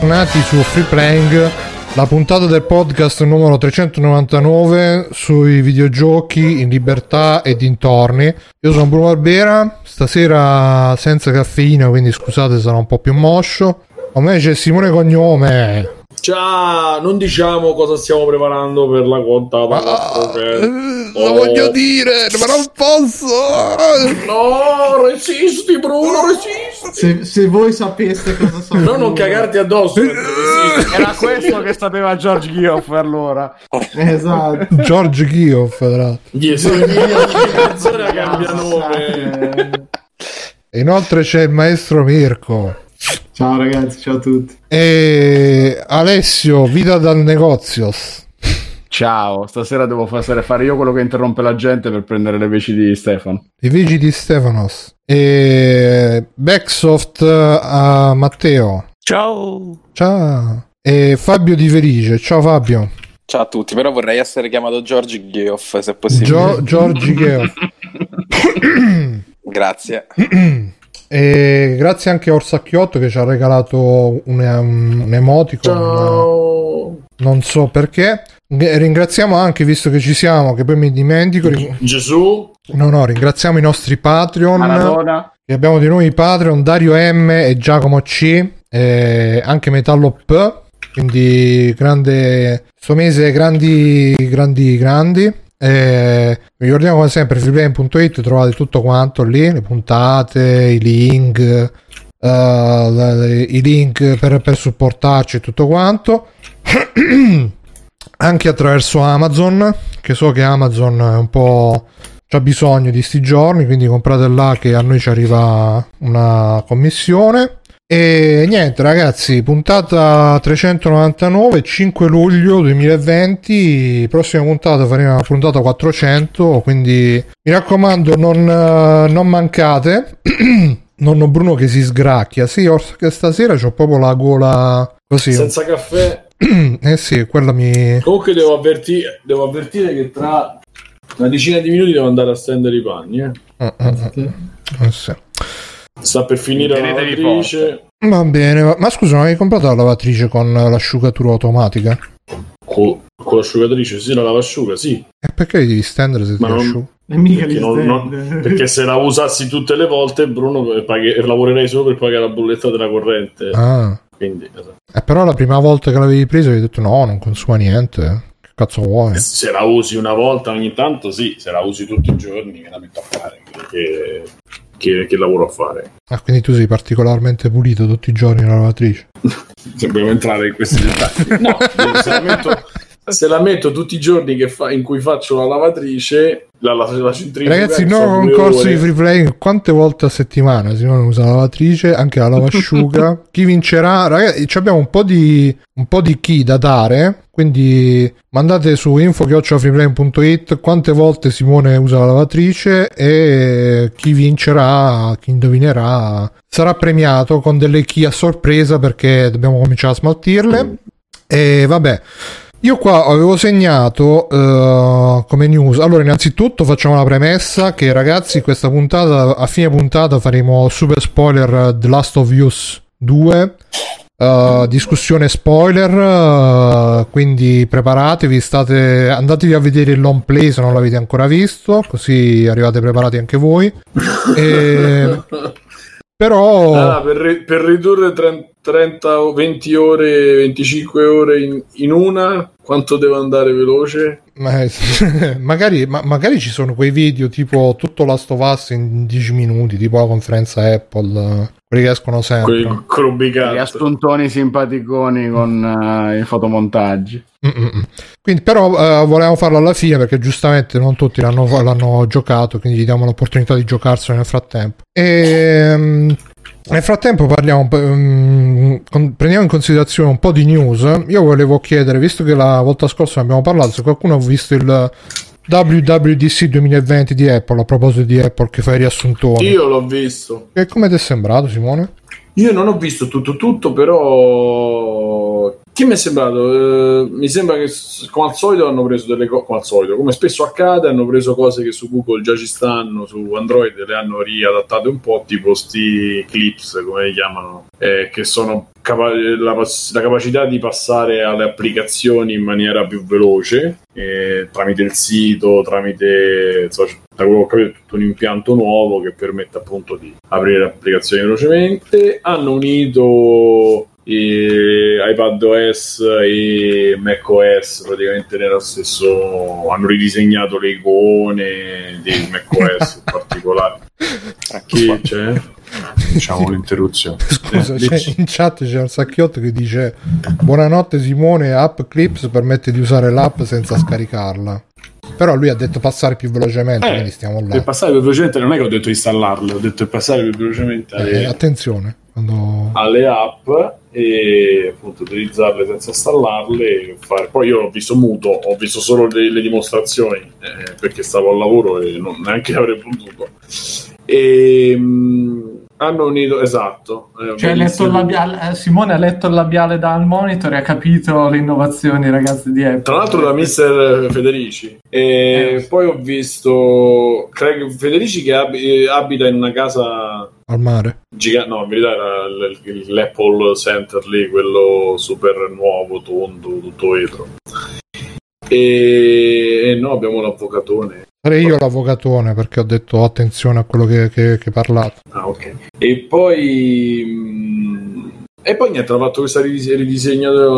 bentornati su Free Playing, la puntata del podcast numero 399 sui videogiochi in libertà e dintorni. Io sono Bruno Barbera, stasera senza caffeina, quindi scusate sarà un po' più moscio. A me c'è Simone Cognome. Ciao, non diciamo cosa stiamo preparando per la contata. Ah, eh, lo Oh. voglio dire, ma non posso. No, resisti Bruno, resisti. Se, se voi sapeste cosa sono. No, non cagarti addosso. resisti. Era questo che sapeva George Gioff allora. Esatto. George Gioff, tra l'altro. Cambia nome. Eh, Inoltre c'è il maestro Mirko. Ciao ragazzi, ciao a tutti. E Alessio, vita dal negozios. Ciao, stasera devo fare fare io quello che interrompe la gente per prendere le veci di Stefano. I vigili di Stefanos. E Backsoft a Matteo. Ciao. Ciao. E Fabio Di Felice. Ciao Fabio. Ciao a tutti, però vorrei essere chiamato George Geoff se possibile. Gio- Giorgi Cheo. Grazie. E grazie anche a Orsacchiotto che ci ha regalato un, un, emoticon. Ciao. Non so perché. Ringraziamo anche, visto che ci siamo, che poi mi dimentico. ring- Gesù. No, no, ringraziamo i nostri Patreon. Maradona. Che abbiamo di nuovo i Patreon Dario M e Giacomo C, e anche Metallo P, quindi grande sto mese grandi grandi grandi. E vi ricordiamo come sempre freeplay.it trovate tutto quanto lì, le puntate, i link, eh, le- i link per, per supportarci e tutto quanto. anche attraverso Amazon, che so che Amazon è un po' c'ha bisogno di sti giorni, quindi comprate là che a noi ci arriva una commissione. E niente ragazzi, puntata 399, 5 luglio 2020, prossima puntata faremo la puntata 400, quindi mi raccomando non, eh, non mancate. Nonno Bruno che si sgracchia, sì, che stasera c'ho proprio la gola così. Senza caffè. eh sì, quella mi... Comunque devo, avverti- devo avvertire che tra una decina di minuti devo andare a stendere i panni. Eh. eh, eh, eh, eh sì. Sta per finire la Tenetevi lavatrice. Va bene, ma- ma scusa, non hai comprato la lavatrice con l'asciugatura automatica? Con, con l'asciugatrice, sì, la lavasciuga, sì. E perché devi stendere se Ma ti non- asciuga? Mica Perché, non- non- perché se la usassi tutte le volte, Bruno, eh, paghe- lavorerei solo per pagare la bolletta della corrente. Ah, Quindi, esatto. eh, però la prima volta che l'avevi presa avevi detto no, non consuma niente. Che cazzo vuoi? se la usi una volta ogni tanto, sì, se la usi tutti i giorni, che la metto a fare. Che, che, che lavoro a fare? Ah, quindi tu sei particolarmente pulito tutti i giorni la lavatrice. Se dobbiamo entrare in questi dettagli. No, se la metto, tutti i giorni che fa- in cui faccio la lavatrice, la, la, la centrifuga, Ragazzi, no due concorso ore. di free play. Quante volte a settimana si usa la lavatrice, anche la lavasciuga? chi vincerà? Ragazzi, abbiamo un po' di un po' di chi da dare. Quindi mandate su info.freeplay.it quante volte Simone usa la lavatrice e chi vincerà, chi indovinerà, sarà premiato con delle key a sorpresa perché dobbiamo cominciare a smaltirle. E vabbè, io qua avevo segnato eh, come news. Allora, innanzitutto facciamo la premessa che ragazzi, questa puntata, a fine puntata faremo super spoiler The Last of Us 2. eh, discussione spoiler, eh, quindi preparatevi, state, andatevi a vedere il long play se non l'avete ancora visto, così arrivate preparati anche voi. E- però, Ah, per, ri- per ridurre 30, 30 o 20 ore, 25 ore in, in una, quanto deve andare veloce? Ma- magari, ma- magari ci sono quei video tipo tutto Last of Us in 10 minuti, tipo la conferenza Apple, eh, quelli che escono sempre. Quei clubi Gli cazzo. assuntoni simpaticoni con eh, i fotomontaggi. Mm-mm. Quindi, però, eh, volevamo farlo alla fine perché giustamente non tutti l'hanno, l'hanno giocato, quindi gli diamo l'opportunità di giocarselo nel frattempo. E, mm, nel frattempo parliamo, mm, prendiamo in considerazione un po' di news. Io volevo chiedere, visto che la volta scorsa ne abbiamo parlato, se qualcuno ha visto il WWDC 2020 di Apple, a proposito di Apple che fa i riassuntoni. Io l'ho visto. E come ti è sembrato, Simone? Io non ho visto tutto tutto, però che mi è sembrato? Eh, mi sembra che come al solito hanno preso delle cose, come al solito, come spesso accade, hanno preso cose che su Google già ci stanno, su Android le hanno riadattate un po', tipo sti clips, come li chiamano, eh, che sono capa- la, la capacità di passare alle applicazioni in maniera più veloce, eh, tramite il sito, tramite, insomma, da quello che ho capito, tutto un impianto nuovo che permette appunto di aprire le applicazioni velocemente. Hanno unito iPadOS e macOS praticamente nello stesso hanno ridisegnato le icone di macOS in particolare chi c'è? diciamo l'interruzione Scusa, Eh, c'è- dici. in chat c'è un sacchiotto che dice Buonanotte Simone, App Clips permette di usare l'app senza scaricarla. Però lui ha detto passare più velocemente, Eh, quindi stiamo là. per passare più velocemente non è che ho detto installarle ho detto passare più velocemente Eh, attenzione, quando... alle app e appunto utilizzarle senza installarle fare. poi io l'ho visto muto ho visto solo le, le dimostrazioni eh, perché stavo al lavoro e non neanche avrei potuto e mh, hanno unito esatto eh, Cioè, labiale- eh, Simone ha letto il labiale dal monitor e ha capito le innovazioni, ragazzi, di Apple. Tra l'altro da Mister Federici. E Eh. poi ho visto Craig Federici che ab- eh, abita in una casa al mare. gigante. No, in verità era l'Apple Center lì, quello super nuovo, tondo, tutto vetro. E, e no, abbiamo l'avvocatone. Sarei io l'avvocatone perché ho detto attenzione a quello che, che, che parlate. Ah, ok. E poi. mm, E poi niente, hanno fatto questa ridis- ridisegno del-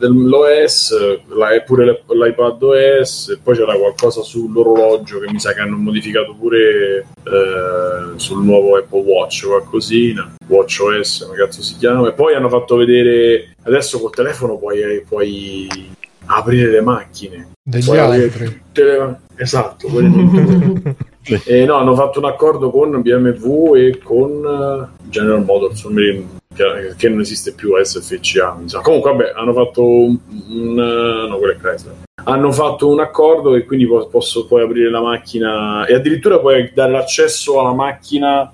dell'OS, la- pure l'ip- l'iPad OS, e poi c'era qualcosa sull'orologio che mi sa che hanno modificato pure eh, sul nuovo Apple Watch, qualcosina, Watch OS, come cazzo si chiama, e poi hanno fatto vedere, adesso col telefono puoi, puoi aprire le macchine. Degli Puoi altri. le- Esatto, Eh, no, hanno fatto un accordo con BMW e con eh, General Motors, non mi ricordo, che, che non esiste più SFCA. sa. Comunque, vabbè, hanno fatto un, un, eh, no, quello è Chrysler. Hanno fatto un accordo e quindi po- posso poi aprire la macchina e addirittura puoi dare l'accesso alla macchina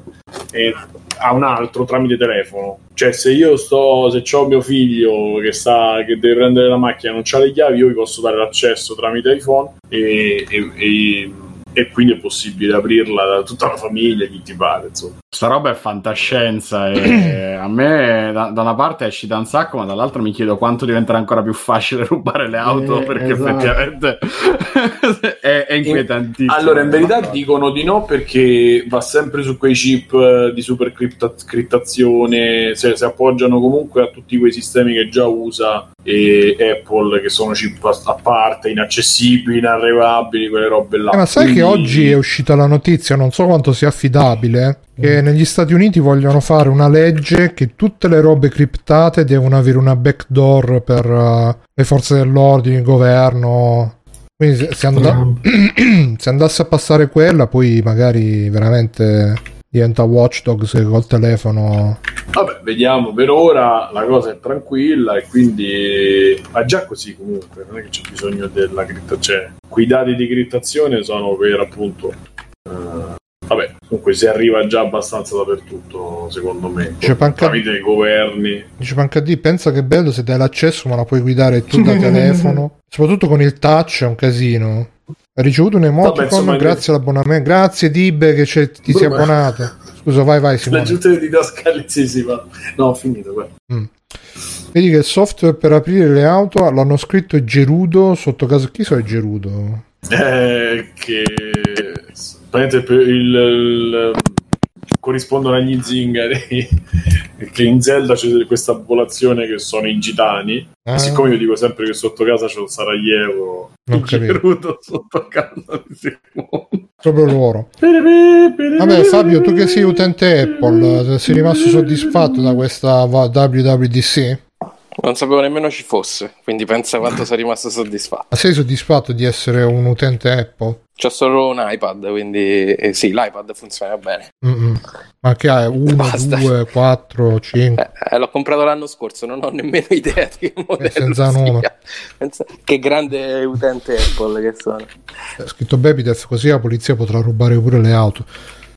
eh, a un altro tramite telefono. Cioè, se io sto, se ho mio figlio che sta, che deve prendere la macchina e non c'ha le chiavi, io gli posso dare l'accesso tramite iPhone e, e- e- e quindi è possibile aprirla da tutta la famiglia, chi ti pare, insomma. Sta roba è fantascienza e a me da, da una parte è uscita un sacco, ma dall'altra mi chiedo quanto diventerà ancora più facile rubare le auto Eh, perché esatto. effettivamente è, è inquietantissimo. Allora, in verità dicono di no perché va sempre su quei chip eh, di super cripta- criptazione, se, si appoggiano comunque a tutti quei sistemi che già usa e Apple, che sono chip a a parte, inaccessibili, inarrivabili, quelle robe là. Eh, ma sai che Quindi- oggi è uscita la notizia, non so quanto sia affidabile, che negli Stati Uniti vogliono fare una legge che tutte le robe criptate devono avere una backdoor per eh, le forze dell'ordine, il governo. Quindi se, se and- se andasse a passare quella, poi magari veramente diventa Watchdog se col telefono... Vabbè, vediamo, per ora la cosa è tranquilla e quindi... Ma già così comunque, non è che c'è bisogno della criptazione. Cioè, quei dati di criptazione sono per appunto... vabbè, comunque si arriva già abbastanza dappertutto, secondo me. C'è panca- Tramite i governi. Dice PancaD, pensa che bello se dai l'accesso ma la puoi guidare tu da telefono. Soprattutto con il touch è un casino. Hai ricevuto un emoticon grazie all'abbonamento. Grazie Dibbe che c'è- ti sei abbonato. Scusa, vai vai La Simone. giunta di didascali, sì, sì, ma... No, ho finito, guarda. Vedi che il software per aprire le auto l'hanno scritto Gerudo sotto caso. Chi so è Gerudo? Eh, che... praticamente per il... il- corrispondono agli zingari che in Zelda c'è questa popolazione che sono i gitani Ah, E siccome io dico sempre che sotto casa c'è un Sarajevo Non capito. Gerudo sotto casa proprio loro. Vabbè Fabio, tu che sei utente Apple, sei rimasto soddisfatto da questa WWDC? Non sapevo nemmeno ci fosse, quindi pensa quanto sono rimasto soddisfatto. Ma sei soddisfatto di essere un utente Apple? C'ho solo un iPad, quindi eh, sì, l'iPad funziona bene. Mm-mm. Ma che hai? 1, Basta. 2, 4, 5? Eh, eh, l'ho comprato l'anno scorso, non ho nemmeno idea di che modello senza. Pensa- che grande utente Apple che sono. È scritto Babydeath così la polizia potrà rubare pure le auto.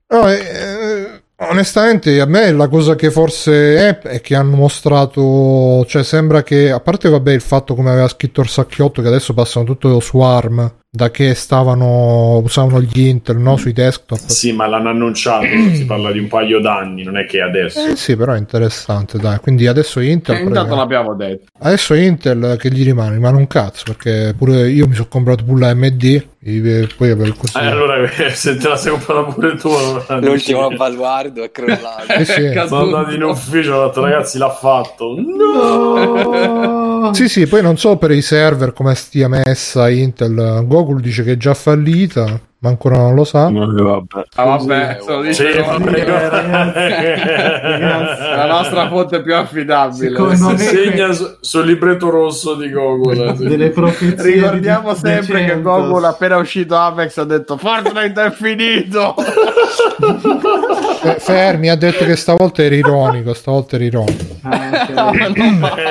No, eh, eh, Onestamente, a me la cosa che forse è è che hanno mostrato, cioè sembra che, a parte vabbè il fatto come aveva scritto il Sacchiotto, che adesso passano tutto su ARM, da che stavano, usavano gli Intel, no, sui desktop. Sì, ma l'hanno annunciato, si parla di un paio d'anni, non è che adesso. Eh sì, però è interessante, dai. Quindi adesso Intel... Eh, intanto l'abbiamo detto. Adesso Intel che gli rimane? Rimane un cazzo, perché pure io mi sono comprato pure la AMD, e poi per così... Eh, allora, se te la sei comprata pure tu, L'ultimo baluardo è crollato. Eh sì. sono andato in ufficio, ho detto ragazzi l'ha fatto. No! Sì, sì, poi non so per i server come stia messa Intel. Google dice che è già fallita, ma ancora non lo sa. vabbè. Ah, vabbè, se lo dice Sì, la nostra fonte più affidabile. Secondo me- segna su- sul libretto rosso di Google. sì. Delle profezie Ricordiamo di sempre che 200. Google appena uscito Apex ha detto Fortnite è finito Eh, Fermi ha detto che stavolta era ironico, stavolta era ironico. Ah, ok.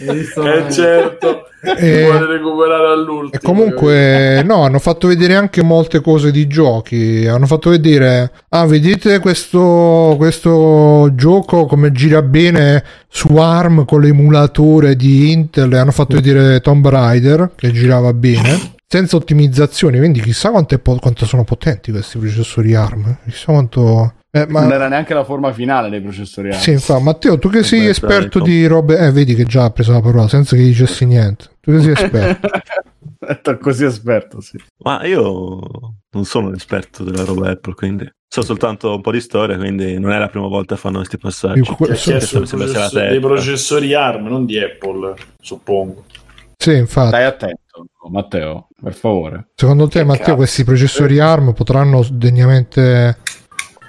Eh, Hai visto? eh, certo, Eh, vuole recuperare all'ultimo. E comunque, no, hanno fatto vedere anche molte cose di giochi. Hanno fatto vedere, ah, vedete questo, questo gioco come gira bene su ARM con l'emulatore di Intel. E hanno fatto vedere Tomb Raider che girava bene. Senza ottimizzazioni, quindi chissà quanto, po- quanto sono potenti questi processori ARM. Chissà quanto. Eh, ma Non era neanche la forma finale dei processori ARM. Sì, infatti, Matteo, tu che sei esperto dai, di robe, eh, vedi che già ha preso la parola senza che dicessi niente. Tu che sei esperto. Detto così esperto, sì. Ma io non sono un esperto della roba Apple, quindi so soltanto un po' di storia, quindi non è la prima volta che fanno questi passaggi. Io- mi il sembra sia la processore- dei processori ARM, non di Apple, suppongo. Sì, infatti. Stai attento, Matteo, per favore. Secondo te, Che Matteo, cazzo. questi processori ARM potranno degnamente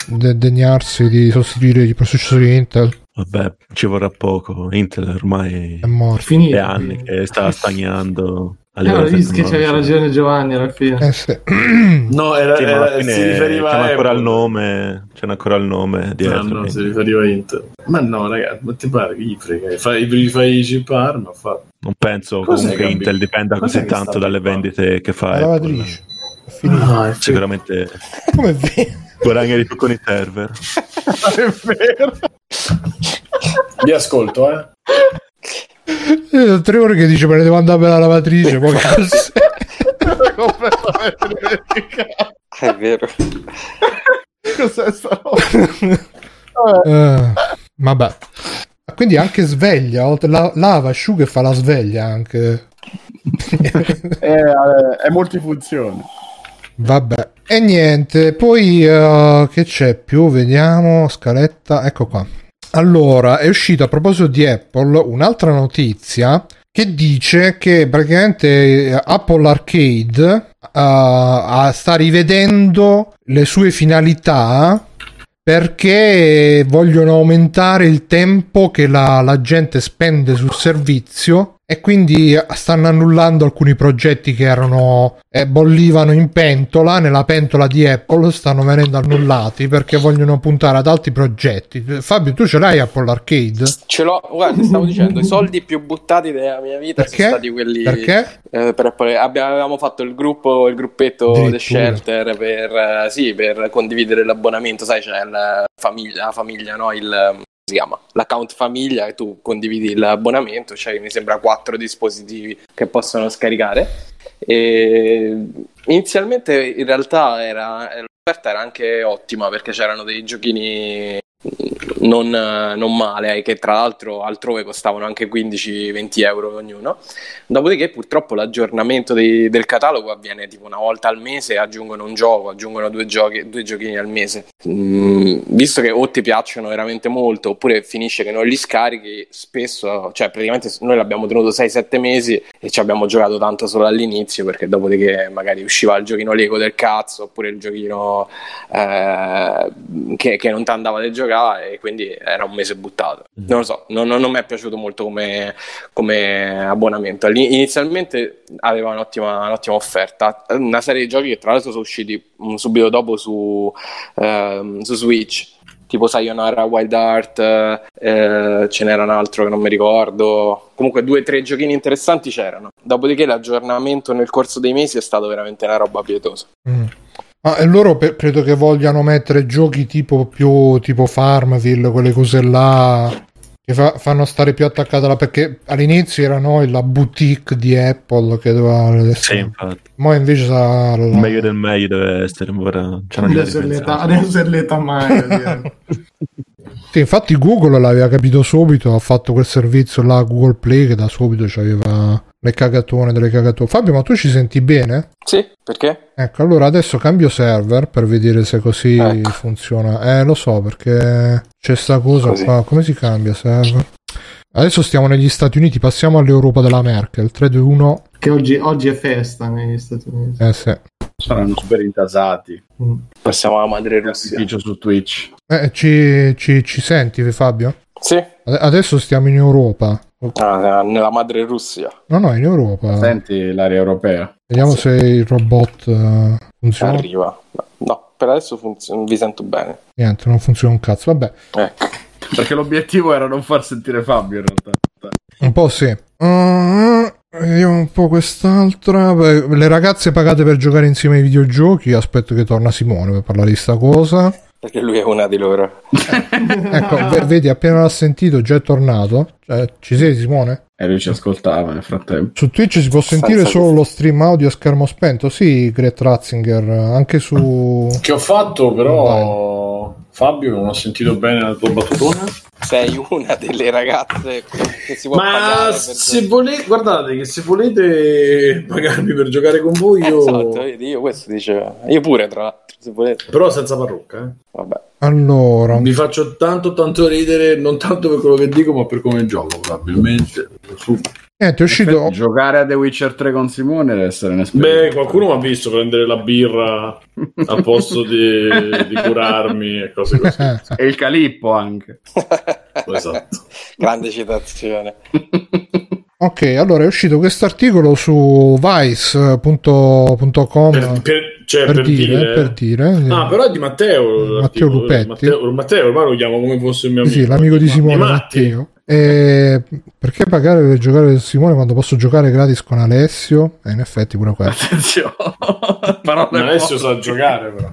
de- degnarsi di sostituire i processori Intel? Vabbè, ci vorrà poco. Intel ormai È morto. Finito. è anni che sta stagnando Allora, visto che c'aveva ragione Giovanni alla fine. Eh sì. No, era, Sì, era- alla fine si riferiva c'è a ancora il nome, c'è ancora il nome dietro. Ah, no, quindi- si riferiva a Intel. Ma no, ragazzi, ma ti pare che gli frega? Fai, fai i chip ARM, ha fatto. Non penso Cos'è comunque che Intel dipenda cos'è così tanto dalle abituando? vendite che fa. La lavatrice. No, è Sicuramente Come è vero? guadagna di più con i server. è vero. Vi ascolto, eh. Da tre ore che dice me ne devo andare per la lavatrice. Poi completamente dimenticato. È vero. Cos'è sta roba? Eh, vabbè. Quindi anche sveglia, oltre la, lava, asciuga e fa la sveglia anche. È, eh, è multifunzione. Vabbè. E niente, poi eh, che c'è più? Vediamo, scaletta, ecco qua. Allora, è uscita a proposito di Apple un'altra notizia che dice che praticamente eh, Apple Arcade eh, ah, sta rivedendo le sue finalità perché vogliono aumentare il tempo che la, la gente spende sul servizio e quindi stanno annullando alcuni progetti che erano eh, bollivano in pentola nella pentola di Apple stanno venendo annullati perché vogliono puntare ad altri progetti Fabio tu ce l'hai Apple Arcade? Ce l'ho, guarda, stavo dicendo, i soldi più buttati della mia vita Perché? sono stati quelli Perché? eh, per Apple. Abbiamo, avevamo fatto il gruppo, il gruppetto. The Shelter per, eh, sì, per condividere l'abbonamento, sai, c'è la famiglia, la famiglia, no? Il, si chiama? L'account famiglia e tu condividi l'abbonamento, c'hai mi sembra quattro dispositivi che possono scaricare. E inizialmente in realtà era, l'offerta era anche ottima perché c'erano dei giochini non, non male, che tra l'altro altrove costavano anche 15-20 euro ognuno. Dopodiché, purtroppo, l'aggiornamento dei- del catalogo avviene tipo una volta al mese, aggiungono un gioco, aggiungono due, giochi, due giochini al mese. Mm, visto che o ti piacciono veramente molto, oppure finisce che non li scarichi, spesso, cioè praticamente noi l'abbiamo tenuto 6-7 mesi e ci abbiamo giocato tanto solo all'inizio, perché dopodiché magari usciva il giochino Lego del cazzo, oppure il giochino eh, che, che non ti andava di giocare e quindi era un mese buttato. Non lo so, non, non- mi è piaciuto molto come, come abbonamento. Inizialmente aveva un'ottima, un'ottima offerta, una serie di giochi che tra l'altro sono usciti mm, subito dopo su, ehm, su Switch. Tipo Sayonara Wild Art, eh, ce n'era un altro che non mi ricordo. Comunque due o tre giochini interessanti c'erano. Dopodiché l'aggiornamento nel corso dei mesi è stato veramente una roba pietosa. Mm. Ah, e loro pe- credo che vogliano mettere giochi tipo più tipo Farmville, quelle cose là che fa- fanno stare più attaccata alla perché all'inizio erano la boutique di Apple che doveva Sì, infatti. ma invece sarà Il la- meglio del meglio deve essere. Ora Adesso è l'età, ripensato. adesso è l'età mai. Sì, infatti Google l'aveva capito subito, ha fatto quel servizio là Google Play che da subito c'aveva le cagatone delle cagatone. Fabio, ma tu ci senti bene? Sì, perché? Ecco, allora adesso cambio server per vedere se così Ecco. funziona. Eh, lo so perché c'è sta cosa Così. qua. Come si cambia server? Adesso stiamo negli Stati Uniti, passiamo all'Europa della Merkel. 3, 2, 1. che oggi, oggi è festa negli Stati Uniti. Eh sì. Saranno super intasati. Mm. Passiamo alla madre Russia. Su Twitch. Eh, ci, ci- ci senti Fabio? Sì, Ade- Adesso stiamo in Europa. Ah, nella madre Russia. No, no, in Europa. Senti l'area europea. Vediamo se il robot eh, funziona. Arriva. No, per adesso funziona, vi sento bene. Niente, non funziona un cazzo. Vabbè, Ecco. Perché l'obiettivo era non far sentire Fabio in realtà. un po' sì. Uh, vediamo un po' quest'altra. Le ragazze pagate per giocare insieme ai videogiochi. Aspetto che torna Simone per parlare di sta cosa. Perché lui è una di loro. Ecco, ve- vedi, appena l'ha sentito, già è tornato. Cioè, ci sei, Simone? E lui ci ascoltava nel frattempo. Su Twitch si può sentire Senza solo questo. lo stream audio a schermo spento. Sì, Gret Ratzinger, anche su. Che ho fatto, però, Fabio, non ho sentito bene la tua battutona. Sei una delle ragazze che si può pagare Ma se volete, guardate che se volete pagarmi per giocare con voi, io... Esatto, vedi, io questo diceva. Io pure, tra l'altro, se volete. però senza parrucca. Eh. Vabbè. Allora, Mi faccio tanto tanto ridere, non tanto per quello che dico, ma per come gioco, probabilmente. Su. Niente, è uscito. Giocare a The Witcher 3 con Simone deve essere un'esperienza. Beh, qualcuno mi ha visto prendere la birra al posto di, di curarmi e cose così. Eh, E il calippo anche. Esatto. Grande citazione. ok, allora è uscito questo articolo su vice.com Per, per- cioè, per per dire, dire... per dire. Ah, però è di Matteo. Matteo. Lupetti. Matteo, Matteo, ormai lo chiamo come fosse il mio amico. Sì, l'amico di Simone Matti. Matteo. E perché pagare per giocare con Simone quando posso giocare gratis con Alessio? E in effetti pure questo. Attenzione. Alessio sa giocare, però.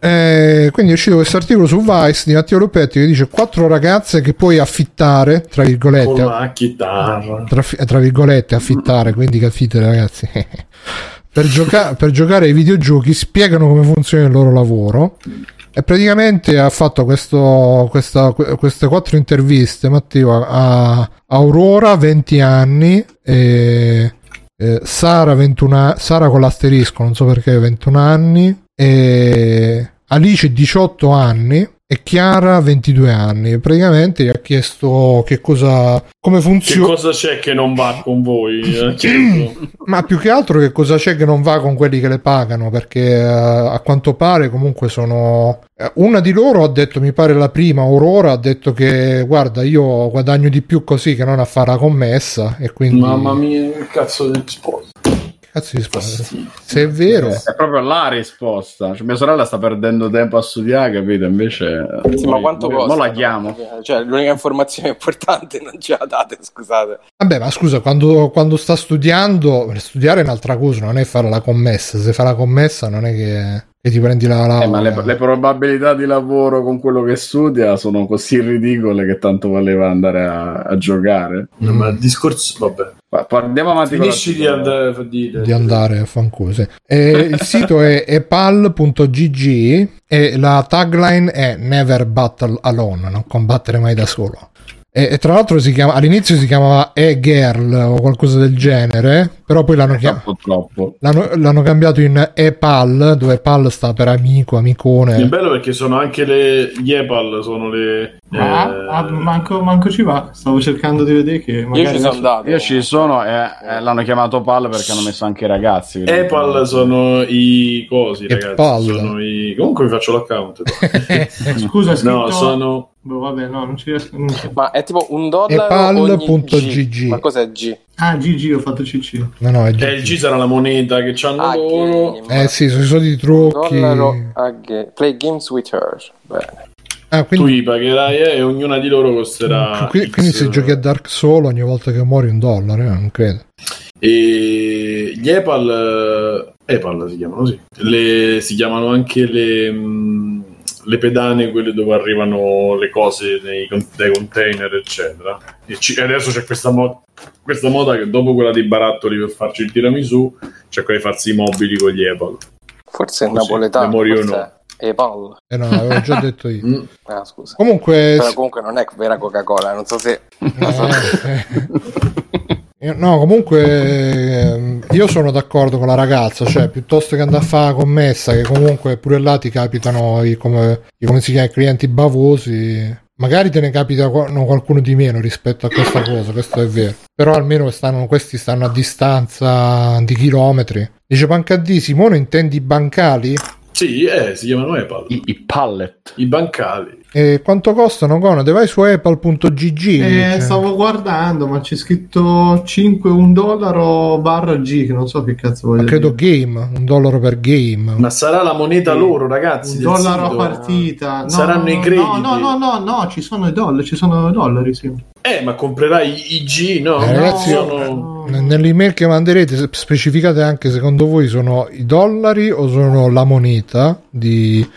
Eh, quindi è uscito questo articolo su Vice di Matteo Lupetti che dice quattro ragazze che puoi affittare, tra Con virgolette, la chitarra. tra, tra virgolette affittare, quindi capite ragazzi. per, gioca- per giocare ai videogiochi spiegano come funziona il loro lavoro. E praticamente ha fatto questo, questa- que- queste quattro interviste, Matteo, a, Aurora, 20 anni, e, eh, Sara, 21 a- Sara con l'asterisco, non so perché, 21 anni, e Alice, 18 anni, e Chiara, 22 anni. Praticamente gli ha chiesto che cosa, come Che funziona. cosa c'è che non va con voi? Eh. Ma più che altro che cosa c'è che non va con quelli che le pagano, perché eh, a quanto pare comunque sono... eh, Una di loro ha detto, mi pare la prima, Aurora, ha detto che guarda io guadagno di più così che non a fare la commessa e quindi... Mamma mia, che cazzo di risposta. Cazzo di sposa. Se è vero... È proprio la risposta. Cioè, mia sorella sta perdendo tempo a studiare, capito? Invece. Sì, ma quanto costa? Non la chiamo. Cioè, l'unica informazione importante non ce la date, scusate. Vabbè, ma scusa, quando, quando sta studiando, studiare è un'altra cosa, non è fare la commessa. Se fa la commessa non è che, che ti prendi la laurea. Eh, ma le, le probabilità di lavoro con quello che studia sono così ridicole che tanto valeva andare a, a giocare. No, ma il discorso, vabbè. Andiamo avanti Finisci di andare a dire. di andare a fanculo. sì. E il sito è epal.gg e la tagline è Never Battle Alone, non combattere mai da solo. E, e tra l'altro si chiama, all'inizio si chiamava E-Girl o qualcosa del genere, però poi l'hanno, chia- Troppo, troppo. l'hanno, l'hanno cambiato in E-Pal, dove Pal sta per amico, È amicone. bello perché sono anche le gli Epal, sono le... Ah, eh, ah, manco, manco ci va. Stavo cercando di vedere che Io ci sono andato. Io ci sono e e l'hanno chiamato PAL perché hanno messo anche i ragazzi. quindi- Epal sono i cosi, ragazzi. Epal. Sono i... Comunque vi faccio l'account. Scusa, è scritto... no, sono... Boh, vabbè, no, non ci riesco. Non. Ma è tipo un dollaro Epal.gg. G. Ma cos'è G? Ah, GG, ho fatto CC. No, no, è Eh, il G sarà la moneta che hanno Ah, loro. game. Eh sì, sono i soliti trucchi. dollaro a ga- Play games with her. Bene. Ah, Tu quindi, li pagherai eh, e ognuna di loro costerà... qui- quindi X- se giochi a Dark Souls ogni volta che muori un dollaro, eh, non credo. E gli Apple, eh, Apple si chiamano, sì. Le, si chiamano anche le, mh, le pedane, quelle dove arrivano le cose nei, dai container, eccetera. E, ci- e adesso c'è questa, mo- questa moda che dopo quella dei barattoli per farci il tiramisù, c'è quella di farsi i mobili con gli Apple. Forse è napoletano. memoria o no. è Apple. Eh no, l'avevo già detto io. Mm. Ah, scusa. Comunque, Però comunque non è vera Coca-Cola, non so se... Eh, eh. No, comunque ehm, io sono d'accordo con la ragazza, cioè piuttosto che andare a fare la commessa, che comunque pure là ti capitano i come, i- come si chiama, clienti bavosi, magari te ne capita qua- no, qualcuno di meno rispetto a questa cosa, questo è vero, però almeno stanno, questi stanno a distanza di chilometri. Dice Pancadì, Simone intendi i bancali? Sì, eh, si chiamano Apple. I, i pallet. I bancali. E quanto costano? Conade? Vai su apple.gg. Eh, stavo guardando, ma c'è scritto 5 un dollaro barra G, che non so che cazzo Ma voglio credo dire. game, un dollaro per game. Ma sarà la moneta loro, ragazzi. Un dollaro a sito. partita. No, Saranno no, i no, crediti. No, no, no, no, ci sono i dollari, ci sono i dollari, sì. Eh, ma comprerai i G, no? Eh, ragazzi, sono... no. N- Nell'email che manderete specificate anche secondo voi sono i dollari o sono la moneta di...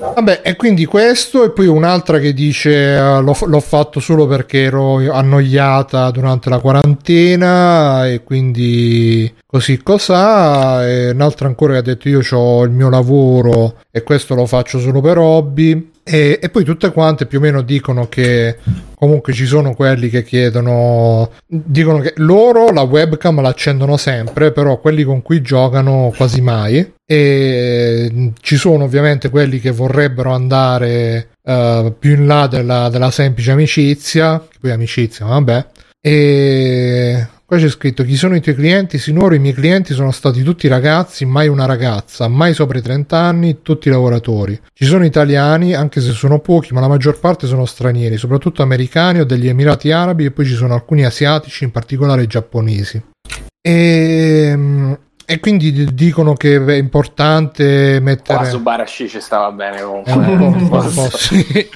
Vabbè, e quindi questo e poi un'altra che dice eh, l'ho, l'ho fatto solo perché ero annoiata durante la quarantena e quindi così cos'ha e un'altra ancora che ha detto io ho il mio lavoro e questo lo faccio solo per hobby e, e poi tutte quante più o meno dicono che comunque ci sono quelli che chiedono dicono che loro la webcam la accendono sempre però quelli con cui giocano quasi mai. E ci sono ovviamente quelli che vorrebbero andare eh, più in là della, della semplice amicizia poi amicizia vabbè. E qua c'è scritto chi sono i tuoi clienti sinora i miei clienti sono stati tutti ragazzi mai una ragazza mai sopra i 30 anni tutti lavoratori ci sono italiani anche se sono pochi ma la maggior parte sono stranieri soprattutto americani o degli emirati arabi e poi ci sono alcuni asiatici in particolare giapponesi e, e quindi dicono che è importante Qua mettere su Barashi ci stava bene eh, comunque. un po', un po', un po', sì.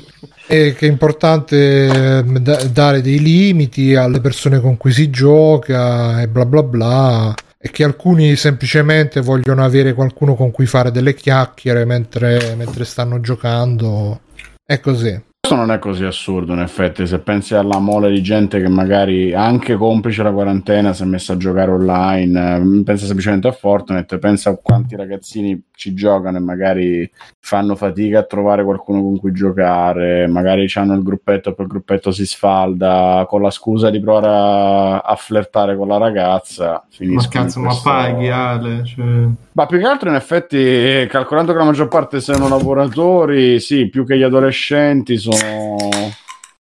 E che è importante eh, da- dare dei limiti alle persone con cui si gioca e bla bla bla e che alcuni semplicemente vogliono avere qualcuno con cui fare delle chiacchiere mentre, mentre stanno giocando. È così Questo non è così assurdo, in effetti, se pensi alla mole di gente che magari anche complice la quarantena si è messa a giocare online, eh, pensa semplicemente a Fortnite, pensa a quanti ragazzini ci giocano e magari fanno fatica a trovare qualcuno con cui giocare, magari hanno il gruppetto e poi il gruppetto si sfalda con la scusa di provare a, a flirtare con la ragazza. Ma cazzo, ma questo- paghi Ale? Cioè... ma più che altro, in effetti, calcolando che la maggior parte siano lavoratori, sì, più che gli adolescenti sono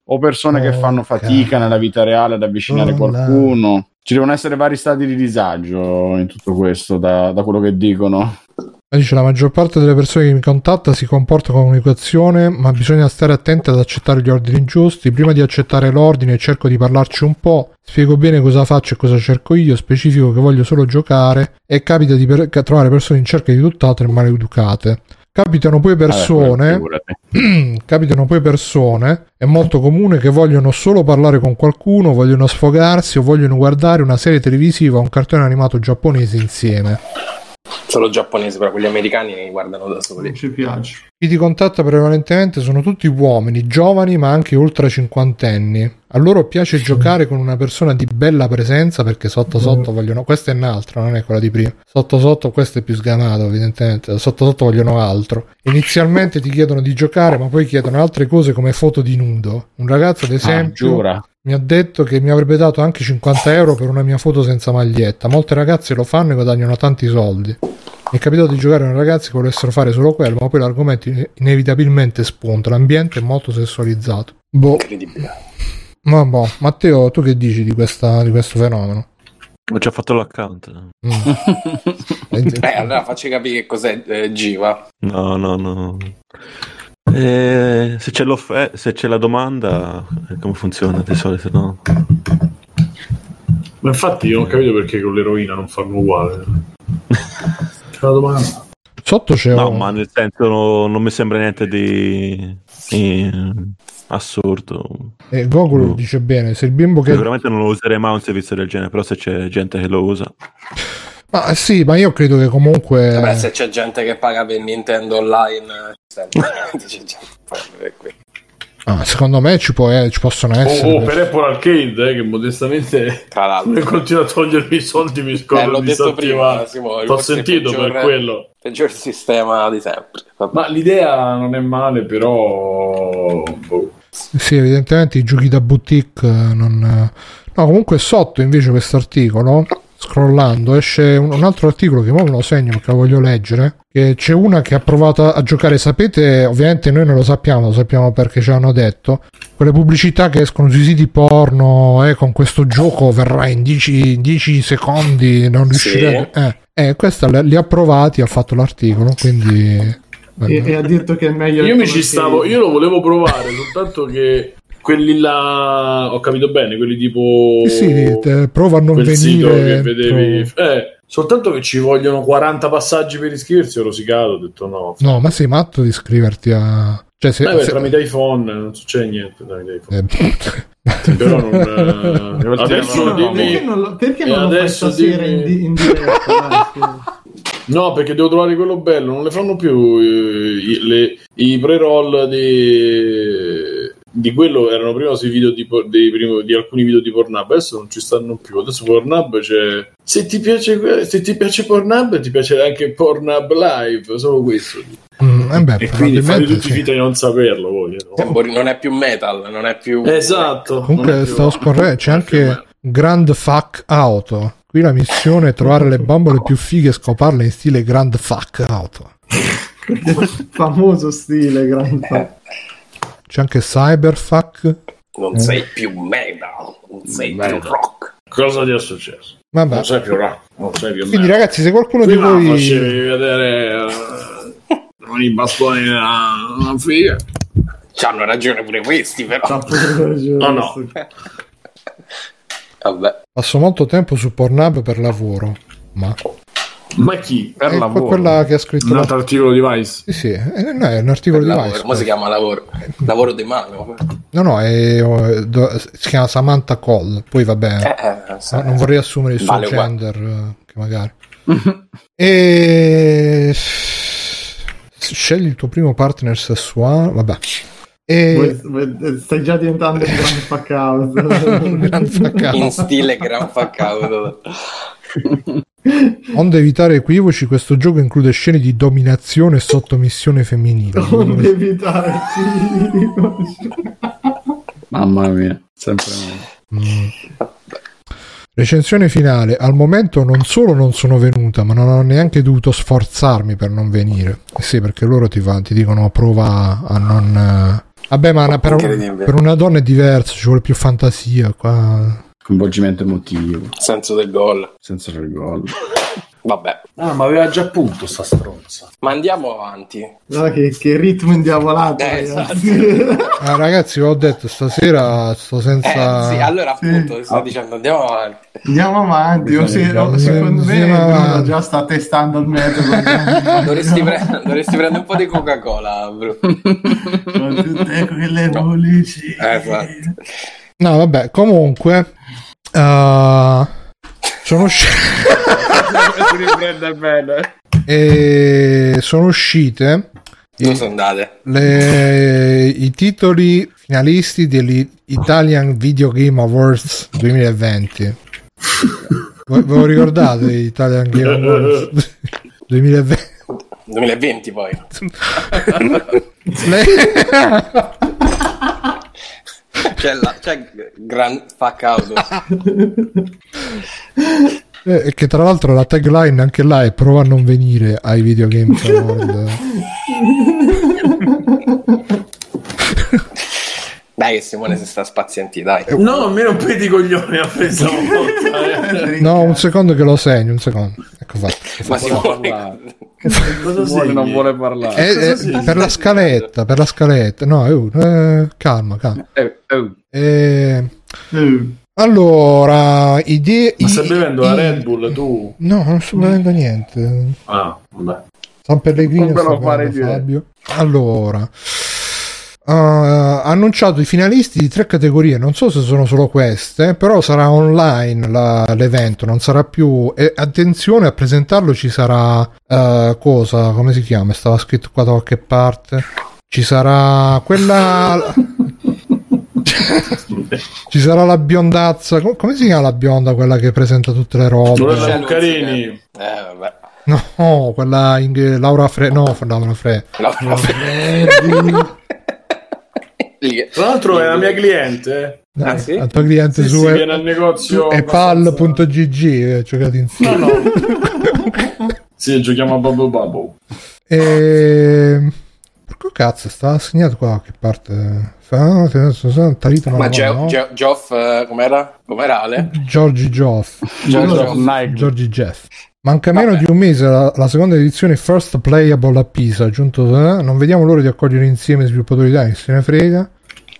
o persone che fanno fatica nella vita reale ad avvicinare Oh, qualcuno. Ci devono essere vari stati di disagio in tutto questo, da, da quello che dicono. Dice la maggior parte delle persone che mi contatta si comporta con comunicazione, ma bisogna stare attenti ad accettare gli ordini giusti. Prima di accettare l'ordine cerco di parlarci un po', spiego bene cosa faccio e cosa cerco io, specifico che voglio solo giocare e capita di per- trovare persone in cerca di tutt'altro e maleducate. Capitano poi persone, figurati. capitano poi persone, è molto comune che vogliono solo parlare con qualcuno, vogliono sfogarsi o vogliono guardare una serie televisiva o un cartone animato giapponese insieme. Solo giapponesi, però quelli americani li guardano da soli. Non ci piace. Chi ti contatta prevalentemente sono tutti uomini, giovani ma anche ultra cinquantenni. A loro piace giocare con una persona di bella presenza perché sotto sotto vogliono... Questa è un'altra, non è quella di prima. Sotto sotto questo è più sgamato evidentemente. Sotto sotto vogliono altro. Inizialmente ti chiedono di giocare ma poi chiedono altre cose come foto di nudo. Un ragazzo ad Ah, esempio giura. Mi ha detto che mi avrebbe dato anche 50 euro per una mia foto senza maglietta. Molte ragazze lo fanno e guadagnano tanti soldi. Mi è capitato di giocare con ragazzi che volessero fare solo quello, ma poi l'argomento in- inevitabilmente spunta. L'ambiente è molto sessualizzato. Boh, Incredibile. ma boh. Matteo, tu che dici di, questa, di questo fenomeno? Ho già fatto l'account. Mm. Eh, allora facci capire che cos'è eh, G, va. No, no, no. Eh, se, c'è l'off- se c'è la domanda, eh, come funziona di solito? No? Ma infatti io non ho capito perché con l'eroina non fanno uguale. C'è una domanda. Sotto c'è No, un... ma nel senso no- non mi sembra niente di, di assurdo. E Goku lo Mm. dice bene, se il bimbo che... Sicuramente non lo userei mai un servizio del genere, però se c'è gente che lo usa. Ma eh, sì, ma io credo che comunque... Vabbè, se c'è gente che paga per Nintendo Online, eh, c'è gente ah, secondo me ci, può, eh, ci possono essere... Oh, oh, per Apple Arcade, eh, che modestamente continua a togliermi i soldi, mi Eh, scopro l'ho di detto prima. Simone. T'ho il sentito peggior- per quello. Peggior sistema di sempre. Vabbè. Ma l'idea non è male, però... boh. Sì, evidentemente i giochi da boutique eh, non... eh, No, comunque sotto invece questo articolo, scrollando, esce un, un altro articolo che ora me lo segno perché lo voglio leggere, che c'è una che ha provato a giocare, sapete, ovviamente noi non lo sappiamo, lo sappiamo perché ce l'hanno detto, quelle pubblicità che escono sui siti porno, eh, con questo gioco verrà in 10, 10 secondi, non Sì. riuscirete... Eh, eh, questa li, li ha provati, ha fatto l'articolo, quindi... E, e ha detto che è meglio Io mi ci stavo, io lo volevo provare, soltanto che quelli là, ho capito bene, quelli tipo... Sì, sì, te- prova a non quel sito venire... che vedevi... entro- Eh, soltanto che ci vogliono 40 passaggi per iscriversi, ho rosicato, ho detto no. No, ma sei matto di iscriverti a... Cioè, se, Eh, beh, se- tramite iPhone non succede niente tramite iPhone. eh, Però non... eh, adesso No, dimmi... perché non lo, perché non lo stasera dimmi- in, di- in diretta? No, perché devo trovare quello bello, non le fanno più eh, i, le- i pre-roll di, di quello erano prima sui video di, por- dei primi- di alcuni video di Pornhub, adesso non ci stanno più. Adesso Pornhub c'è. Se ti piace, se ti piace Pornhub, ti piace anche Pornhub Live, solo questo. mm, eh beh, E quindi fate tutti sì. finta di non saperlo voi. no? Boh, Non è più metal, non è più... Esatto. Comunque stavo scorrendo, c'è anche. Grand Fuck Auto. Qui la missione è trovare le bambole più fighe e scoparle in stile Grand Fuck Auto. Famoso stile, grande. C'è anche Cyberfuck. Non sei più metal, non sei più rock. Cosa ti è successo? Vabbè. Non sei più rap, non sei più Quindi merda. ragazzi, se qualcuno di Prima voi... facevi vedere eh, con i bastoni nella, nella figa. C'hanno ragione pure questi, però. C'ha pure ragione. Oh, no. Vabbè. Passo molto tempo su Pornhub per lavoro. Ma... Ma chi? è que- quella che ha scritto... Un la- altro articolo di Vice. Sì, sì, eh, no, è un articolo di Lavoro. Vice. Come si chiama lavoro? Lavoro di mano. No, no, è- eh, do- si chiama Samantha Cole. Poi vabbè, Eh, eh, non vorrei assumere il suo Vale uguale. gender, eh, che magari. e scegli il tuo primo partner sessuale. Vabbè. E Stai già diventando un grande fuck out. Gran fuck In out. stile Gran Fuck Out. Onde evitare equivoci, questo gioco include scene di dominazione e sottomissione femminile. Non evitare figli. Mamma mia, sempre meglio. Mm. Recensione finale. Al momento non solo non sono venuta, ma non ho neanche dovuto sforzarmi per non venire. Eh sì, perché loro ti, va- ti dicono prova a non. eh. Vabbè, ma una- per, un- per una donna è diverso, ci vuole più fantasia. Qua. Coinvolgimento emotivo, Senso del gol. senza il gol. Vabbè. Ah, ma aveva già punto sta stronza. Ma andiamo avanti. Guarda che, che ritmo indiavolato. Eh, ragazzi. Ah, ragazzi, ho detto stasera sto senza. Eh, sì, allora Sì. appunto, ti sto dicendo, andiamo avanti. Andiamo avanti. o se- o secondo me Bruno avanti. già sta testando il metodo. Dovresti, pre- dovresti prendere un po' di Coca-Cola, bro. Con tutte quelle bollicine. Eh, esatto. No, vabbè, comunque. eh, sono uscite. e sono uscite Dove sono andate? le- i titoli finalisti degli Italian Video Game Awards 2020. Voi ve lo ricordate gli Italian Game Awards 2020? 2020 poi. C'è, la, c'è Gran Fuck Out. Eh, che tra l'altro la tagline anche là è prova a non venire ai Video Game Award. Dai che Simone si sta spazienti, dai. No, a me non pedi coglioni a questa volta. eh. No, un secondo che lo segno, un secondo. Ecco fatto. Ma Simone... Cosa Simone non vuole parlare. Eh, eh, per la scaletta, per la scaletta. No, eh, calma, calma. Eh, eh, allora, idee... Ma stai i- bevendo la Red Bull tu? No, non sto bevendo niente. Ah, vabbè. San Pellegrino bevendo, dire. Fabio. Allora, ha annunciato i finalisti di tre categorie. Non so se sono solo queste, però sarà online la- l'evento, non sarà più. E attenzione a presentarlo, ci sarà eh, cosa? Come si chiama? Stava scritto qua da qualche parte. Ci sarà quella. ci sarà la biondazza. com- Come si chiama la bionda? Quella che presenta tutte le robe. Lorella Cuccarini. Eh, vabbè. No, quella in... Laura Fre. No, Laura Fre. Laura Lì- Tra l'altro è la mia cliente. eh. Ah, sì? La tua cliente Sì, su sì, e- viene al negozio. abbastanza- pal.gg eh, insieme. No, no. sì, giochiamo a Bubble Bubble. E... Porco cazzo, stava segnato qua che parte. Fa- Tarita Ma Ge- 99. Ge- Geoff, eh, com'era? Com'era Ale? Giorgi. Geoff. Giorgi Jeff. Manca meno Vabbè. di un mese la, la seconda edizione First Playable a Pisa. Aggiunto, eh, non vediamo l'ora di accogliere insieme i sviluppatori italiani. Se ne frega.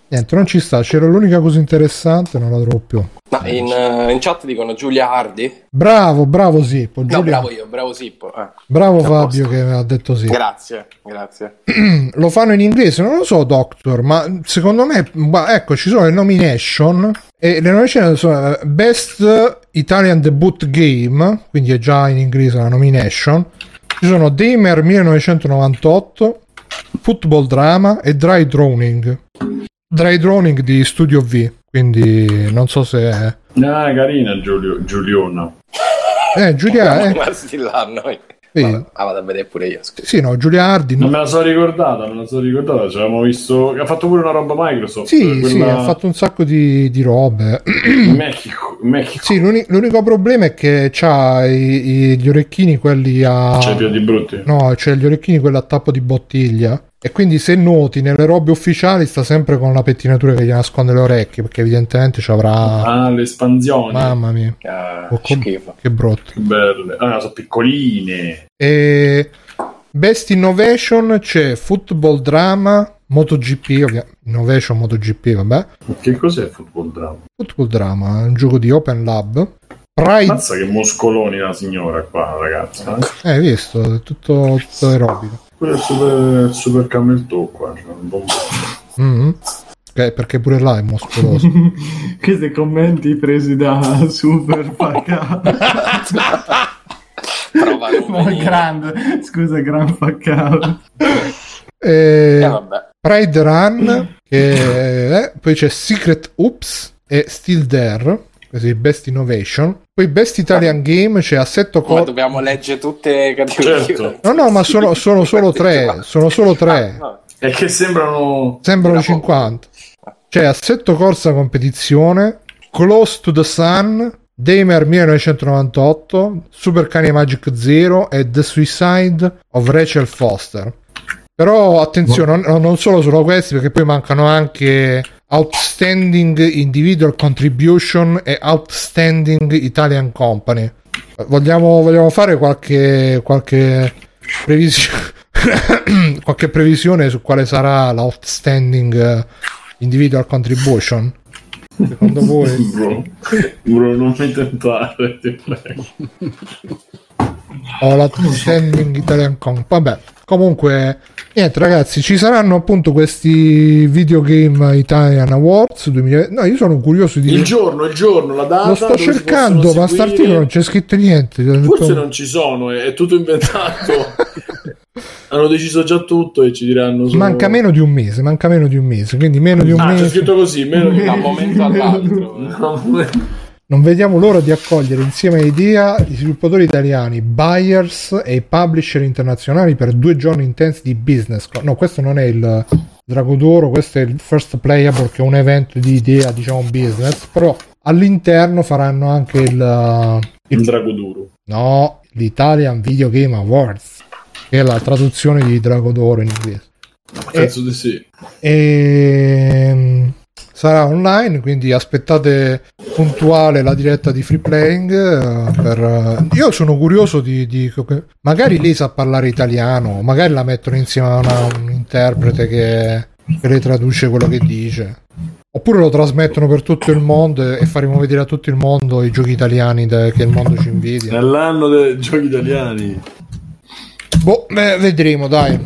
Niente, non ci sta. C'era l'unica cosa interessante, non la trovo più. Ma in, eh, in chat dicono Giulia Hardy. Bravo, bravo Sippo. No, Giulia- bravo io, bravo Sippo. eh. bravo A Fabio posto. che ha detto sì. Grazie, grazie. lo fanno in inglese, non lo so, Doctor, ma secondo me, ma ecco, ci sono le nomination e le nomination sono eh, Best Italian Debut Game, quindi è già in inglese la nomination. Ci sono Damer 1998, Football Drama e Dry Droning. Dry Droning di Studio V, quindi non so se... Ah, carina Giulio, Giuliona. Eh, Giulia... Eh, Ma sti là, noi. Sì, Vabbè, ah, vado a vedere pure io, scusa. sì, no, Giulia. Non no. me la so ricordata, non me la so ricordata. Ci avevamo visto. Ha fatto pure una roba Microsoft. Sì, sì, quella- ha fatto un sacco di, di robe. in Mexico. Mexico. Sì, l'uni- l'unico problema è che c'ha i- i- gli orecchini quelli a... C'è i piedi brutti. No, c'è gli orecchini quelli a tappo di bottiglia. E quindi se noti nelle robe ufficiali sta sempre con la pettinatura che gli nasconde le orecchie, perché evidentemente ci avrà... Ah, le espansioni. Mamma mia, Ah, Oh, com- che brutto. Che belle. Ah, sono piccoline. E... Best Innovation c'è Football Drama, MotoGP, ovvia- Innovation MotoGP, vabbè. Che cos'è Football Drama? Football Drama, è un gioco di Open Lab. Pride, Mazza che muscoloni la signora qua, ragazza. eh. eh, hai visto, è tutto, tutto aerobico. Pure il super, il super camel toe qua. Cioè, un bombo. Mhm. Ok, perché pure là è muscoloso. Questi commenti presi da Super Ma numeri. grande, scusa, gran Facca. E... Eh, vabbè. Pride Run, che è- poi c'è Secret Oops e Still There, così Best Innovation. Poi Best Italian Game c'è Assetto Ma Corsa. dobbiamo leggere tutte le categorie. Certo. No, no, ma sono, sono solo tre. Sono solo tre. Ah, no. È che sembrano. Sembrano Era poco. 50. C'è Assetto Corsa Competizione, Close to the Sun, Damer 1998, Super Cane Magic Zero e The Suicide of Rachel Foster. Però attenzione, non, non solo solo questi, perché poi mancano anche Outstanding Individual Contribution e Outstanding Italian Company. Vogliamo, vogliamo fare qualche, qualche previsione qualche previsione su quale sarà l'outstanding eh, individual contribution secondo voi Bro, bro, non mi tentare, ti prego. O l'outstanding italian comp vabbè comunque niente ragazzi ci saranno appunto questi videogame Italian Awards 2000 no io sono curioso di Il giorno, il giorno, la data. lo sto cercando ma st'articolo non c'è scritto niente Ho Forse detto- non ci sono, è, tutto inventato. Hanno deciso già tutto e ci diranno solo... manca meno di un mese manca meno di un mese quindi meno di un Ah, c'è mese scritto così, meno di Da un momento all'altro. No, Non vediamo l'ora di accogliere insieme a Idea i sviluppatori italiani, buyers e i publisher internazionali per due giorni intensi di business. No, questo non è il Drago d'Oro, questo è il First Playable che è un evento di Idea, diciamo business, però all'interno faranno anche il, il drago duro. no, l'Italian Video Game Awards, che è la traduzione di Drago d'Oro in inglese. Penso di sì. e mm, sarà online quindi aspettate puntuale la diretta di free playing eh, per, eh, io sono curioso di, di- magari lei sa parlare italiano magari la mettono insieme a una- un interprete che, che le traduce quello che dice oppure lo trasmettono per tutto il mondo e faremo vedere a tutto il mondo i giochi italiani de- che il mondo ci invidia Nell'anno dei giochi italiani. Boh, beh, vedremo, dai.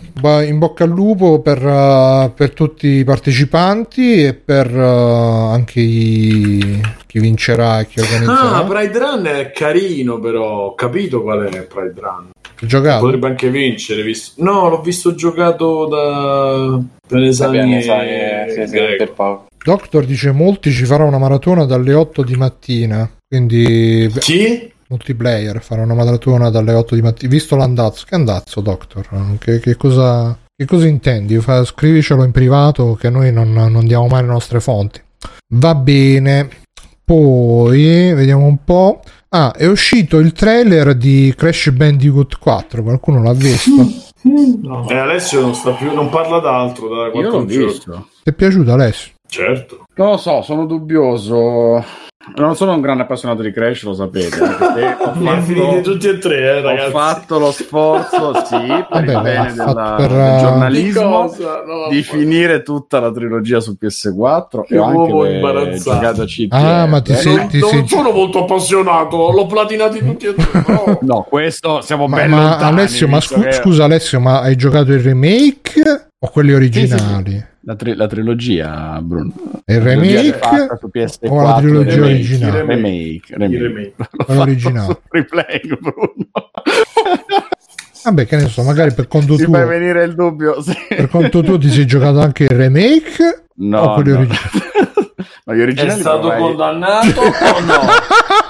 In bocca al lupo per, uh, per tutti i partecipanti e per uh, anche i- chi vincerà e chi organizzerà. Ah, Pride Run è carino, però ho capito qual è Pride Run. Giocato? Potrebbe anche vincere. Visto... No, l'ho visto giocato da Penesani Bene, e eh, sì, sì, Greco. per Paolo. Doctor dice molti ci farà una maratona dalle 8 di mattina. Quindi Chi? Multiplayer farà una maratona dalle 8 di mattina. Visto l'andazzo, che andazzo, Doctor? Che, che cosa, che cosa intendi? Fa- scrivicelo in privato che noi non, non diamo mai le nostre fonti. Va bene. Poi vediamo un po'. Ah, è uscito il trailer di Crash Bandicoot 4. Qualcuno l'ha visto? Eh, Alessio non, sta più, non parla d'altro da Io l'ho giorni. visto. Ti è piaciuto Alessio? Certo. Non lo so, sono dubbioso. Non sono un grande appassionato di Crash, lo sapete. ho fatto, tutti e tre, eh, ho ragazzi. fatto lo sforzo, sì, per Vabbè, il bene della- per, del eh, Di giornalismo. cosa? No, Di finire tutta la trilogia su PS4 Che e ho anche uomo imbarazzato. CTR. Ah, ma ti eh. sei- non, ti non sei- sono molto appassionato, l'ho platinati tutti e tre. però- No, questo siamo Ma, ben ma lontani, Alessio, ma scu- che scusa Alessio, ma hai giocato il remake o quelli originali? La, tri- la trilogia, Bruno. Il remake rifatta su PS4, o la trilogia remake, originale? Remake, remake. Remake. L'ho Quella fatto originale. su Replay, Bruno. Vabbè, che ne so, magari per conto Ti tuo, fai venire il dubbio? Sì. per conto tuo ti sei giocato anche il remake No, o quelli no. originali? Ma gli È originali stato provai- condannato o no?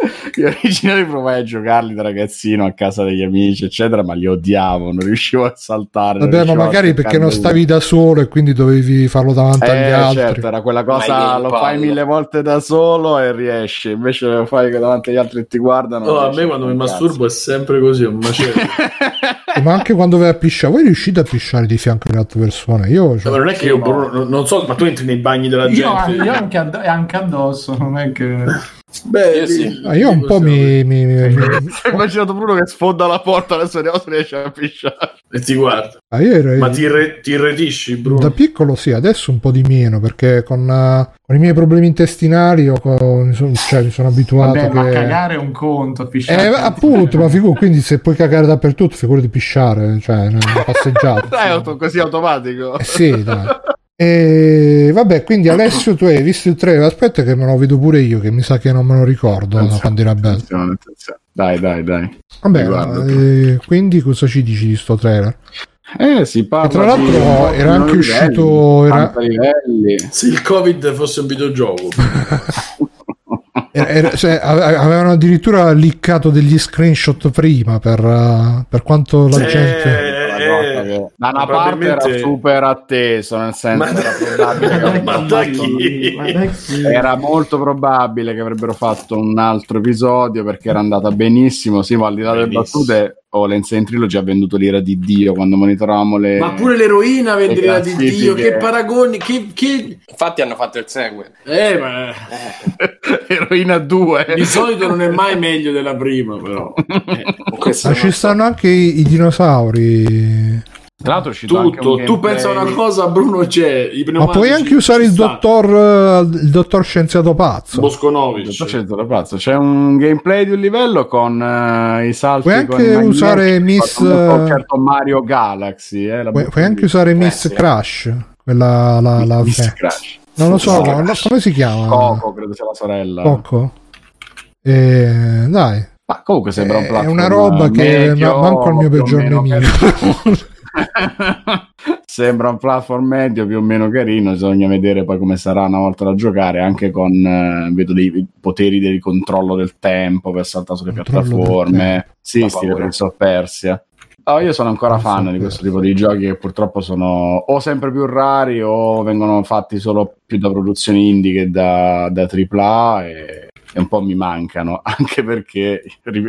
Gli originali provai a giocarli da ragazzino a casa degli amici, eccetera, ma li odiavo, non riuscivo a saltare. Vabbè, ma a magari perché non stavi da solo e quindi dovevi farlo davanti agli Eh, altri. certo, era quella cosa, lo fai mille volte da solo e riesci, invece lo fai davanti agli altri e ti guardano. Oh, non a me quando mi un masturbo è sempre così, è un macello. Eh, Ma anche quando vai a pisciare, voi riuscite a pisciare di fianco alle altre persone? Io cioè, Ma non è che io, Bruno, non- so, ma tu entri nei bagni della Io, gente. io anche, add- anche addosso, non è che... Beh, Io sì. ah, io un po' mi, mi- mi- mi-. Ho immaginato Bruno che sfonda la porta, adesso vediamo se riesce a pisciare. E ti guarda. ah, io ero- Ma ti, irre- ti irretisci, Da Bruno? piccolo sì, adesso un po' di meno perché con, eh, con i miei problemi intestinali ho- co- mi, sono, cioè, mi sono abituato Vabbè, ma che... cagare è un conto, Eh, pisciare. appunto, ma figurati, quindi se puoi cagare dappertutto, figurati pisciare, cioè una passeggiata. Dai, auto- così automatico. Eh sì, dai. E vabbè, quindi Alessio, tu hai visto il trailer? Aspetta, che me lo vedo pure io, che mi sa che non me lo ricordo da quando era bello. Attenzione, attenzione. Dai, dai, dai. Vabbè, eh, quindi cosa ci dici di sto trailer? Eh, si parla E tra l'altro di- era anche livelli, uscito- era- 80 livelli. Se il Covid fosse un videogioco. Era- era- cioè, ave- avevano addirittura liccato degli screenshot prima per, eh, per quanto la Eh, gente. Che da una parte era super atteso, nel senso Ma- era probabile Ma da chi? Era molto probabile che avrebbero fatto un altro episodio perché era andata benissimo. Sì, ma al di là delle battute, oh, l'Insane Trilogy ha venduto l'ira di Dio quando monitoravamo le. Ma pure l'eroina vendeva le di. Dio, che paragoni, che... che... Infatti hanno fatto il segue. Eh, ma... Eroina 2. Di solito non è mai meglio della prima, però. Questo Ma ci stanno anche i, i dinosauri. Tra l'altro è uscito anche Tutto, un tu pensa a una cosa, Bruno c'è. I Ma puoi anche usare ci il dottor, eh, il dottor scienziato pazzo. Bosconovic. Dottor Scienza da pazzo. C'è un gameplay di un livello con eh, i salti Puoi anche usare Miss, eh, certo Mario Galaxy eh, la Puoi, puoi anche usare Miss sì. Crash. Quella la, la- Miss eh, Crash Non lo so, no, Crash. come si chiama? Coco credo sia la sorella Coco. Eh, dai, ma comunque sembra un è platform una roba che medio, manco il mio peggior nemico. sembra un platform medio più o meno carino bisogna vedere poi come sarà una volta da giocare anche con eh, vedo dei poteri di controllo del tempo per saltare sulle Controllo del piattaforme. sì stile. Prince of Persia Oh, io sono ancora Prince fan of di questo tipo di giochi che purtroppo sono o sempre più rari o vengono fatti solo più da produzioni indie che da, da AAA e, e un po' mi mancano, anche perché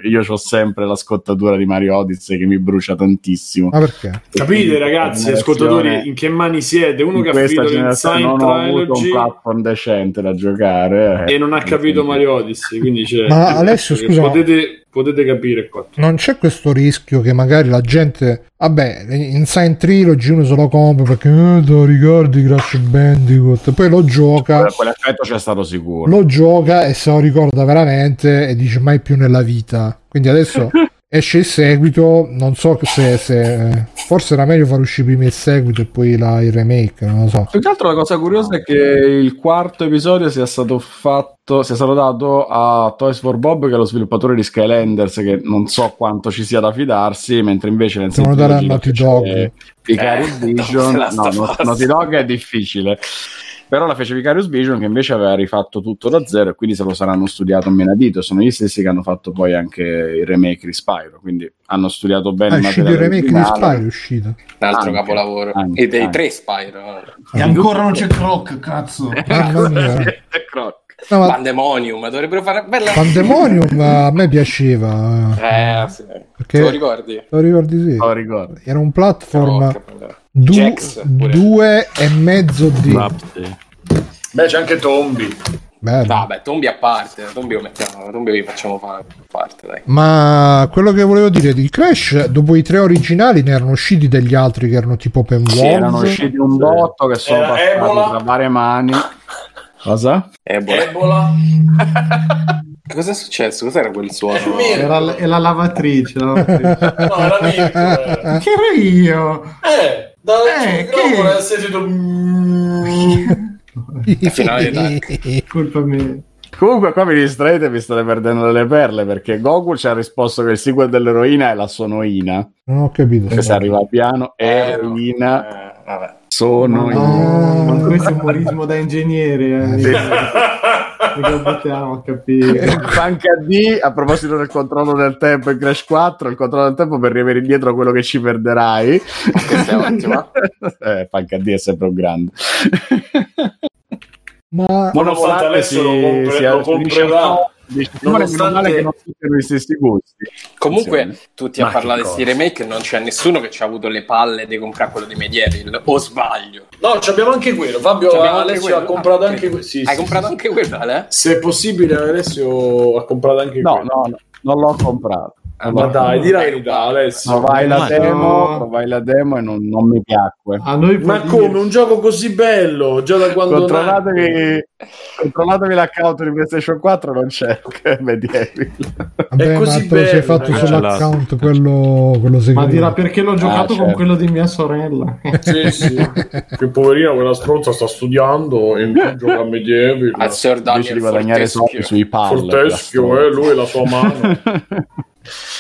io ho sempre la scottatura di Mario Odyssey che mi brucia tantissimo. Ma perché? Capite, ragazzi, ascoltatori, in che mani siete? Uno in che ha questa finito generazione l'Insane non ho avuto un Trilogy platform decente da giocare eh. e non ha capito Mario Odyssey, quindi c'è... Ma Alessio, che scusa, ma- Potete, potete capire qua. Non c'è questo rischio che magari la gente. Vabbè, in Sign Trilogy uno se lo compra perché eh, te lo ricordi Crash Bandicoot. Poi lo gioca. Quell'effetto c'è stato sicuro. Lo gioca e se lo ricorda veramente e dice mai più nella vita. Quindi adesso esce il seguito, non so se, se- forse era meglio far uscire prima il seguito e poi la- il remake, non lo so. Più che altro la cosa curiosa è che il quarto episodio sia stato fatto, sia stato dato a Toys for Bob, che è lo sviluppatore di Skylanders, che non so quanto ci sia da fidarsi, mentre invece nel senso dare a Naughty Dog. Vicarious Eh, Vision, no, no. Naughty Dog è difficile. Però la fece Vicarious Vision che invece aveva rifatto tutto da zero e quindi se lo saranno studiato a menadito. Sono gli stessi che hanno fatto poi anche il remake di Spyro, quindi hanno studiato bene Ah, è il uscito il remake di. Spyro, è uscito. Un altro Anche, capolavoro. anche, e dei anche. tre Spyro. E ancora non c'è Croc, cazzo. Mamma mia. E Croc. No, ma Pandemonium, dovrebbero fare bella. Pandemonium a me piaceva. Eh, sì. Perché- Te lo ricordi? Te lo ricordi sì? Lo ricordo. Era un platform Oh. Du- Jax, due e mezzo D. Ma, sì. Beh, c'è anche Tombi. Bello. Vabbè, Tombi a parte. Tombi lo mettiamo. Tombi lo facciamo fare a parte, dai. Ma quello che volevo dire di Crash, dopo i tre originali ne erano usciti degli altri che erano tipo open Sì, world. erano usciti un botto che sono Era passati Ebola. tra varie mani. Cosa? Ebola. Ebola. Cosa è successo? Cos'era quel suono? Era l- è la lavatrice. la lavatrice. No, era Mirko. eh. che ero io? Eh, da Eh, microfono che- è sentito... finale Colpa mia. Comunque qua mi distraete e vi state perdendo delle perle perché Goku ci ha risposto che il sequel dell'eroina è la sonoina. Non ho capito. Che se arriva al piano, Eh, eroina, Eh, vabbè. sono. Ma questo è umorismo da ingegnere. Eh. Mica buttiamo a capire. Panca D, a proposito del controllo del tempo in Crash 4, il controllo del tempo per riavere indietro quello che ci perderai. Questa è ottima. eh, Panca D è sempre un grande. Ma Nonostante adesso lo compre- si lo comprerà. Dice, Nonostante- "Ma male che non siano i stessi gusti. Comunque, Attenzione. tutti a Ma parlare di sti remake, non c'è nessuno che ci ha avuto le palle di comprare quello di Medieval. O sbaglio? No, ci abbiamo anche quello. Fabio Alessio quello? ha comprato Ah, anche quello. Sì, Hai sì, comprato sì, anche quello, Ale? sì. Se è possibile, Alessio ha comprato anche No, quello. no, no, non l'ho comprato. Non Ma l'ho dai, di la verità, Alessio. Provai la Ma demo, no. provai la demo e non, non mi piacque. A Ma dire- come? Un gioco così bello? Già da quando Controllatevi, controllatevi l'account di PlayStation 4, non c'è Medieval. vabbè, è ma così te lo sei bello, fatto ragazzi. sull'account quello, quello Ma segreto. dirà perché l'ho giocato con certo. quello di mia sorella. Sì, sì. che poverina quella stronza sta studiando e gioca a Medieval. Al Sir Invece di guadagnare soldi sui palle. Forteschio, eh, lui e la sua mano.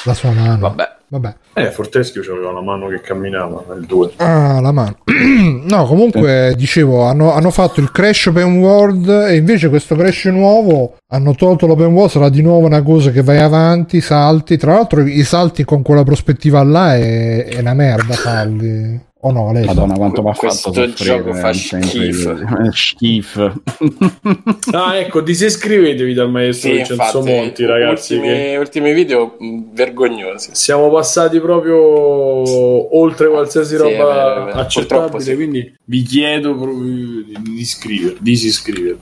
La sua mano. Vabbè. Vabbè. Eh, Forteschio aveva la mano che camminava, il 2. Ah, la mano. no, comunque dicevo, hanno, hanno fatto il crash open world e invece questo crash nuovo hanno tolto l'open world, sarà di nuovo una cosa che vai avanti, salti. Tra l'altro i salti con quella prospettiva là è, è una merda farli. O no, Alessio? Madonna, quanto mi ha Questo fatto soffrire. gioco fa eh, schifo. io. Schifo. Ah, ecco, disiscrivetevi dal maestro Sì, Vincenzo infatti, Monti, ragazzi. ultimi, Che ultimi video mh, vergognosi. siamo passati proprio oltre qualsiasi Sì, roba è vero, è vero. accettabile. Sì. Quindi vi chiedo proprio di iscrivervi, disiscrivervi.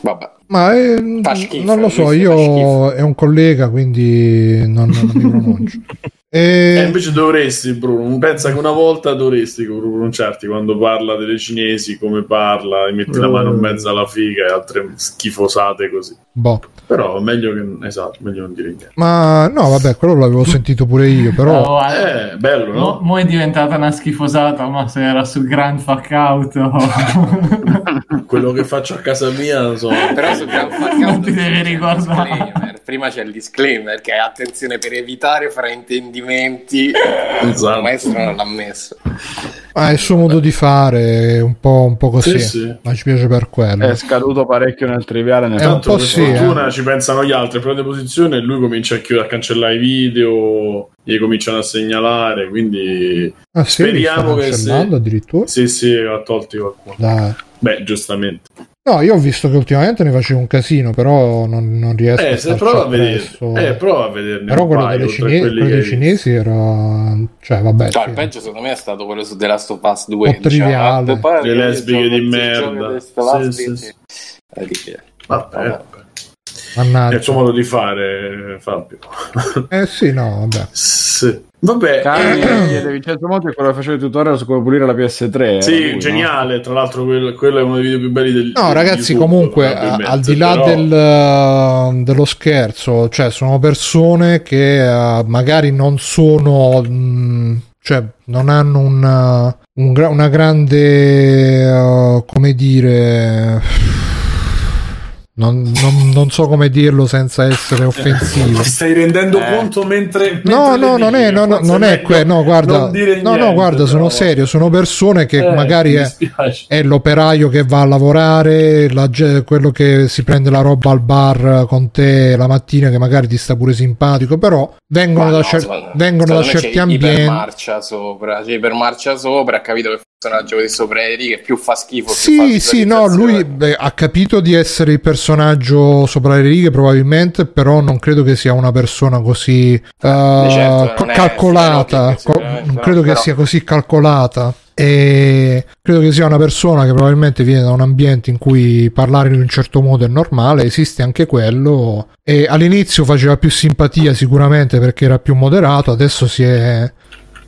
Vabbè. Ma eh, Fa schifo, non lo so, si fa io è un collega, quindi non, non mi pronuncio. E E, invece dovresti, Bruno, pensa che una volta dovresti pronunciarti quando parla delle cinesi, come parla, e metti la mano in mezzo alla figa e altre schifosate così. boh. Però meglio che esatto, meglio non dire niente. Ma no, vabbè, quello l'avevo sentito pure io, però... Oh, eh, Eh, bello, mo, no? mo è diventata una schifosata, ma se era su Grand Fuck Out. oh. Quello che faccio a casa mia, non so. Però su Grand Fuck Non Out ti devi ricordare. Prima c'è il disclaimer che è attenzione per evitare fraintendimenti. Esatto. Il maestro non l'ha messo. Ah, è il suo modo di fare, è un po', un po' così. Sì, sì. Ma ci piace per quello. È scaduto parecchio nel triviale. Nel È un Tanto po' per sì, fortuna eh. ci pensano gli altri, prende posizione e lui comincia a, chiudere, a cancellare i video, gli cominciano a segnalare, quindi Ah, sì, speriamo che se- addirittura. sì sì, ha tolti qualcuno. Dai. Beh, giustamente. No, io ho visto che ultimamente ne facevo un casino, però non, non riesco Eh, a se prova a vedere. Eh, prova a vederne Però quello paio, delle cine- quello dei cinesi era... Cioè, vabbè, No, sì. il peggio secondo me è stato quello su The Last of Us 2. Un triviale. "Ah, pare Le lesbiche di merda. Sì, sì, sì. Eh, Vabbè, Vabbè. vabbè. È il Mannaggia. suo modo di fare, Fabio. Eh sì, no, vabbè. sì. Vabbè, Carmine eh, chiede Vincenzo Monti è quello che faceva il tutorial su come pulire la PS3. era sì, lui, no? geniale. Tra l'altro, quello, quello è uno dei video più belli del No, ragazzi, YouTube, comunque, a- al di là però- del, uh, dello scherzo, cioè, sono persone che uh, magari non sono, mh, cioè, non hanno una, un gra- una grande, uh, come dire, non, non- non so come dirlo senza essere offensivo. Ti stai rendendo Eh. conto mentre. No, mentre no, non è, dici, no, no, non è que- no, guarda, no, no, niente, guarda, sono serio, sono persone che Eh, magari è, è l'operaio che va a lavorare, la quello che si prende la roba al bar con te la mattina, che magari ti sta pure simpatico, però vengono Ma da, no, cer- vengono da certi c'è ambienti. ipermarcia sopra, c'è ipermarcia sopra, ha capito che personaggio di sopra Eri che più fa schifo. Sì, sì, no, lui beh, ha capito di essere il personaggio sopra le righe probabilmente, però non credo che sia una persona così eh, certo, calcolata, co- non no, credo che però- sia così calcolata. E credo che sia una persona che probabilmente viene da un ambiente in cui parlare in un certo modo è normale, esiste anche quello. E all'inizio faceva più simpatia sicuramente perché era più moderato, adesso si è,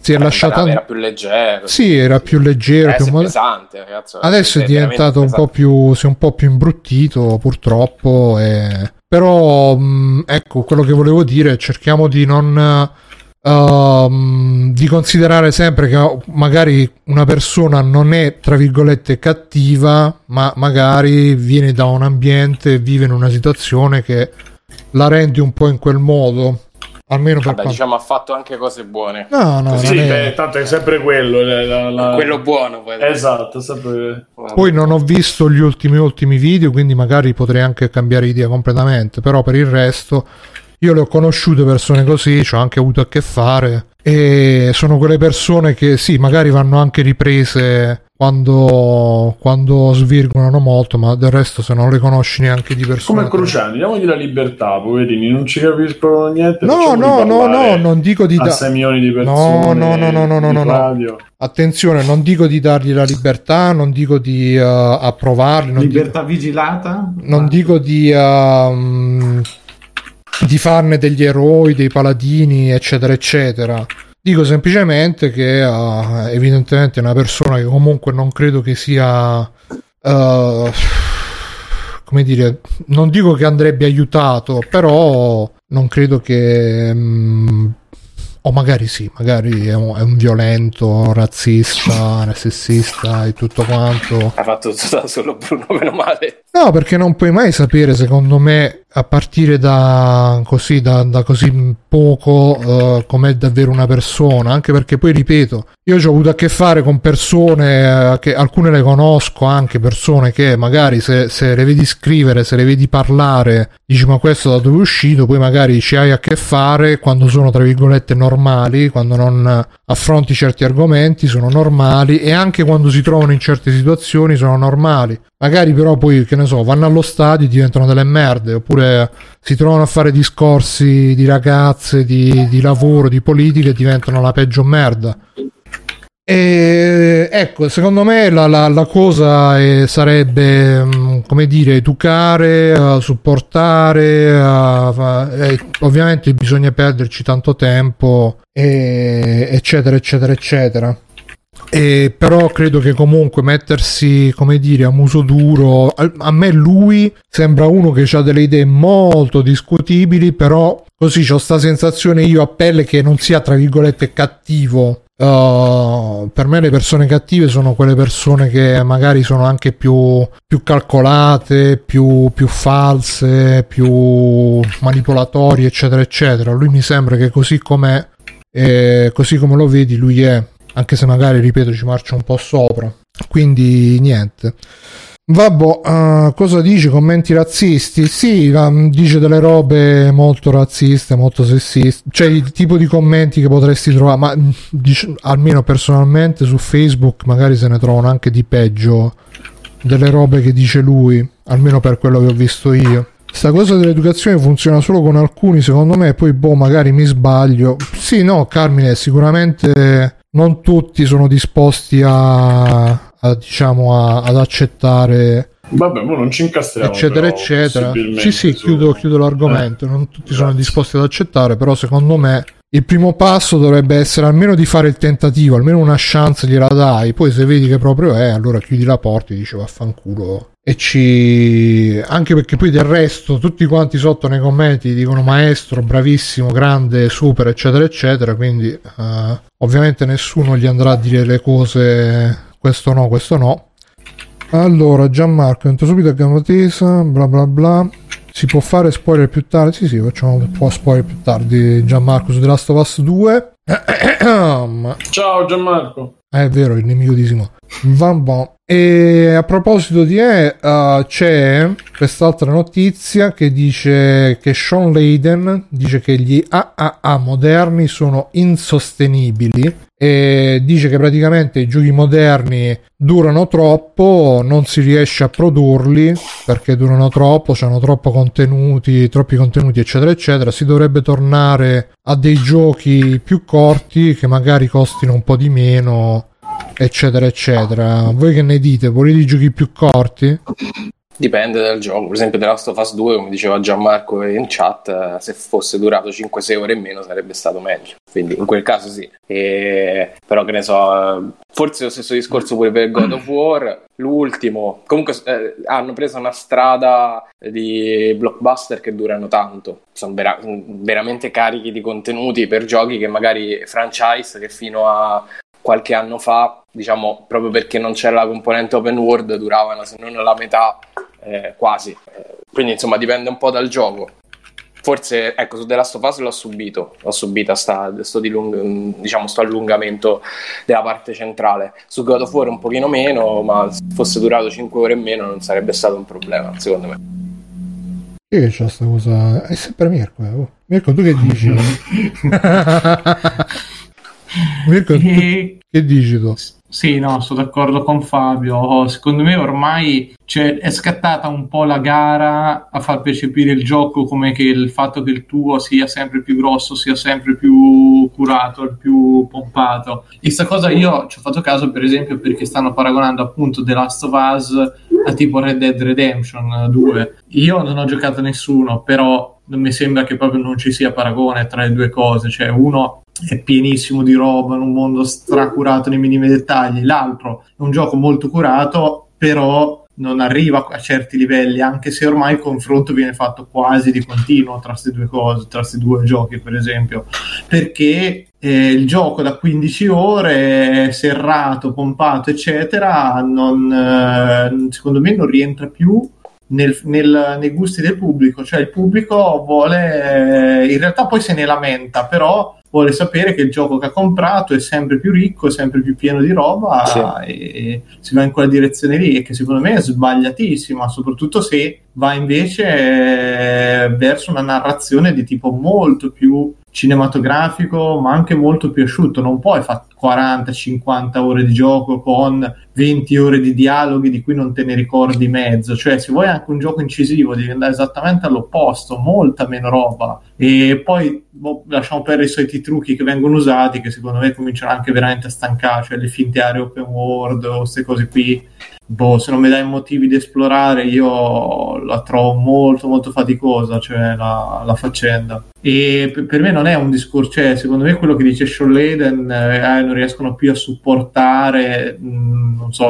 si è lasciata. Era più leggero. Sì, era più leggero, Eh, più moder- pesante, ragazzo. Adesso è diventato un po' più, si è un po' più imbruttito purtroppo. e- Però mh, ecco quello che volevo dire: cerchiamo di non ehm, di considerare sempre che magari una persona non è tra virgolette cattiva, ma magari viene da un ambiente, vive in una situazione che la rende un po' in quel modo. Almeno per Vabbè, quanto. diciamo, ha fatto anche cose buone. No, no, Sì, è- beh, tanto è sempre quello. la- la- la- Quello buono, poi. Esatto, sempre. Poi non ho visto gli ultimi ultimi video, quindi magari potrei anche cambiare idea completamente, però per il resto io le ho conosciute persone così, ci ho anche avuto a che fare e sono quelle persone che sì, magari vanno anche riprese quando, quando svirgolano molto, ma del resto se non le conosci neanche di persona. Come Cruciani, diamogli la libertà, poverini, non ci capiscono niente. No, no, no, no, non dico di a da- 6 milioni di persone. No, no, no, no, no, no, no. Attenzione, non dico di dargli la libertà, non dico di uh, approvarli, non dico- Libertà vigilata? non dico di, ehm, di farne degli eroi, dei paladini, eccetera, eccetera. Dico semplicemente che eh, evidentemente è una persona che comunque non credo che sia... eh, come dire, non dico che andrebbe aiutato, però non credo che... mm, o magari sì, magari è un, è un violento, razzista, sessista e tutto quanto. Ha fatto tutto da solo Bruno, meno male. No, perché non puoi mai sapere, secondo me, a partire da così, da, da così poco, eh, com'è davvero una persona. Anche perché poi, ripeto, io ho avuto a che fare con persone eh, che alcune le conosco, anche persone che magari se, se le vedi scrivere, se le vedi parlare, dici ma questo da dove è uscito, poi magari ci hai a che fare quando sono tra virgolette normali, quando non affronti certi argomenti, sono normali e anche quando si trovano in certe situazioni sono normali. Magari però poi, che ne so, vanno allo stadio e diventano delle merde, oppure si trovano a fare discorsi di ragazze, di, di lavoro, di politica e diventano la peggio merda. E ecco, secondo me la, la- la cosa eh, sarebbe, mm, come dire, educare, eh, supportare, fa- eh, ovviamente bisogna perderci tanto tempo, e- eccetera, eccetera, eccetera. E però credo che comunque mettersi, come dire, a muso duro, a, a me lui sembra uno che ha delle idee molto discutibili, però così ho sta sensazione io a pelle che non sia tra virgolette cattivo. Uh, per me le persone cattive sono quelle persone che magari sono anche più, più calcolate, più, più false, più manipolatori, eccetera, eccetera. Lui mi sembra che così come così come lo vedi, lui è, anche se magari ripeto, ci marcia un po' sopra. Quindi niente. Vabbè, eh, cosa dici? Commenti razzisti? Sì, um, dice delle robe molto razziste, molto sessiste. Cioè, il tipo di commenti che potresti trovare, ma mm, dic- almeno personalmente su Facebook magari se ne trovano anche di peggio delle robe che dice lui, almeno per quello che ho visto io. Sta cosa dell'educazione funziona solo con alcuni, secondo me, poi boh, magari mi sbaglio. Sì, no, Carmine, sicuramente non tutti sono disposti a, a, diciamo a- ad accettare Vabbè, ma non ci incastriamo. eccetera, però, eccetera. Sì, sì, chiudo, chiudo l'argomento. Non tutti sono Grazie. disposti ad accettare, però secondo me il primo passo dovrebbe essere almeno di fare il tentativo, almeno una chance gliela dai. Poi se vedi che proprio è, allora chiudi la porta e dici vaffanculo. E ci. Anche perché poi del resto, tutti quanti sotto nei commenti dicono maestro, bravissimo, grande, super, eccetera, eccetera. Quindi, eh, ovviamente, nessuno gli andrà a dire le cose. Questo no, questo no. Allora, Gianmarco, entro subito a gamba tesa, bla bla bla. Si può fare spoiler più tardi? Sì, sì, facciamo un po' spoiler più tardi. Gianmarco su The Last of Us 2. Ma- Ciao Gianmarco. è vero, il nemico di Simone. Van bon. E a proposito di E, eh, c'è quest'altra notizia che dice che Sean Layden dice che gli AAA moderni sono insostenibili e dice che praticamente i giochi moderni durano troppo, non si riesce a produrli perché durano troppo, hanno troppo contenuti, troppi contenuti, eccetera, eccetera. Si dovrebbe tornare a dei giochi più corti che magari costino un po' di meno, eccetera, eccetera. Voi che ne dite? Volete giochi più corti? Dipende dal gioco, per esempio The Last of Us 2, come diceva Gianmarco in chat, eh, se fosse durato 5-6 ore in meno sarebbe stato meglio, quindi in quel caso sì. E... Però che ne so, forse lo stesso discorso pure per God of War, l'ultimo, comunque eh, hanno preso una strada di blockbuster che durano tanto, sono vera- veramente carichi di contenuti per giochi che magari franchise che fino a qualche anno fa, diciamo proprio perché non c'era la componente open world, duravano se non la metà, eh, quasi. Quindi insomma dipende un po' dal gioco. Forse, ecco, su The Last of Us l'ho subito, l'ho subita sta, sto, dilung- diciamo, sto allungamento della parte centrale. Su God of War un pochino meno, ma se fosse durato 5 ore in meno non sarebbe stato un problema, secondo me. Chi che c'ha sta cosa? È sempre Mirko. eh, oh. Mirko, tu che dici? Mirko, E- che dici tu? Sì, no, sono d'accordo con Fabio. Secondo me ormai cioè, è scattata un po' la gara a far percepire il gioco come che il fatto che il tuo sia sempre più grosso, sia sempre più curato, più pompato. E sta cosa io ci ho fatto caso, per esempio, perché stanno paragonando appunto The Last of Us a tipo Red Dead Redemption 2. Io non ho giocato nessuno, però mi sembra che proprio non ci sia paragone tra le due cose. Cioè, uno è pienissimo di roba in un mondo stracurato nei minimi dettagli, l'altro è un gioco molto curato, però non arriva a certi livelli, anche se ormai il confronto viene fatto quasi di continuo tra queste due cose, tra questi due giochi, per esempio, perché eh, il gioco da 15 ore, serrato, pompato, eccetera, non, eh, secondo me non rientra più nel- nel- nei gusti del pubblico, cioè il pubblico vuole, eh, in realtà poi se ne lamenta, però vuole sapere che il gioco che ha comprato è sempre più ricco, sempre più pieno di roba Sì. e, e si va in quella direzione lì e che secondo me è sbagliatissima, soprattutto se va invece eh, verso una narrazione di tipo molto più cinematografico ma anche molto più asciutto non puoi fare 40-50 ore di gioco con 20 ore di dialoghi di cui non te ne ricordi mezzo. Cioè se vuoi anche un gioco incisivo devi andare esattamente all'opposto molta meno roba. E poi boh, lasciamo perdere i soliti trucchi che vengono usati che secondo me cominciano anche veramente a stancare cioè le finte aree open world o queste cose qui boh, se non mi dai motivi di esplorare, io la trovo molto, molto faticosa, cioè la, la faccenda. E per, per me non è un discorso, cioè, secondo me quello che dice Sean Layden, eh, non riescono più a supportare, mh, non so.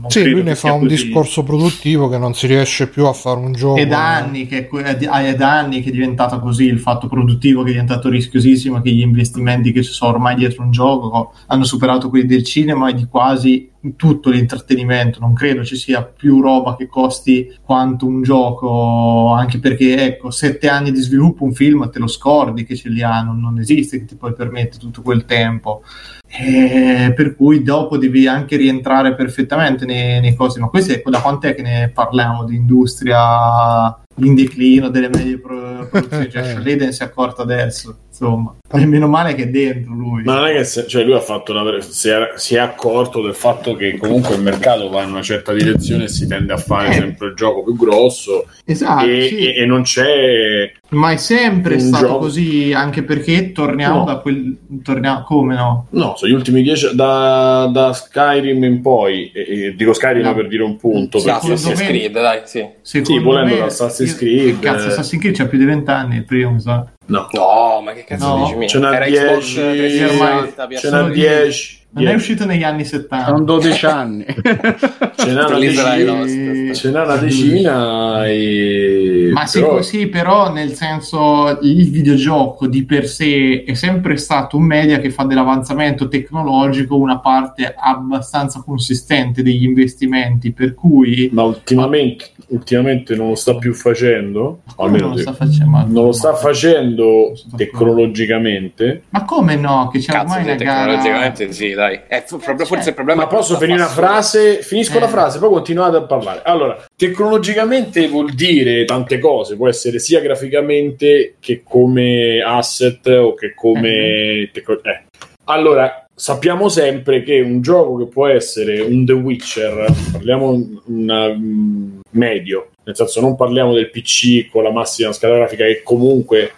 Non Sì, lui ne fa un così. discorso produttivo che non si riesce più a fare un gioco. È da anni che è, da anni che è diventato così il fatto produttivo che è diventato rischiosissimo che gli investimenti che ci sono ormai dietro un gioco hanno superato quelli del cinema e di quasi tutto l'intrattenimento non credo ci sia più roba che costi quanto un gioco anche perché ecco sette anni di sviluppo un film te lo scordi che ce li ha non, non esiste che ti puoi permettere tutto quel tempo. Eh, per cui dopo devi anche rientrare perfettamente nei, nei cosi ma questo è da quant'è che ne parliamo di industria in declino delle medie pro- produzioni, cioè Sean Layden si è accorto adesso, insomma. E meno male che è dentro lui. Ma non è che se- cioè lui ha fatto una, si, è, si è accorto del fatto che comunque il mercato va in una certa direzione e si tende a fare Eh. sempre il gioco più grosso Esatto, e, sì. e- e non c'è Ma è sempre stato gioco- così, anche perché torniamo No. da quel... Torniamo, come no? no, sono gli ultimi dieci da, da Skyrim in poi e, e dico Skyrim No. per dire un punto Sì, Assassin's me- Creed, dai, sì. Sì, volendo me- da Assassin's io- Creed, che Cazzo, eh. Assassin's Creed c'ha più di vent'anni, il primo, mi sa. No No, ma che cazzo No. dici? mia? ce n'ha Era Xbox 10 360, ormai- ce PS4. n'ha 10 Non è uscito negli anni 70. Sono 12 anni. ce n'ha una decina ce n'ha una decina e Ma sì, però- così, però nel senso il videogioco di per sé è sempre stato un media che fa dell'avanzamento tecnologico una parte abbastanza consistente degli investimenti, per cui ma ultimamente, ultimamente non lo sta più facendo almeno non lo sta facendo. ma- non lo sta facendo tecnologicamente Ma come no? Che c'è Cazzo, ormai una gara tecnologicamente sì, dai. È f- proprio, forse il problema ma posso finire una frase finisco Eh. la frase poi continuate a parlare allora tecnologicamente vuol dire tante cose può essere sia graficamente che come asset o che come tecno- eh. allora sappiamo sempre che un gioco che può essere un The Witcher parliamo un una, mm, medio nel senso non parliamo del PC con la massima scala grafica che comunque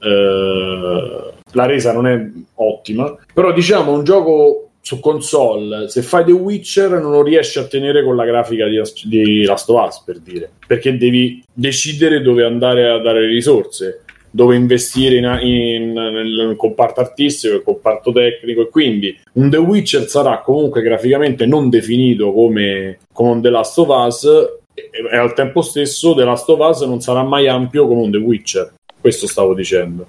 eh, la resa non è ottima però diciamo un gioco su console se fai The Witcher non lo riesci a tenere con la grafica di, di Last of Us per dire perché devi decidere dove andare a dare le risorse dove investire in, in- nel comparto artistico e comparto tecnico e quindi un The Witcher sarà comunque graficamente non definito come, come un The Last of Us e, e al tempo stesso The Last of Us non sarà mai ampio come un The Witcher. Questo stavo dicendo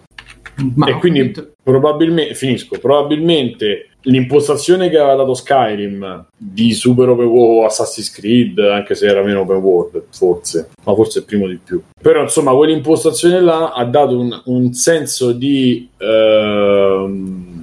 Ma e quindi capito. probabilmente finisco. Probabilmente l'impostazione che aveva dato Skyrim di super open world Assassin's Creed anche se era meno open world forse. Ma forse il primo di più. Però insomma quell'impostazione là ha dato un, un senso di ehm,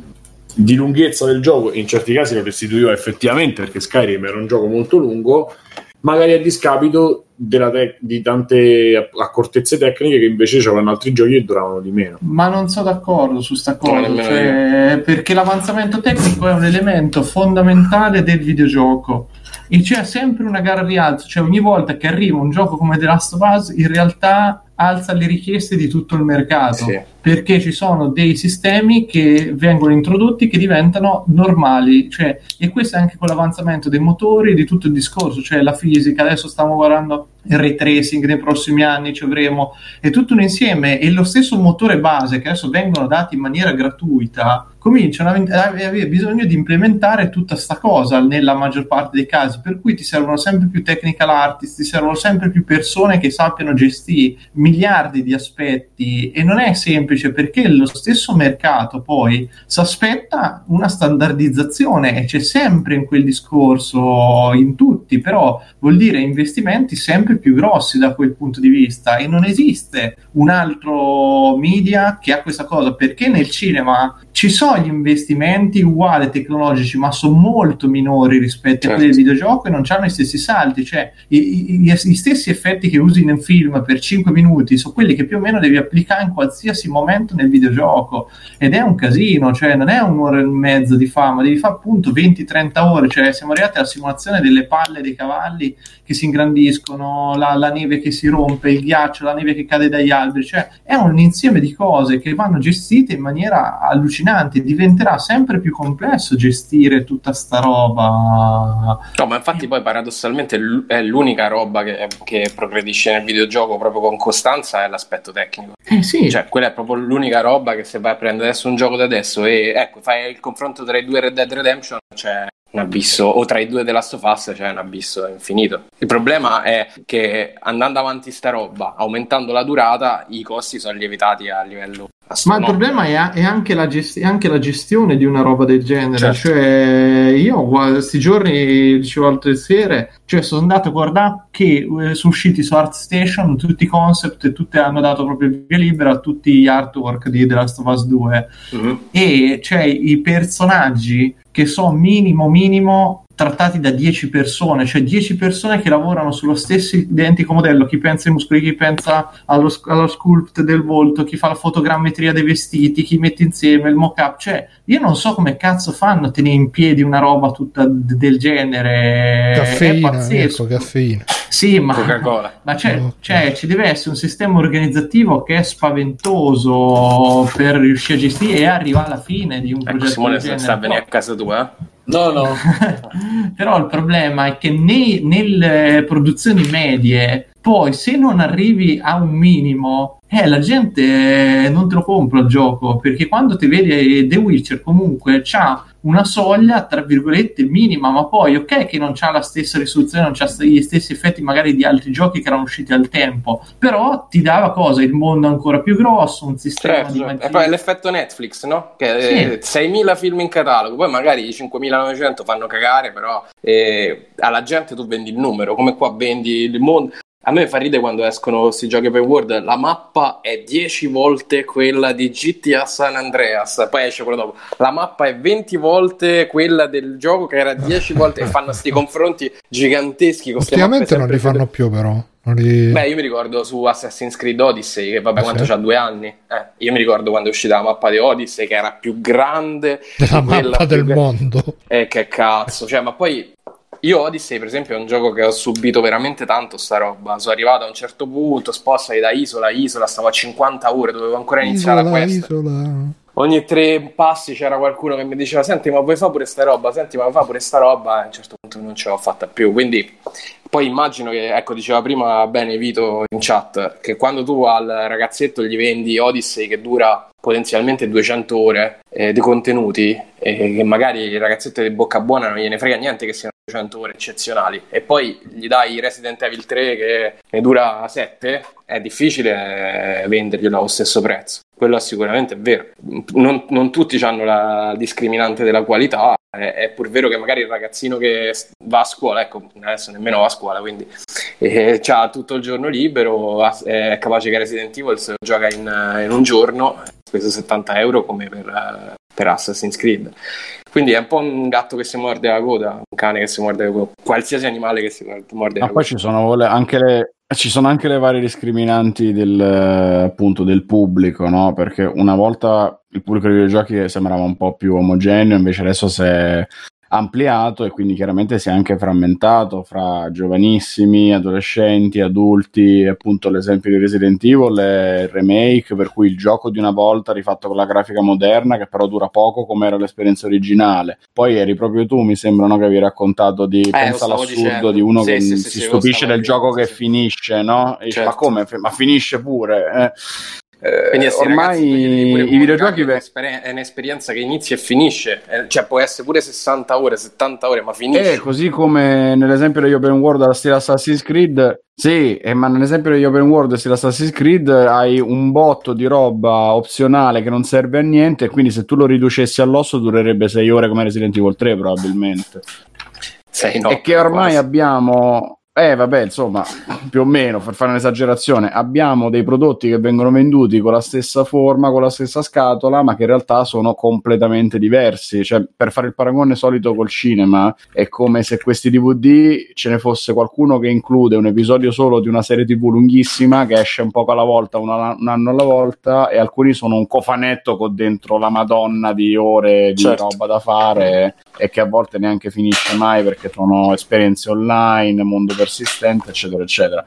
di lunghezza del gioco. In certi casi lo restituiva effettivamente perché Skyrim era un gioco molto lungo magari a discapito della tec- di tante accortezze tecniche che invece c'erano altri giochi che duravano di meno. Ma non sono d'accordo su sta cosa, No, cioè, perché l'avanzamento tecnico è un elemento fondamentale del videogioco e c'è sempre una gara al rialzo, cioè ogni volta che arriva un gioco come The Last of Us in realtà alza le richieste di tutto il mercato Sì. perché ci sono dei sistemi che vengono introdotti che diventano normali, cioè, e questo è anche con l'avanzamento dei motori, di tutto il discorso, cioè la fisica, adesso stiamo guardando il ray tracing nei prossimi anni, ci avremo, è tutto un insieme e lo stesso motore base che adesso vengono dati in maniera gratuita cominciano a avere bisogno di implementare tutta sta cosa nella maggior parte dei casi, per cui ti servono sempre più technical artists, ti servono sempre più persone che sappiano gestire miliardi di aspetti e non è semplice perché lo stesso mercato poi si aspetta una standardizzazione e c'è sempre in quel discorso in tutti, però vuol dire investimenti sempre più grossi da quel punto di vista e non esiste un altro media che ha questa cosa perché nel cinema ci sono gli investimenti uguali tecnologici ma sono molto minori rispetto a quelli del Certo. videogioco e non hanno i stessi salti cioè i, i- gli stessi effetti che usi in un film per 5 minuti sono quelli che più o meno devi applicare in qualsiasi momento nel videogioco ed è un casino cioè non è un'ora e mezza di fama devi fare appunto 20-30 ore cioè siamo arrivati alla simulazione delle palle dei cavalli che si ingrandiscono la, la neve che si rompe il ghiaccio la neve che cade dagli alberi cioè è un insieme di cose che vanno gestite in maniera allucinante diventerà sempre più complesso gestire tutta sta roba No, ma infatti poi paradossalmente l- è l'unica roba che, che progredisce nel videogioco proprio con costanza è l'aspetto tecnico. eh sì Cioè, quella è proprio l'unica roba che se vai a prendere adesso un gioco da adesso e ecco, fai il confronto tra i due Red Dead Redemption, c'è un abisso, o tra i due of Us c'è un abisso infinito. Il problema è che andando avanti sta roba, aumentando la durata, i costi sono lievitati a livello Ma il problema è, è anche la gesti- è anche la gestione di una roba del genere. Certo. Cioè, io questi giorni, dicevo altre sere, cioè sono andato a guardare che eh, sono usciti su ArtStation tutti i concept e tutti hanno dato proprio via libera a tutti gli artwork di The Last of Us 2 Mhm. e cioè i personaggi che sono minimo minimo trattati da 10 persone, cioè 10 persone che lavorano sullo stesso identico modello, chi pensa ai muscoli, chi pensa allo, allo sculpt del volto, chi fa la fotogrammetria dei vestiti, chi mette insieme il mock-up, cioè io non so come cazzo fanno a tenere in piedi una roba tutta d- del genere, è Caffeina, pazzesco. ecco, caffeina. Sì, ma, ma c'è, Ok. c'è- ci deve essere un sistema organizzativo che è spaventoso per riuscire a gestire e arrivare alla fine di un Ecco, progetto Simone sta sta a venire a casa tua. eh? No, no. Però il problema è che nei- nelle produzioni medie, poi se non arrivi a un minimo, eh, la gente eh, non te lo compra il gioco, perché quando ti vedi The Witcher comunque c'ha una soglia, tra virgolette, minima, ma poi ok che non c'ha la stessa risoluzione, non c'ha gli stessi effetti magari di altri giochi che erano usciti al tempo, però ti dava cosa? Il mondo ancora più grosso, un sistema Certo, di certo. magia. e poi l'effetto Netflix, no? Che eh, 6.000 film in catalogo, poi magari i 5.900 fanno cagare, però eh, alla gente tu vendi il numero, come qua vendi il mondo. A me fa ridere quando escono questi giochi open world, la mappa è 10 volte quella di GTA San Andreas, poi esce quello dopo. La mappa è 20 volte quella del gioco che era 10 volte e fanno questi confronti giganteschi con Ultimamente non li fanno più, però. Li... Beh, io mi ricordo su Assassin's Creed Odyssey, che vabbè, Ah, quanto sì? c'ha due anni. Eh, io mi ricordo quando è uscita la mappa di Odyssey, che era più grande della mappa del gra- mondo. Eh, che cazzo, cioè, ma poi io Odyssey, per esempio, è un gioco che ho subito veramente tanto sta roba. Sono arrivato a un certo punto, spostati da isola a isola, stavo a 50 ore, dovevo ancora iniziare la Isola, quest. isola. Ogni tre passi c'era qualcuno che mi diceva: Senti, ma vuoi fare pure sta roba? Senti, ma fare pure sta roba? E a un certo punto non ce l'ho fatta più. Quindi, poi immagino che, ecco, diceva prima bene Vito in chat, che quando tu al ragazzetto gli vendi Odyssey che dura potenzialmente 200 ore eh, di contenuti, e che magari il ragazzetto di bocca buona non gliene frega niente che siano 200 ore eccezionali, e poi gli dai Resident Evil 3 che ne dura 7, è difficile eh, venderglielo allo stesso prezzo. Quello sicuramente è vero. Non, non tutti hanno la discriminante della qualità. È, pur vero che magari il ragazzino che va a scuola, ecco, adesso nemmeno va a scuola, quindi eh, ha tutto il giorno libero, è capace che Resident Evil se lo gioca in, in un giorno, speso 70 euro come per, eh, per Assassin's Creed. Quindi è un po' un gatto che si morde la coda, un cane che si morde la coda, qualsiasi animale che si morde la Ma poi coda. ci sono anche le, ci sono anche le varie discriminanti del, appunto, del pubblico, no? Perché una volta il pubblico dei videogiochi sembrava un po' più omogeneo, invece adesso si è ampliato e quindi chiaramente si è anche frammentato fra giovanissimi, adolescenti, adulti, appunto l'esempio di Resident Evil il remake, per cui il gioco di una volta rifatto con la grafica moderna che però dura poco come era l'esperienza originale. Poi eri proprio tu, mi sembra, no, che avevi raccontato di lo pensa all'assurdo dicendo. di uno Sì, che sì, si sì, stupisce del dicendo, gioco che finisce, no? E Certo. ma come? Ma finisce pure. eh. Eh, Quindi ragazzi devi ormai pure i videogiochi è è un'esperienza che inizia e finisce, Eh, cioè può essere pure 60 ore, 70 ore, ma finisce. Eh, così come nell'esempio degli open world alla stile Assassin's Creed, sì, eh, ma nell'esempio degli open world stile Assassin's Creed hai un botto di roba opzionale che non serve a niente, quindi se tu lo riducessi all'osso durerebbe 6 ore come Resident Evil 3 probabilmente. Sei no, e che ormai quasi. abbiamo, eh vabbè, insomma, più o meno, per fare un'esagerazione, abbiamo dei prodotti che vengono venduti con la stessa forma, con la stessa scatola, ma che in realtà sono completamente diversi. Cioè, per fare il paragone solito col cinema, è come se questi DVD ce ne fosse qualcuno che include un episodio solo di una serie TV lunghissima che esce un poco alla volta, una- un anno alla volta, e alcuni sono un cofanetto con dentro la madonna di ore di Certo. roba da fare e che a volte neanche finisce mai perché sono esperienze online, mondo persistente, eccetera, eccetera.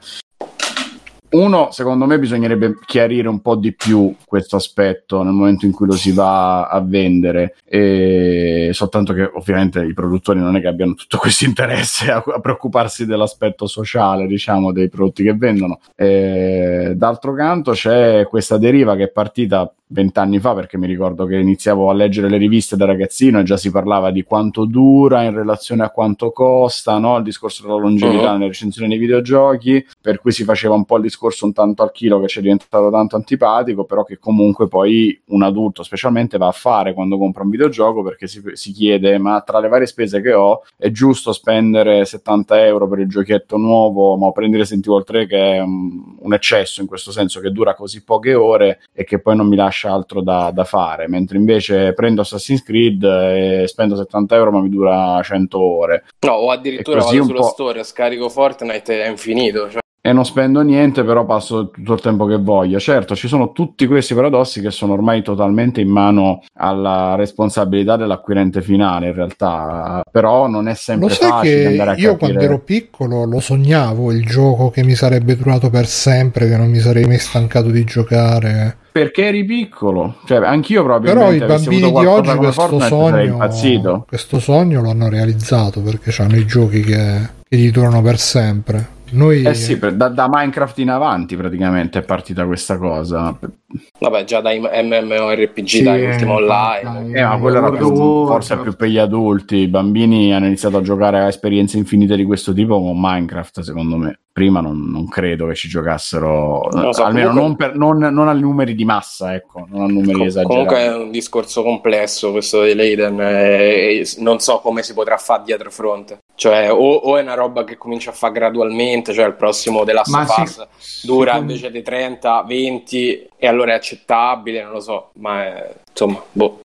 Uno, secondo me, bisognerebbe chiarire un po' di più questo aspetto nel momento in cui lo si va a vendere, e soltanto che ovviamente i produttori non è che abbiano tutto questo interesse a, a preoccuparsi dell'aspetto sociale, diciamo, dei prodotti che vendono. E, d'altro canto c'è questa deriva che è partita vent'anni fa, perché mi ricordo che iniziavo a leggere le riviste da ragazzino e già si parlava di quanto dura in relazione a quanto costa, no? il discorso della longevità Mhm. nelle recensioni dei videogiochi, per cui si faceva un po' il discorso un tanto al chilo che ci è diventato tanto antipatico, però che comunque poi un adulto specialmente va a fare quando compra un videogioco perché si, si chiede ma tra le varie spese che ho è giusto spendere 70 euro per il giochetto nuovo, ma prendi Resident Evil 3 che è un, un eccesso in questo senso che dura così poche ore e che poi non mi lascia altro da, da fare, mentre invece prendo Assassin's Creed e spendo 70 euro ma mi dura 100 ore. No, o addirittura vado sullo po'. store, scarico Fortnite e è infinito. Cioè. E non spendo niente, però passo tutto il tempo che voglio. Certo, ci sono tutti questi paradossi che sono ormai totalmente in mano alla responsabilità dell'acquirente finale, in realtà, però non è sempre Lo facile andare a io capire. quando ero piccolo lo sognavo il gioco che mi sarebbe durato per sempre, che non mi sarei mai stancato di giocare. Perché eri piccolo, cioè anch'io Però probabilmente i bambini di oggi questo sogno, questo sogno lo hanno realizzato perché hanno i giochi che, che gli durano per sempre. Noi Eh sì, da, da Minecraft in avanti praticamente è partita questa cosa. Vabbè, già dai MMORPG, Sì, dai eh, Online. dai. Eh, ma quello era più, forse più per gli adulti. I bambini hanno iniziato a giocare a esperienze infinite di questo tipo con Minecraft, secondo me. Prima non, non credo che ci giocassero, Non lo so, almeno comunque- non, per- non- non a numeri di massa, ecco, non a numeri Com- esagerati. comunque è un discorso complesso questo di Leiden e e non so come si potrà fare dietro fronte. Cioè, o, o è una roba che comincia a fare gradualmente, cioè il prossimo della Ma of sì, Us dura secondo- invece di 30, 20 e allora è accettabile, non lo so, ma è- insomma, boh.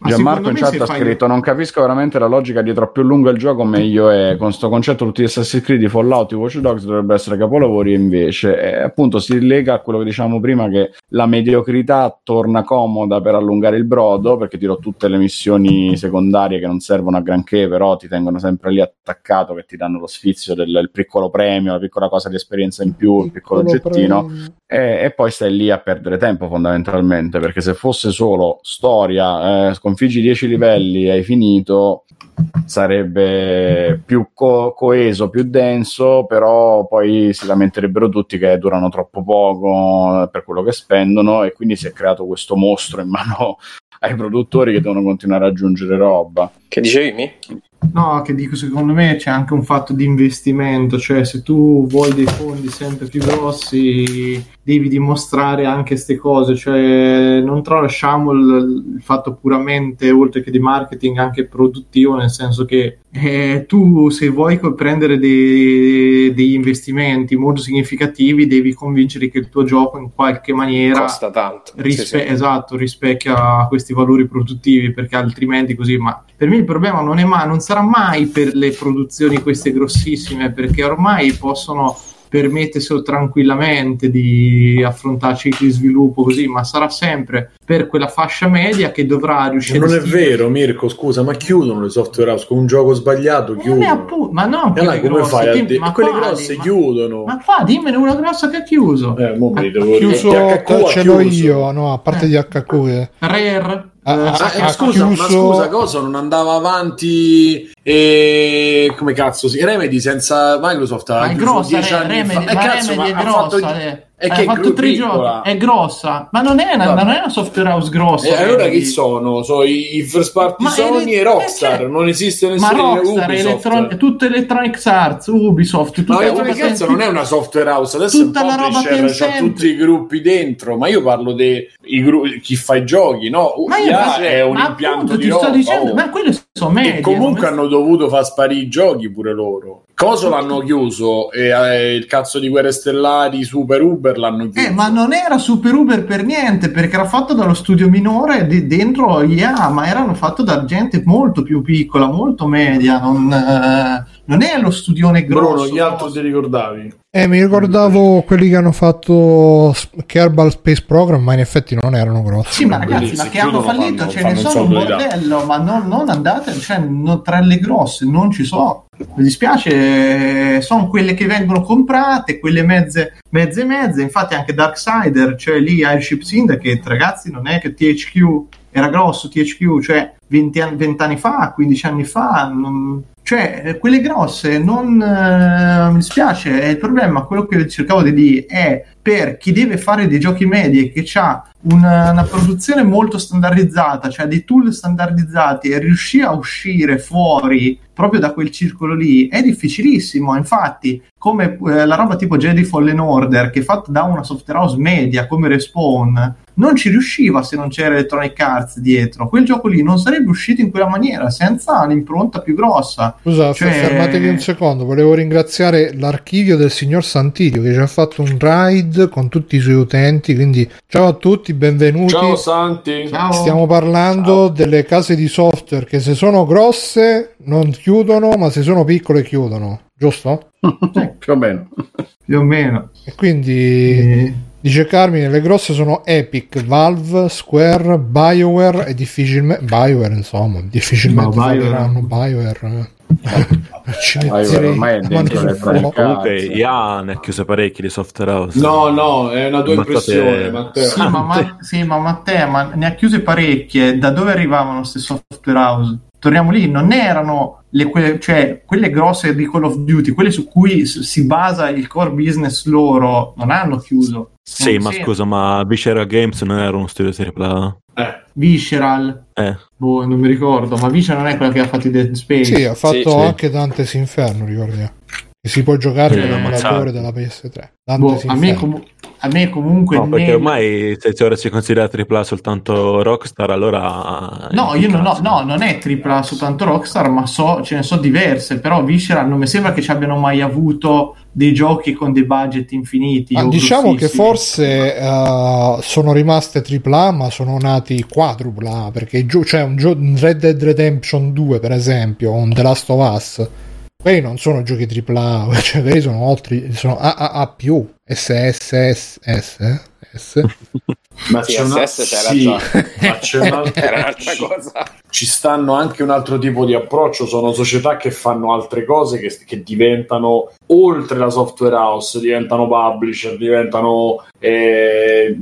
Ma Gianmarco in chat ha fai- scritto: Non capisco veramente la logica dietro più lungo il gioco, meglio è. Con sto concetto, tutti gli Assassin's Creed, i Fallout, i Watch Dogs dovrebbero essere capolavori, e invece, eh, appunto, si lega a quello che diciamo prima: che la mediocrità torna comoda per allungare il brodo, perché ti do tutte le missioni secondarie che non servono a granché, però ti tengono sempre lì attaccato, che ti danno lo sfizio del il piccolo premio, la piccola cosa di esperienza in più, il piccolo oggettino. E, e poi stai lì a perdere tempo fondamentalmente perché se fosse solo storia, eh, sconfiggi 10 livelli e hai finito, sarebbe più co- coeso, più denso, però poi si lamenterebbero tutti che durano troppo poco eh, per quello che spendono e quindi si è creato questo mostro in mano ai produttori che devono continuare ad aggiungere roba. Che dicevi? No, che dico, secondo me c'è anche un fatto di investimento, cioè se tu vuoi dei fondi sempre più grossi devi dimostrare anche queste cose, cioè non tralasciamo il, il fatto puramente, oltre che di marketing, anche produttivo, nel senso che eh, tu se vuoi prendere dei- degli investimenti molto significativi devi convincere che il tuo gioco in qualche maniera Costa tanto. Sì, Rispe- sì. Esatto, rispecchia questi valori produttivi perché altrimenti così, ma per me il problema non, è mai, non sarà mai per le produzioni queste grossissime perché ormai possono permetterselo tranquillamente di affrontare cicli di sviluppo così, ma sarà sempre per quella fascia media che dovrà riuscire Non a è vero, Mirko, scusa, ma chiudono le software house con un gioco sbagliato, Ma non è chiudono. appunto, ma non E allora quelle come grosse, fai a dimmi- dire? ma Quelle quali? grosse Ma- chiudono. Ma qua dimmene una grossa che ha chiuso. Eh, mo me devo chiuso, ce l'ho io, no, a parte Eh. di HQ. che- Rare. Ah, ah, Ah, ha scusa, ma chiuso- scusa, cosa non andava avanti e come cazzo si Remedy senza Microsoft ha Ma è grossa, dieci Re- anni Remedy, fa. Eh, ma cazzo, Remedy ma è ha fatto grossa. eh. È Ha fatto gru- tre giochi, è grossa, ma non è una, non è una software house grossa. E allora Remedy. chi sono? Sono i i first party Ma Sony ele- e Rockstar, eh, cioè- non esiste Ma nessuno Rockstar, Ubisoft. Electron- tutto Electronic Arts, Ubisoft, Ma Electronic Arts non è una software house, adesso Tutta è un la roba Tencent. tutti i gruppi dentro, ma io parlo di chi fa i giochi, no? Ma io ma- è un ma impianto appunto, di roba, dicendo, oh. ma quelli sono media. E comunque hanno dovuto far sparire i giochi pure loro. Coso l'hanno chiuso e eh, il cazzo di Guerre Stellari Super Uber l'hanno chiuso. Eh, ma non era Super Uber per niente, perché era fatto dallo studio minore di- dentro IA, ma erano fatto da gente molto più piccola, molto media, non, eh, non è lo studione grosso. Bruno, gli altri no. ti ricordavi? Eh, mi ricordavo quelli che hanno fatto Kerbal Space Program, ma in effetti non erano grossi. Sì, ma ragazzi, ma che hanno fallito fanno- ce ne fanno un sono un bordello, ma non, non andate, cioè, non- tra le grosse non ci sono. Mi dispiace, sono quelle che vengono comprate, quelle mezze, mezze, mezze. Infatti, anche Darksider, cioè lì Airship Syndicate, ragazzi, non è che THQ era grosso, THQ, cioè 20 anni, 20 anni fa, 15 anni fa. non- Cioè, eh, quelle grosse, non eh, mi dispiace. eh, Il problema, quello che cercavo di dire, è per chi deve fare dei giochi medi e che ha una, una produzione molto standardizzata, cioè dei tool standardizzati e riuscire a uscire fuori proprio da quel circolo lì è difficilissimo. Infatti, come eh, la roba tipo Jedi Fallen Order, che è fatta da una software house media come Respawn, non ci riusciva se non c'era Electronic Arts dietro. Quel gioco lì non sarebbe uscito in quella maniera senza l'impronta più grossa. Scusa, Cioè- fermatevi un secondo. Volevo ringraziare l'archivio del signor Santilio che ci ha fatto un ride con tutti i suoi utenti. Quindi, ciao a tutti, benvenuti. Ciao Santi. Ciao. Stiamo parlando delle case di software che se sono grosse non chiudono, ma se sono piccole chiudono, giusto? Più o meno. Più o meno. E quindi Eh, dice Carmine: le grosse sono Epic, Valve, Square, BioWare e difficilmente BioWare, insomma, difficilmente Ma BioWare- BioWare. eh. BioWare ormai è dentro le. Comunque, IA ne ha chiuse parecchi di software house. No, no, è una tua Matteo- impressione, Matteo. Sì, ma, ma- sì, ma Matteo, ma ne ha chiuse parecchie. Da dove arrivavano queste software house? Torniamo lì, non erano le, que- cioè, quelle grosse di Call of Duty, quelle su cui si basa il core business loro, non hanno chiuso. Sì, ma sembra. scusa, ma Visceral Games non era uno studio AAA? Eh, Visceral, Eh, boh, non mi ricordo, ma Visceral non è quella che ha fatto i Dead Space. Sì, ha fatto Sì, sì. anche Dante's Inferno, ricordiamo. Che si può giocare con l'emulatore della PS3. Boh, a, me comu- a me comunque... no, perché nel- ormai se se ora si considera AAA soltanto Rockstar, allora... No, io non, ho- no, non è tripla soltanto Rockstar, ma so, ce ne so diverse, però Visceral non mi sembra che ci abbiano mai avuto dei giochi con dei budget infiniti. Ah, diciamo che forse eh, sono rimaste AAA, ma sono nati quadrupla. Perché gio- c'è un, gio- un Red Dead Redemption 2, per esempio, un The Last of Us. Quelli non sono giochi AAA, cioè quelli sono oltre, sono AAA+, SSS, S, S. ma c'è una... Sì, già. ma c'è un'altra... Cosa. ci stanno anche un altro tipo di approccio, sono società che fanno altre cose che, che diventano oltre la software house, diventano publisher, diventano eh,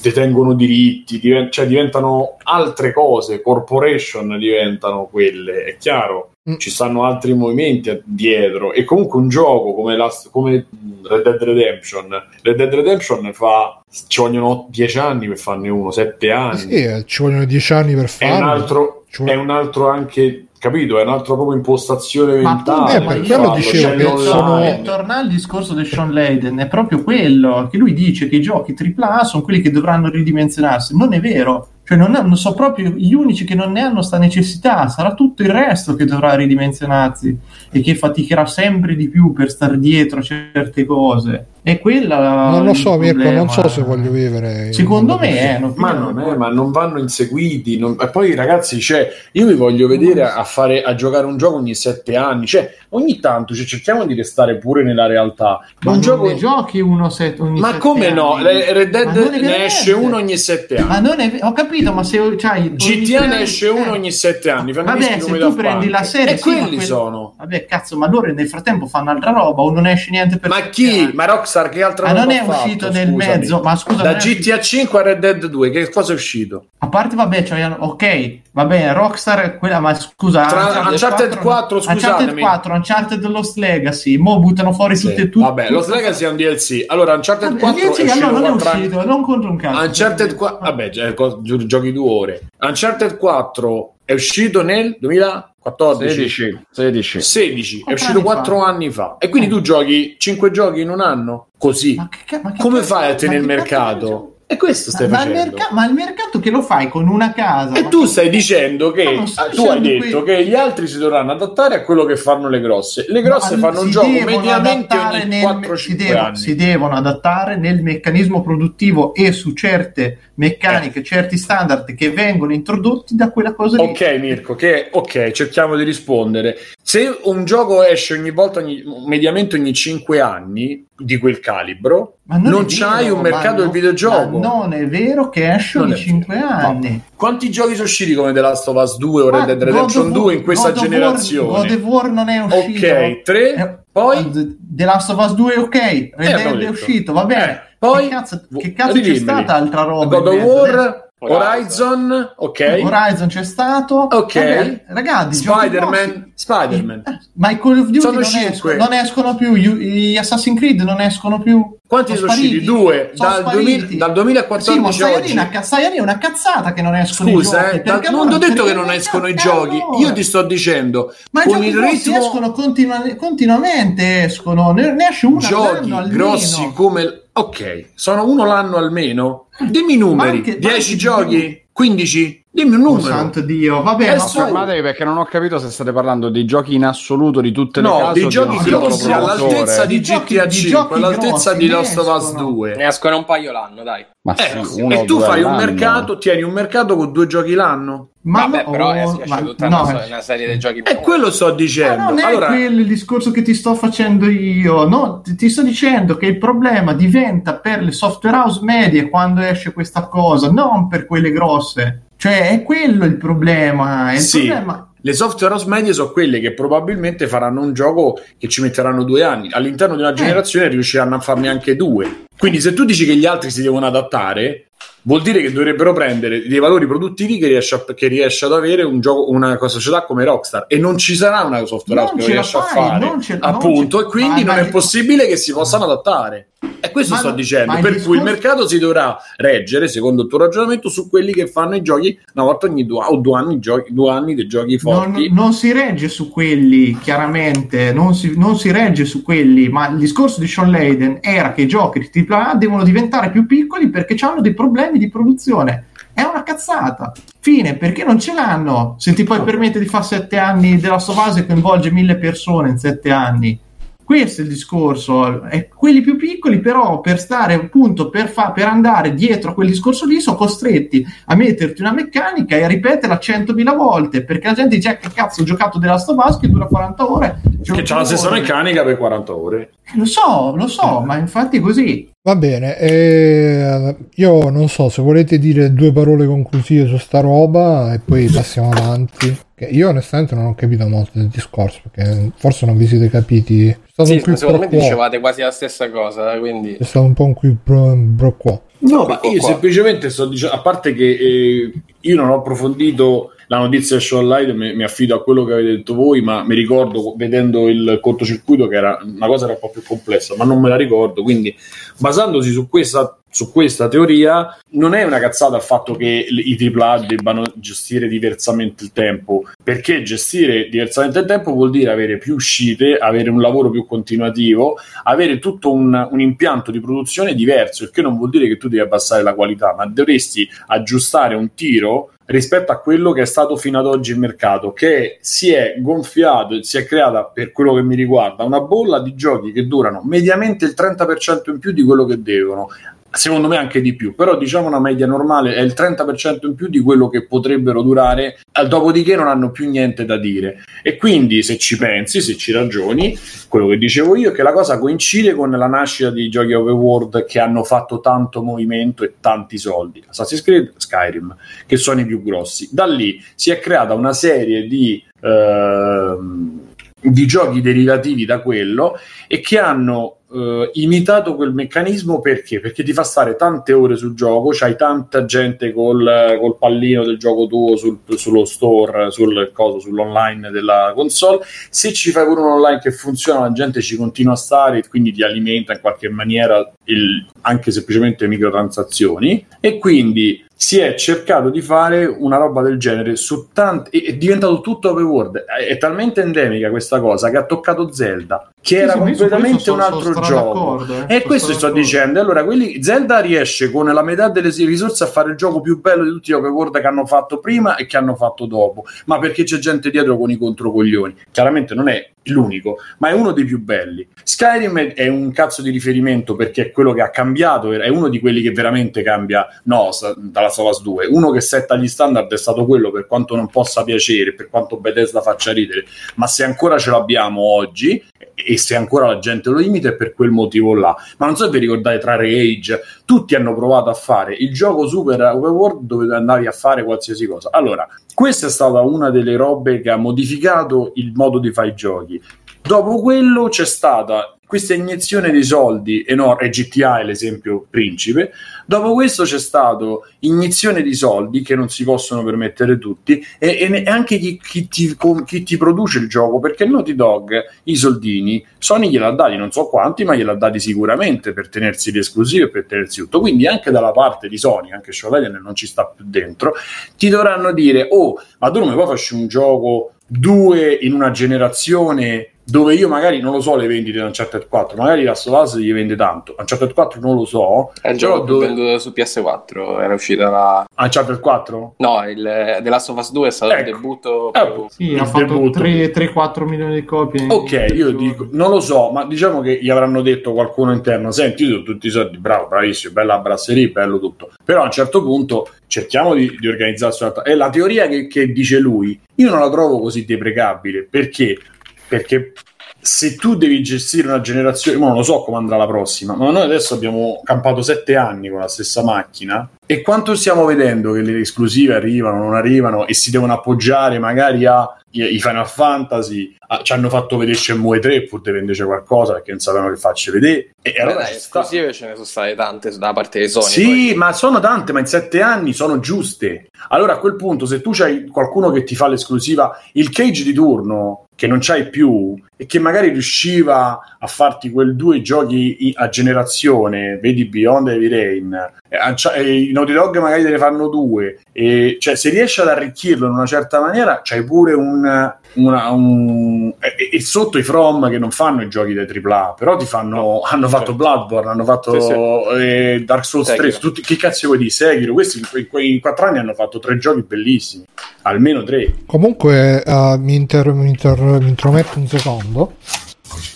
detengono diritti, diven- cioè diventano altre cose, corporation diventano quelle, è chiaro. Mm. Ci stanno altri movimenti dietro. E comunque un gioco come, la, come Red Dead Redemption. Red Dead Redemption fa ci vogliono 10 anni per farne uno 7 anni. Sì, eh, ci vogliono dieci anni per è un altro, vuole- è un altro anche capito è un altro proprio impostazione Ma mentale. Eh, appunto, per ma quello io- dicevo che sono- torna al discorso di Sean Layden, è proprio quello che lui dice che i giochi AAA sono quelli che dovranno ridimensionarsi. Non è vero, cioè non, non so proprio gli unici che non ne hanno sta necessità, sarà tutto il resto che dovrà ridimensionarsi e che faticherà sempre di più per star dietro a certe cose. E quella non lo so, Mirko, non so se voglio vivere. Secondo me è, non- ma non, è, ma non vanno inseguiti non- e poi ragazzi cioè, io mi voglio vedere a, fare, a giocare un gioco ogni sette anni cioè ogni tanto cioè, cerchiamo di restare pure nella realtà Ma un non gioco ne giochi uno set, ogni ma sette come no anni? Le- Red Dead ne esce uno ogni sette anni Ma non è, ho capito, ma se c'hai ogni GTA ne esce uno eh. ogni sette anni fanno Vabbè, se tu prendi la serie, e sì, quelli quelli- sono Vabbè, cazzo, ma loro nel frattempo fanno altra roba o non esce niente per ma chi? anni? Ma Rockstar che altra Ma roba non è fatto, uscito nel scusami? mezzo, ma scusa, da non uscito- GTA 5 a Red Dead 2 che cosa è uscito? A parte, vabbè, cioè, ok, va bene, Rockstar, quella, ma scusa, Tra- Uncharted 4, Uncharted scusatemi. 4, Uncharted Lost Legacy, mo buttano fuori tutte e tutte. Vabbè, Lost Legacy è un DLC. Allora, Uncharted Vabbè, 4 DLC, è uscito allora non è 4 anni- uscito, non contro un cazzo. Uncharted 4, vabbè, gi- giochi due ore. Uncharted 4 è uscito nel 2014. 16 16 16, è uscito anni 4 fa. anni fa. E quindi tu giochi 5 giochi in un anno? Così. Ma che ma che Come cazzo- fai a tenere il cazzo mercato? E questo stai ma, il facendo. merca- ma il mercato che lo fai con una casa? E tu che- stai dicendo che ah, tu hai detto que- che gli altri si dovranno adattare a quello che fanno le grosse. Le grosse Ma fanno un gioco mediamente ogni nel- 4-5 si, devo- anni. si devono adattare nel meccanismo produttivo e su certe meccaniche, certi standard che vengono introdotti da quella cosa lì. Ok, Mirko, che ok, cerchiamo di rispondere. Se un gioco esce ogni volta, ogni- mediamente ogni 5 anni di quel calibro, non, è c'hai vero, un mercato del no- videogioco. non è vero che esce Non ogni è 5 vero. anni. Quanti giochi sono usciti come The Last of Us 2 o Red Ma Dead Redemption of 2 War- in questa God of War- generazione? God of War non è uscito. ok, 3, Eh, poi The Last of Us 2 ok, Red abbiamo Dead è uscito, va bene. Eh, poi che cazzo, che cazzo c'è stata altra roba? God of? War Horizon, ok. Horizon c'è stato. Ok. Vabbè, ragazzi, giochi Spider-Man, Spider-Man. Eh, Ma i Call of Duty Sono non, cinque. escono, non escono più, gli Assassin's Creed non escono più. Quanti sono usciti? spariti, Due, sono dal, spariti. 2000 dal 2014 Sì, ma oggi. una, dire una cazzata che non escono i Scusa, giochi. eh, da- perché non ti ho detto che non escono i giochi. allora? Io ti sto dicendo, Ma i con giochi il ritmo escono continua- continuamente, escono, ne, ne esce una giochi grossi come ok, sono uno l'anno almeno. Dimmi i numeri, anche- ma 10 anche di giochi, 15? Dimmi un Oh, numero. santo Dio, vabbè, Eh, ma Fermatevi perché non ho capito se state parlando di giochi in assoluto di tutte le No, case dei o giochi di un grossi all'altezza di Di giochi- GTA di 5, giochi all'altezza di ne Last of Us escono. 2. Ne escono un paio l'anno, dai. Ma sì, Eh, uno e tu fai un all'anno. mercato, tieni un mercato con due giochi l'anno. ma Vabbè, no, però esce, ma- esce tutta no, una, una serie di giochi E quello sto Ma dicendo. non è allora, quello il discorso che ti sto facendo io, no, ti, ti sto dicendo che il problema diventa per le software house medie quando esce questa cosa, non per quelle grosse. Cioè, è quello il problema. È il Sì. problema. le software house medie sono quelle che probabilmente faranno un gioco che ci metteranno due anni. All'interno Eh. di una generazione riusciranno a farne anche due. Quindi, se tu dici che gli altri si devono adattare, vuol dire che dovrebbero prendere dei valori produttivi che riesce, a- che riesce ad avere un gioco, una società come Rockstar. E non ci sarà una software Non house che lo riesce a fai, fare. non ce- non appunto, ce- e quindi non è possibile che si possano adattare. E questo Ma sto no- dicendo. Per cui il discorso- mercato si dovrà reggere, secondo il tuo ragionamento, su quelli che fanno i giochi una volta ogni due, o due anni, giochi, due anni dei giochi Non, forti. non si regge su quelli, chiaramente, non si, non si regge su quelli, ma il discorso di Sean Layden era che i giochi di AAA devono diventare più piccoli perché hanno dei problemi di produzione. È una cazzata. Fine, perché non ce l'hanno? Se ti puoi permettere di fare sette anni della Sovase e coinvolge mille persone in sette anni. Questo è il discorso. E quelli più piccoli, però, per stare appunto per, fa- per andare dietro a quel discorso lì, sono costretti a metterti una meccanica e a ripeterla centomila volte perché la gente dice: "Ah, Che cazzo, ho giocato della Us che dura 40 ore. Che c'ha la stessa ore." meccanica per 40 ore. Eh, Lo so, lo so, ma infatti è così. Va bene, eh, io non so se volete dire due parole conclusive su sta roba e poi passiamo avanti. Che io onestamente non ho capito molto del discorso perché forse non vi siete capiti. È stato Sì, un qui secondo pro me quo. dicevate quasi la stessa cosa, quindi... È stato un po' un qui pro, pro quo. No, ma io qua. semplicemente sto dicendo, a parte che eh, io non ho approfondito la notizia di Sean Light, mi, mi affido a quello che avete detto voi, ma mi ricordo vedendo il cortocircuito che era una cosa era un po' più complessa, ma non me la ricordo, quindi basandosi su questa, su questa teoria non è una cazzata il fatto che i AAA debbano gestire diversamente il tempo, perché gestire diversamente il tempo vuol dire avere più uscite, avere un lavoro più continuativo, avere tutto un, un impianto di produzione diverso, il che non vuol dire che tu devi abbassare la qualità, ma dovresti aggiustare un tiro rispetto a quello che è stato fino ad oggi il mercato, che si è gonfiato e si è creata, per quello che mi riguarda, una bolla di giochi che durano mediamente il 30% in più di quello che devono. Secondo me anche di più, però diciamo una media normale è il 30% in più di quello che potrebbero durare, dopodiché non hanno più niente da dire. E quindi se ci pensi, se ci ragioni, quello che dicevo io è che la cosa coincide con la nascita di giochi open world che hanno fatto tanto movimento e tanti soldi. Assassin's Creed, Skyrim, che sono i più grossi. Da lì si è creata una serie di, ehm, di giochi derivativi da quello e che hanno eh, imitato quel meccanismo perché? Perché ti fa stare tante ore sul gioco, c'hai tanta gente col, col pallino del gioco tuo sul- sullo store, sul coso, sull'online della console. Se ci fai pure un online che funziona, la gente ci continua a stare e quindi ti alimenta in qualche maniera il- anche semplicemente microtransazioni. E quindi si è cercato di fare una roba del genere su tanti è diventato tutto open world è, è talmente endemica questa cosa che ha toccato Zelda che era Sì, sì, io su completamente un altro gioco. eh. e questo sto dicendo. Allora quelli, Zelda riesce con la metà delle risorse a fare il gioco più bello di tutti gli open world che hanno fatto prima e che hanno fatto dopo. Ma perché c'è gente dietro con i controcoglioni? Chiaramente non è l'unico ma è uno dei più belli. Skyrim è- un cazzo di riferimento perché è quello che ha cambiato è uno di quelli che veramente cambia no, dalla Sovas 2 uno che setta gli standard è stato quello per quanto non possa piacere per quanto Bethesda faccia ridere ma se ancora ce l'abbiamo oggi e se ancora la gente lo imita è per quel motivo là. Ma non so se vi ricordate tra Rage tutti hanno provato a fare il gioco super open world dove andavi a fare qualsiasi cosa. Allora questa è stata una delle robe che ha modificato il modo di fare i giochi Dopo quello c'è stata questa iniezione di soldi enorme, e GTA è l'esempio principe, dopo questo c'è stato iniezione di soldi che non si possono permettere tutti e, e anche chi, chi ti, chi ti produce il gioco, perché Naughty Dog i soldini, Sony gliel'ha dati non so quanti, ma gliel'ha dati sicuramente per tenersi le esclusive per tenersi tutto, quindi anche dalla parte di Sony, anche Shovel non ci sta più dentro, ti dovranno dire, oh, ma tu non mi puoi fare un gioco due in una generazione dove io magari non lo so le vendite di Uncharted 4, magari la Us gli vende tanto, Uncharted 4 non lo so, È il gioco dove... venduto su PS4, era uscita la... Uncharted 4? No, il The Last of Us 2 è stato il Ecco. debutto Eh, Sì, Il ha fatto debutto. 3-4 milioni di copie. Ok, io dico, non lo so, ma diciamo che gli avranno detto qualcuno interno, senti, io tutti i soldi, bravo, bravissimo, bella brasserie, bello tutto. Però a un certo punto cerchiamo di, di organizzarsi un'altra... E la teoria che, che dice lui, io non la trovo così deprecabile, perché? Perché se tu devi gestire una generazione, non lo so come andrà la prossima, ma noi adesso abbiamo campato sette anni con la stessa macchina e quanto stiamo vedendo che le esclusive arrivano, non arrivano e si devono appoggiare magari a i Final Fantasy, a- ci hanno fatto vedere Shenmue 3 pur di venderci qualcosa perché non sapevano che farci vedere e Beh, allora dai, ci sta. esclusive ce ne sono state tante da parte di Sony. Sì, poi. ma sono tante, ma in sette anni sono giuste. Allora a quel punto, se tu c'hai qualcuno che ti fa l'esclusiva, il cage di turno che non c'hai più e che magari riusciva a farti quel due giochi a generazione, vedi Beyond Heavy Rain, i Naughty Dog magari te ne fanno due, e, cioè se riesci ad arricchirlo in una certa maniera, c'hai pure un... una- un- e, e sotto i From che non fanno i giochi dei AAA, però ti fanno, hanno fatto certo. Bloodborne, hanno fatto Sì, eh, Dark Souls 3, Sekiro. tutti, che cazzo vuoi dire? Sekiro, questi in, in quei quattro anni hanno fatto tre giochi bellissimi, almeno tre. Comunque eh, mi, inter- mi inter- mi intrometto un secondo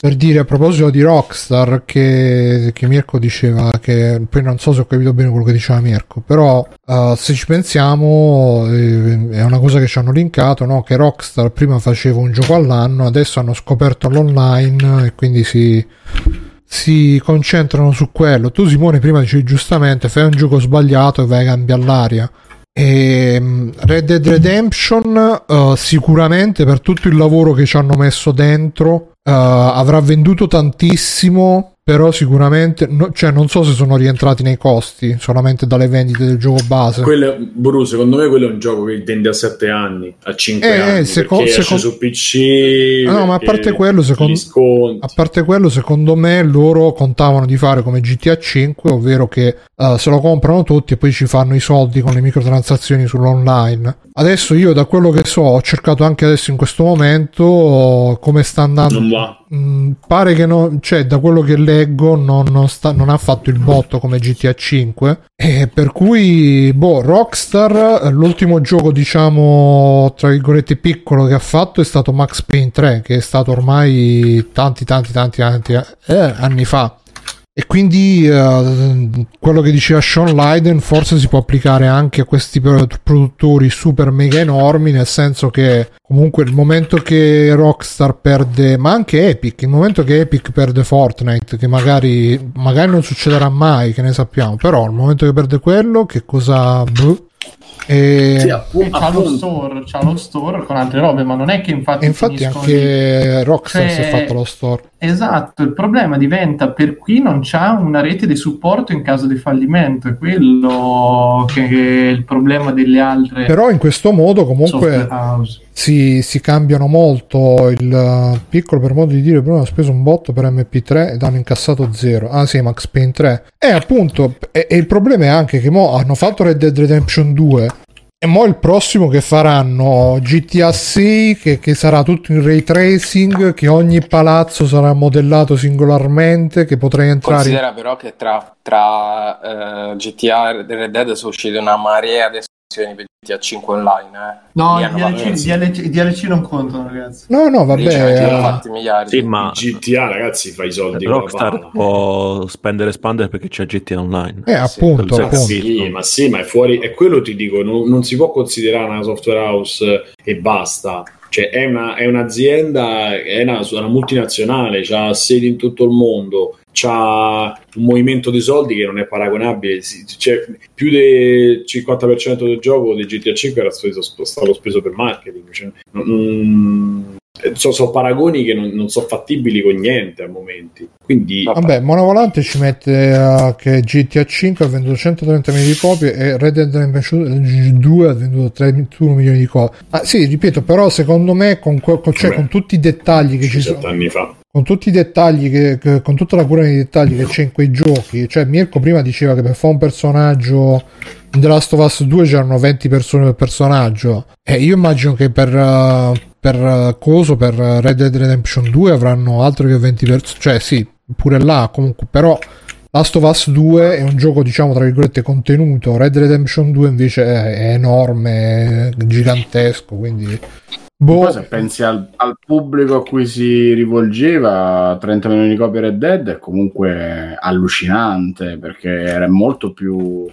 per dire a proposito di Rockstar che, che Mirko diceva che poi non so se ho capito bene quello che diceva Mirko però eh, se ci pensiamo eh, è una cosa che ci hanno linkato no? che Rockstar prima faceva un gioco all'anno adesso hanno scoperto l'online e quindi si si concentrano su quello. Tu, Simone, prima dicevi giustamente: fai un gioco sbagliato e vai a cambiare l'aria. E mm, Red Dead Redemption, eh, sicuramente per tutto il lavoro che ci hanno messo dentro, eh, avrà venduto tantissimo. Però sicuramente, no- cioè, non so se sono rientrati nei costi solamente dalle vendite del gioco base. Quello, Bru, secondo me quello è un gioco che vende a 7 anni, a 5 Eh, anni, seco- perché esce seco- su PC. No, ma a parte quello, secondo-. A parte quello, secondo me loro contavano di fare come GTA 5, ovvero che eh, se lo comprano tutti e poi ci fanno i soldi con le microtransazioni sull'online. Adesso io da quello che so, ho cercato anche adesso in questo momento come sta andando. Non va. Mm, pare che non, cioè, da quello che leggo, non, non sta- non ha fatto il botto come GTA 5. E per cui, boh, Rockstar, l'ultimo gioco, diciamo, tra virgolette, piccolo che ha fatto è stato Max Payne 3, che è stato ormai tanti, tanti, tanti, tanti eh, anni fa. E quindi eh, quello che diceva Sean Lyden forse si può applicare anche a questi pro- produttori super mega enormi, nel senso che comunque il momento che Rockstar perde, ma anche Epic, il momento che Epic perde Fortnite, che magari, magari non succederà mai, che ne sappiamo, però il momento che perde quello, che cosa... boh. E, Sì, appu- E c'ha lo appunto. store, c'ha lo store con altre robe, ma non è che infatti. e infatti anche Rockstar Cioè- si è fatto lo store. lì. Esatto, il problema diventa per chi non c'ha una rete di supporto in caso di fallimento, è quello che è il problema delle altre Però in questo modo comunque... si, si cambiano molto il eh, piccolo per modo di dire prima hanno speso un botto per MP3 ed hanno incassato zero ah sì Max Payne 3 e appunto e, e il problema è anche che mo hanno fatto Red Dead Redemption 2 e mo il prossimo che faranno GTA 6 che, che sarà tutto in ray tracing che ogni palazzo sarà modellato singolarmente che potrai entrare Considera però che tra, tra eh, GTA e Red Dead sono uscite una marea di espansioni per GTA 5 online. Eh. No, i DLC, DLC, DLC non contano, ragazzi. no no vabbè eh, fatti miliardi. Sì, ma GTA, ragazzi, fa i soldi la Rockstar può spendere e espandere perché c'è GTA Online. eh, appunto, quello Ma appunto. sì, ma sì, ma è fuori, è quello ti dico, non, non si può considerare una software house e basta. Cioè, è, una- è un'azienda, è una, una multinazionale, ha sedi in tutto il mondo, ha un movimento di soldi che non è paragonabile. Cioè, più del 50% del gioco di GTA 5 era stato, stato speso per marketing. Cioè, non- eh, so- sono paragoni che non, non sono fattibili con niente a momenti. Quindi Vabbè, Monovolante ci mette eh, che GTA 5 ha venduto 130 milioni di copie e Red Dead Redemption 2 ha venduto 31 milioni di copie. Ah, sì, ripeto, però secondo me con, con- cioè, con tutti i dettagli che ci sono anni fa. con tutti i dettagli che, che- con tutta la cura dei dettagli che c'è in quei giochi cioè Mirko prima diceva che per fare un personaggio in The Last of Us 2 c'erano 20 persone per personaggio e io immagino che per uh, per uh, coso per uh, Red Dead Redemption 2 avranno altro che 20 persone cioè sì pure là comunque però Last of Us 2 è un gioco diciamo tra virgolette contenuto. Red Dead Redemption 2 invece è, enorme è gigantesco quindi boh. Se pensi al, al pubblico a cui si rivolgeva 30 milioni di copie Red Dead è comunque allucinante perché era molto più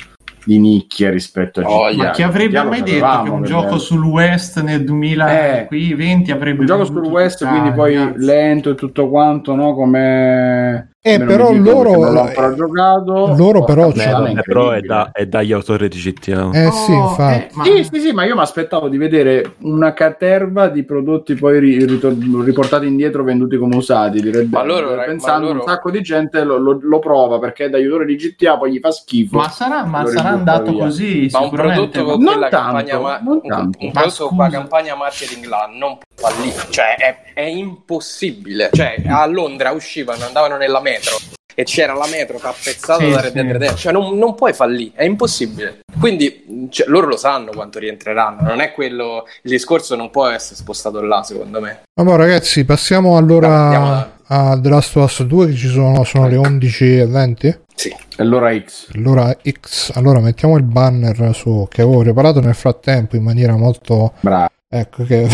di nicchia rispetto a Oh, GTA. Ma chi avrebbe mai detto che un gioco sul West nel 2020 avrebbe un gioco sul West quindi poi lento e tutto quanto no? Come Eh, però loro- non l'ho ancora giocato loro però Eh, però è, da- è dagli autori di GTA. eh sì Oh, infatti eh, ma- Sì, sì, sì, ma io mi aspettavo di vedere una caterva di prodotti poi ri- riportati indietro venduti come usati. di Red Ma loro, ra- pensando ma loro- un sacco di gente lo, lo- lo prova perché è da aiutore di GTA, poi gli fa schifo. Ma sarà, ma sarà andato via. così Ma un prodotto con Non tanto, campagna, ma- non un- tanto. un Ma prodotto con la campagna marketing là non può fallire, cioè è, è impossibile. Cioè, a Londra uscivano, andavano nella metro e c'era la metro tappezzata Sì, da Red Dead sì. Redemption, cioè non, non puoi fallire, è impossibile. Quindi cioè, loro lo sanno quanto rientreranno, non è quello, il discorso non può essere spostato là, secondo me. Vabbè ragazzi, passiamo allora a The Last of Us 2 che ci sono, sono le 11.20. Sì. Allora X. Allora X, allora mettiamo il banner su che avevo preparato nel frattempo in maniera molto Bravo. ecco che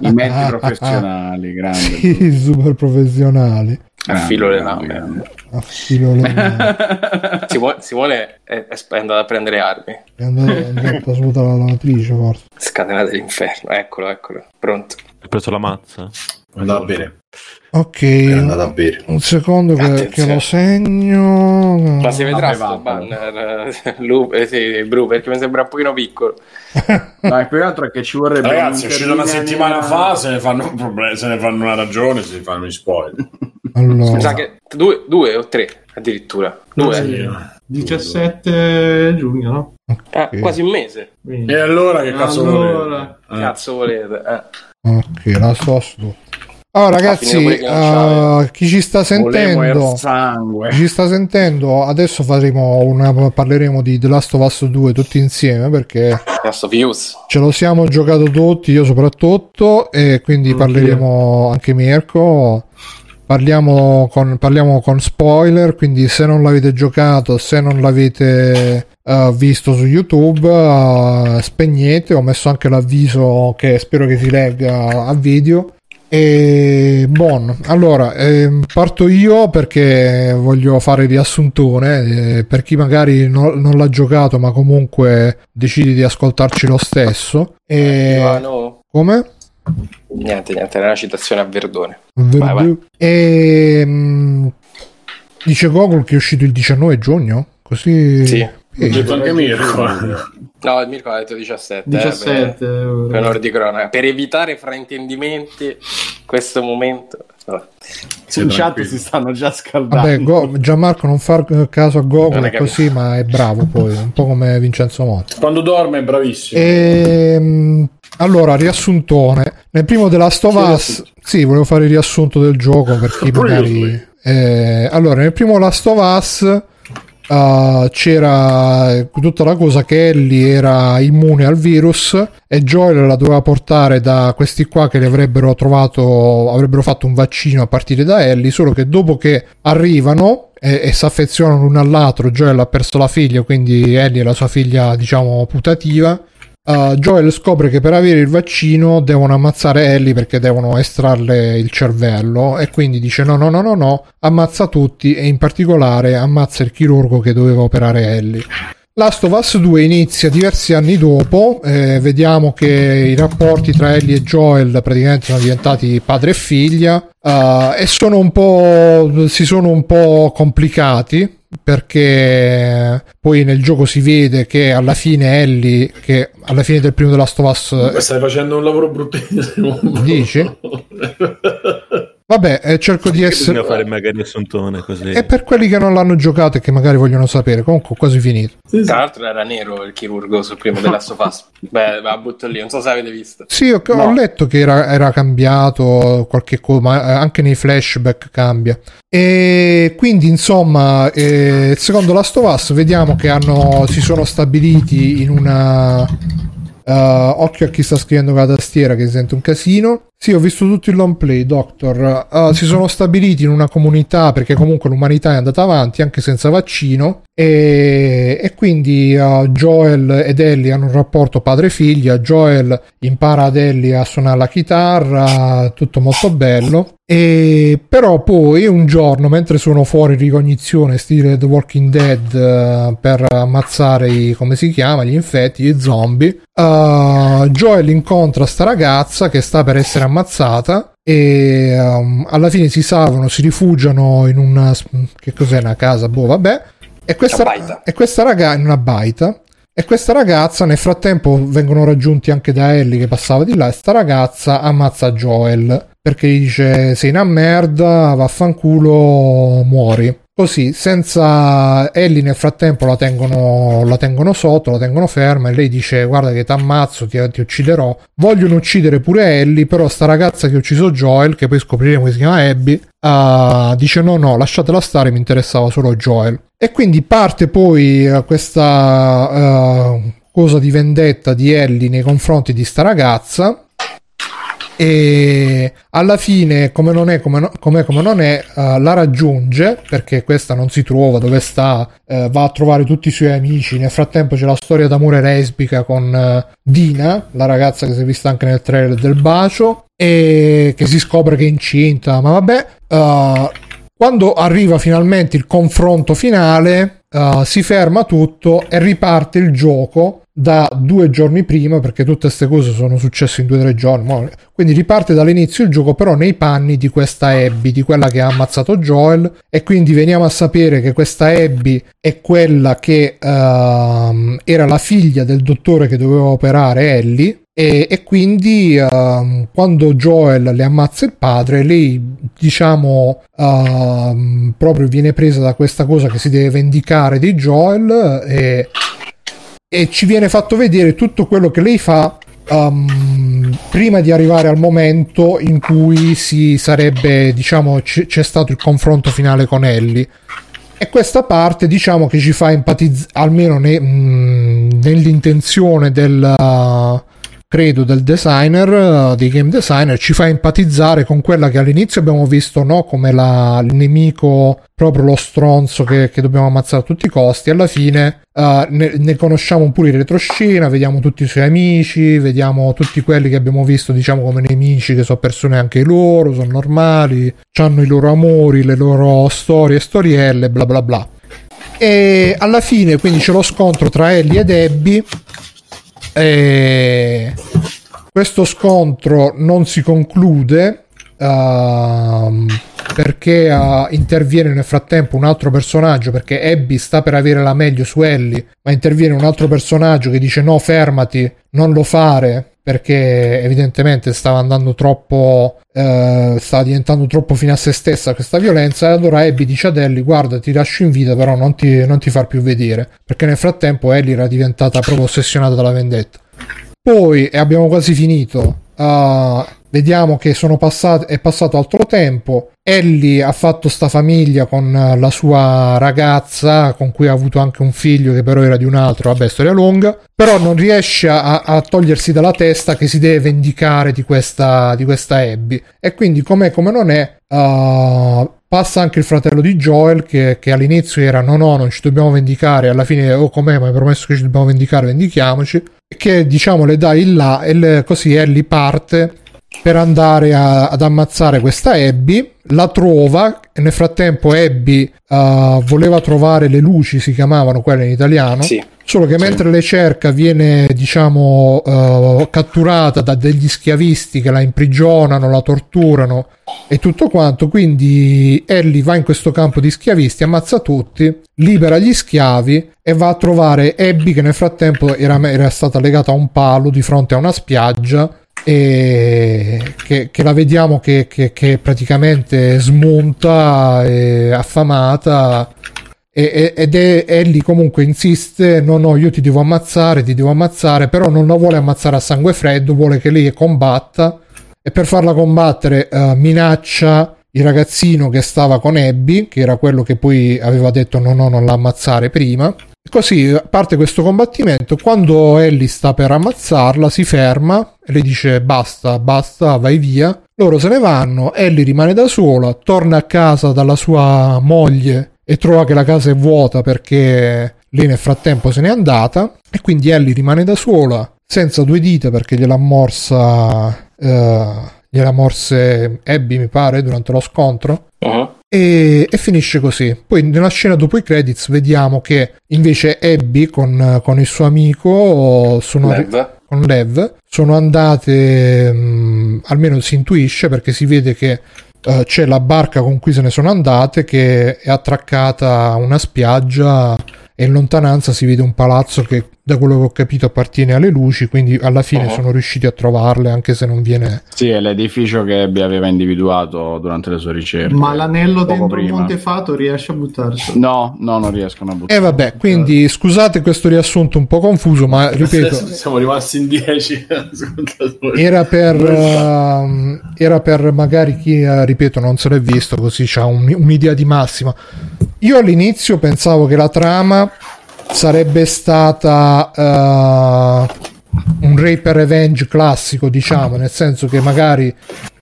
I mezzi professionali, grande. Sì, super professionali. A Grande, filo le grande, lame. grande. A filo le- Simone, Simone è, è andato a prendere armi. è andato è andato a svuotare la lavatrice forse. Scatenate l'inferno, eccolo, eccolo, pronto. Hai preso la mazza? È andata bene. Ok, È andata a bere. un secondo che, che lo segno. Ma si vedrà sto banner Lu- eh, sì, Bru perché mi sembra un pochino piccolo. E più che altro è che ci vorrebbe Ragazzi, è uscito una settimana fa, se ne fanno un problema, se ne fanno una ragione, si fanno gli spoiler. Allora, Mi sa che due, due o tre addirittura. Due. Sì. 17 giugno, no? Ah, Ok. quasi un mese. Quindi- E allora che cazzo Allora. volete? Eh. Cazzo volete? Eh. ok, la su. Allora ragazzi, eh, chi ci sta sentendo... sangue. Ci sta sentendo? Adesso faremo una, parleremo di The Last of Us 2 tutti insieme perché ce lo siamo giocato tutti, io soprattutto, e quindi parleremo anche Mirko. Parliamo con, parliamo con spoiler, quindi se non l'avete giocato, se non l'avete eh, visto su YouTube, eh, spegnete. Ho messo anche l'avviso che spero che si legga a video. E buon, allora ehm, parto io perché voglio fare il riassuntone. eh, per chi magari no- non l'ha giocato, ma comunque decidi di ascoltarci lo stesso. E... No. Come? Niente, niente, era una citazione a Verdone. Verdù. Vai, vai. E mm, dice Google che è uscito il 19 giugno? Così Sì. Eh, Ho detto anche Mirko. No, il Mirko ha detto 17. eh, 17 per, per onore di cronaca. Per evitare fraintendimenti in questo momento. Vabbè. In chat si stanno già scaldando. Vabbè, Go- Gianmarco non far caso a Google è così, ma è bravo poi, un po' come Vincenzo Motti. Quando dorme è bravissimo. Ehm, allora, riassuntone. Nel primo The Last of Us, sì, volevo fare il riassunto del gioco per chi magari. Eh, allora, nel primo Last of Us eh, c'era tutta la cosa che Ellie era immune al virus e Joel la doveva portare da questi qua che le avrebbero trovato, avrebbero fatto un vaccino a partire da Ellie, solo che dopo che arrivano e, e si affezionano l'uno all'altro, Joel ha perso la figlia, quindi Ellie è la sua figlia, diciamo, putativa. Uh, Joel scopre che per avere il vaccino devono ammazzare Ellie perché devono estrarle il cervello e quindi dice no no no no no ammazza tutti e in particolare ammazza il chirurgo che doveva operare Ellie Last of Us 2 inizia diversi anni dopo, eh, vediamo che i rapporti tra Ellie e Joel praticamente sono diventati padre e figlia eh, e sono un po', si sono un po' complicati perché poi nel gioco si vede che alla fine Ellie, che alla fine del primo The Last of Us... Stai facendo un lavoro bruttissimo. Dici? Vabbè, eh, cerco di essere... Bisogna fare magari assuntone così. E per quelli che non l'hanno giocato e che magari vogliono sapere, comunque ho quasi finito. Sì, sì. Tra l'altro era nero il chirurgo sul primo della Sofas. Beh, la butto lì, non so se avete visto. Sì, ho, ho No. letto che era, era cambiato qualche cosa, ma eh, anche nei flashback cambia. E quindi, insomma, eh, secondo Last of Us, vediamo che hanno, si sono stabiliti in una. Eh, occhio a chi sta scrivendo con la tastiera che si sente un casino. Sì, ho visto tutto il long play, Doctor. Eh, si sono stabiliti in una comunità perché comunque l'umanità è andata avanti anche senza vaccino. E, e quindi eh, Joel ed Ellie hanno un rapporto padre-figlia. Joel impara ad Ellie a suonare la chitarra, tutto molto bello. E però poi un giorno, mentre sono fuori ricognizione, stile The Walking Dead, eh, per ammazzare i, come si chiama, gli infetti, gli zombie, eh, Joel incontra sta ragazza che sta per essere ammazzata e ehm, alla fine si salvano, si rifugiano in una... che cos'è una casa? Boh, vabbè. E questa, e questa ragazza in una baita e questa ragazza nel frattempo vengono raggiunti anche da Ellie che passava di là e sta ragazza ammazza Joel perché gli dice sei una merda vaffanculo muori. Così senza Ellie nel frattempo la tengono, la tengono sotto la tengono ferma e lei dice guarda che ti ammazzo ti, ti ucciderò. Vogliono uccidere pure Ellie però sta ragazza che ha ucciso Joel che poi scopriremo che si chiama Abby ah, dice no no lasciatela stare mi interessava solo Joel. E quindi parte poi eh, questa eh, cosa di vendetta di Ellie nei confronti di sta ragazza e alla fine come non è come, no- com'è, come non è eh, la raggiunge perché questa non si trova dove sta eh, va a trovare tutti i suoi amici. Nel frattempo c'è la storia d'amore lesbica con eh, Dina la ragazza che si è vista anche nel trailer del bacio e che si scopre che è incinta. Ma vabbè quando arriva finalmente il confronto finale, eh, si ferma tutto e riparte il gioco da due giorni prima, perché tutte queste cose sono successe in due o tre giorni. Quindi riparte dall'inizio il gioco, però nei panni di questa Abby, di quella che ha ammazzato Joel. E quindi veniamo a sapere che questa Abby è quella che ehm, era la figlia del dottore che doveva operare Ellie. E, e quindi ehm, quando Joel le ammazza il padre, lei diciamo ehm, proprio viene presa da questa cosa che si deve vendicare di Joel e, e ci viene fatto vedere tutto quello che lei fa ehm, prima di arrivare al momento in cui si sarebbe diciamo c- c'è stato il confronto finale con Ellie. E questa parte diciamo che ci fa empatizzare almeno ne- mh, nell'intenzione del uh, credo del designer uh, dei game designer ci fa empatizzare con quella che all'inizio abbiamo visto no come la, il nemico proprio lo stronzo che, che dobbiamo ammazzare a tutti i costi. Alla fine uh, ne, ne conosciamo pure in retroscena vediamo tutti i suoi amici vediamo tutti quelli che abbiamo visto diciamo come nemici che sono persone anche loro sono normali hanno i loro amori le loro storie storielle bla bla bla. E alla fine quindi c'è lo scontro tra Ellie ed Abby e questo scontro non si conclude ehm, perché eh, interviene nel frattempo un altro personaggio perché Abby sta per avere la meglio su Ellie ma interviene un altro personaggio che dice no fermati non lo fare perché evidentemente stava andando troppo eh, stava diventando troppo fine a se stessa questa violenza e allora Abby dice ad Ellie guarda ti lascio in vita però non ti, non ti far più vedere perché nel frattempo Ellie era diventata proprio ossessionata dalla vendetta. Poi e abbiamo quasi finito uh, vediamo che sono passati è passato altro tempo. Ellie ha fatto sta famiglia con eh, la sua ragazza con cui ha avuto anche un figlio che però era di un altro. Vabbè storia lunga. Però non riesce a, a togliersi dalla testa che si deve vendicare di questa, di questa Abby. E quindi com'è come non è uh, passa anche il fratello di Joel che, che all'inizio era no no non ci dobbiamo vendicare alla fine oh com'è? Ma hai promesso che ci dobbiamo vendicare vendichiamoci che diciamo le dà il là e le- così Ellie parte per andare a- ad ammazzare questa Abby. La trova e nel frattempo Abby uh, voleva trovare le luci, si chiamavano quelle in italiano. Sì. Solo che mentre le cerca viene, diciamo, uh, catturata da degli schiavisti che la imprigionano, la torturano e tutto quanto. Quindi Ellie va in questo campo di schiavisti, ammazza tutti, libera gli schiavi e va a trovare Abby che nel frattempo era, era stata legata a un palo di fronte a una spiaggia e che, che la vediamo che, che, che praticamente smonta e affamata e- ed è Ellie comunque insiste no no io ti devo ammazzare ti devo ammazzare però non la vuole ammazzare a sangue freddo vuole che lei combatta e per farla combattere eh, minaccia il ragazzino che stava con Abby che era quello che poi aveva detto no no non la ammazzare prima Così parte questo combattimento. Quando Ellie sta per ammazzarla, si ferma e le dice basta, basta, vai via. Loro se ne vanno. Ellie rimane da sola, torna a casa dalla sua moglie e trova che la casa è vuota perché lei nel frattempo se n'è andata. E quindi Ellie rimane da sola, senza due dita perché gliel'ha morsa. eh, gliela morse Abby, mi pare, durante lo scontro Uh-huh. e, e finisce così. Poi nella scena dopo i credits vediamo che invece Abby con, con il suo amico sono Lev. con Lev sono andate mh, almeno si intuisce perché si vede che eh, c'è la barca con cui se ne sono andate che è attraccata a una spiaggia e in lontananza si vede un palazzo che da quello che ho capito appartiene alle luci quindi alla fine Oh. sono riusciti a trovarle anche se non viene Sì, è l'edificio che Abby aveva individuato durante le sue ricerche. Ma l'anello dentro il prima. Montefato riesce a buttarselo. No, no, non riescono a e buttare. Eh, vabbè quindi scusate questo riassunto un po' confuso ma ripeto Siamo rimasti in 10 ascoltatori. Era per, ehm, era per magari chi, eh, ripeto, non se l'è visto, così c'ha un- un'idea di massima. Io all'inizio pensavo che la trama sarebbe stata eh, un rape revenge classico, diciamo, nel senso che magari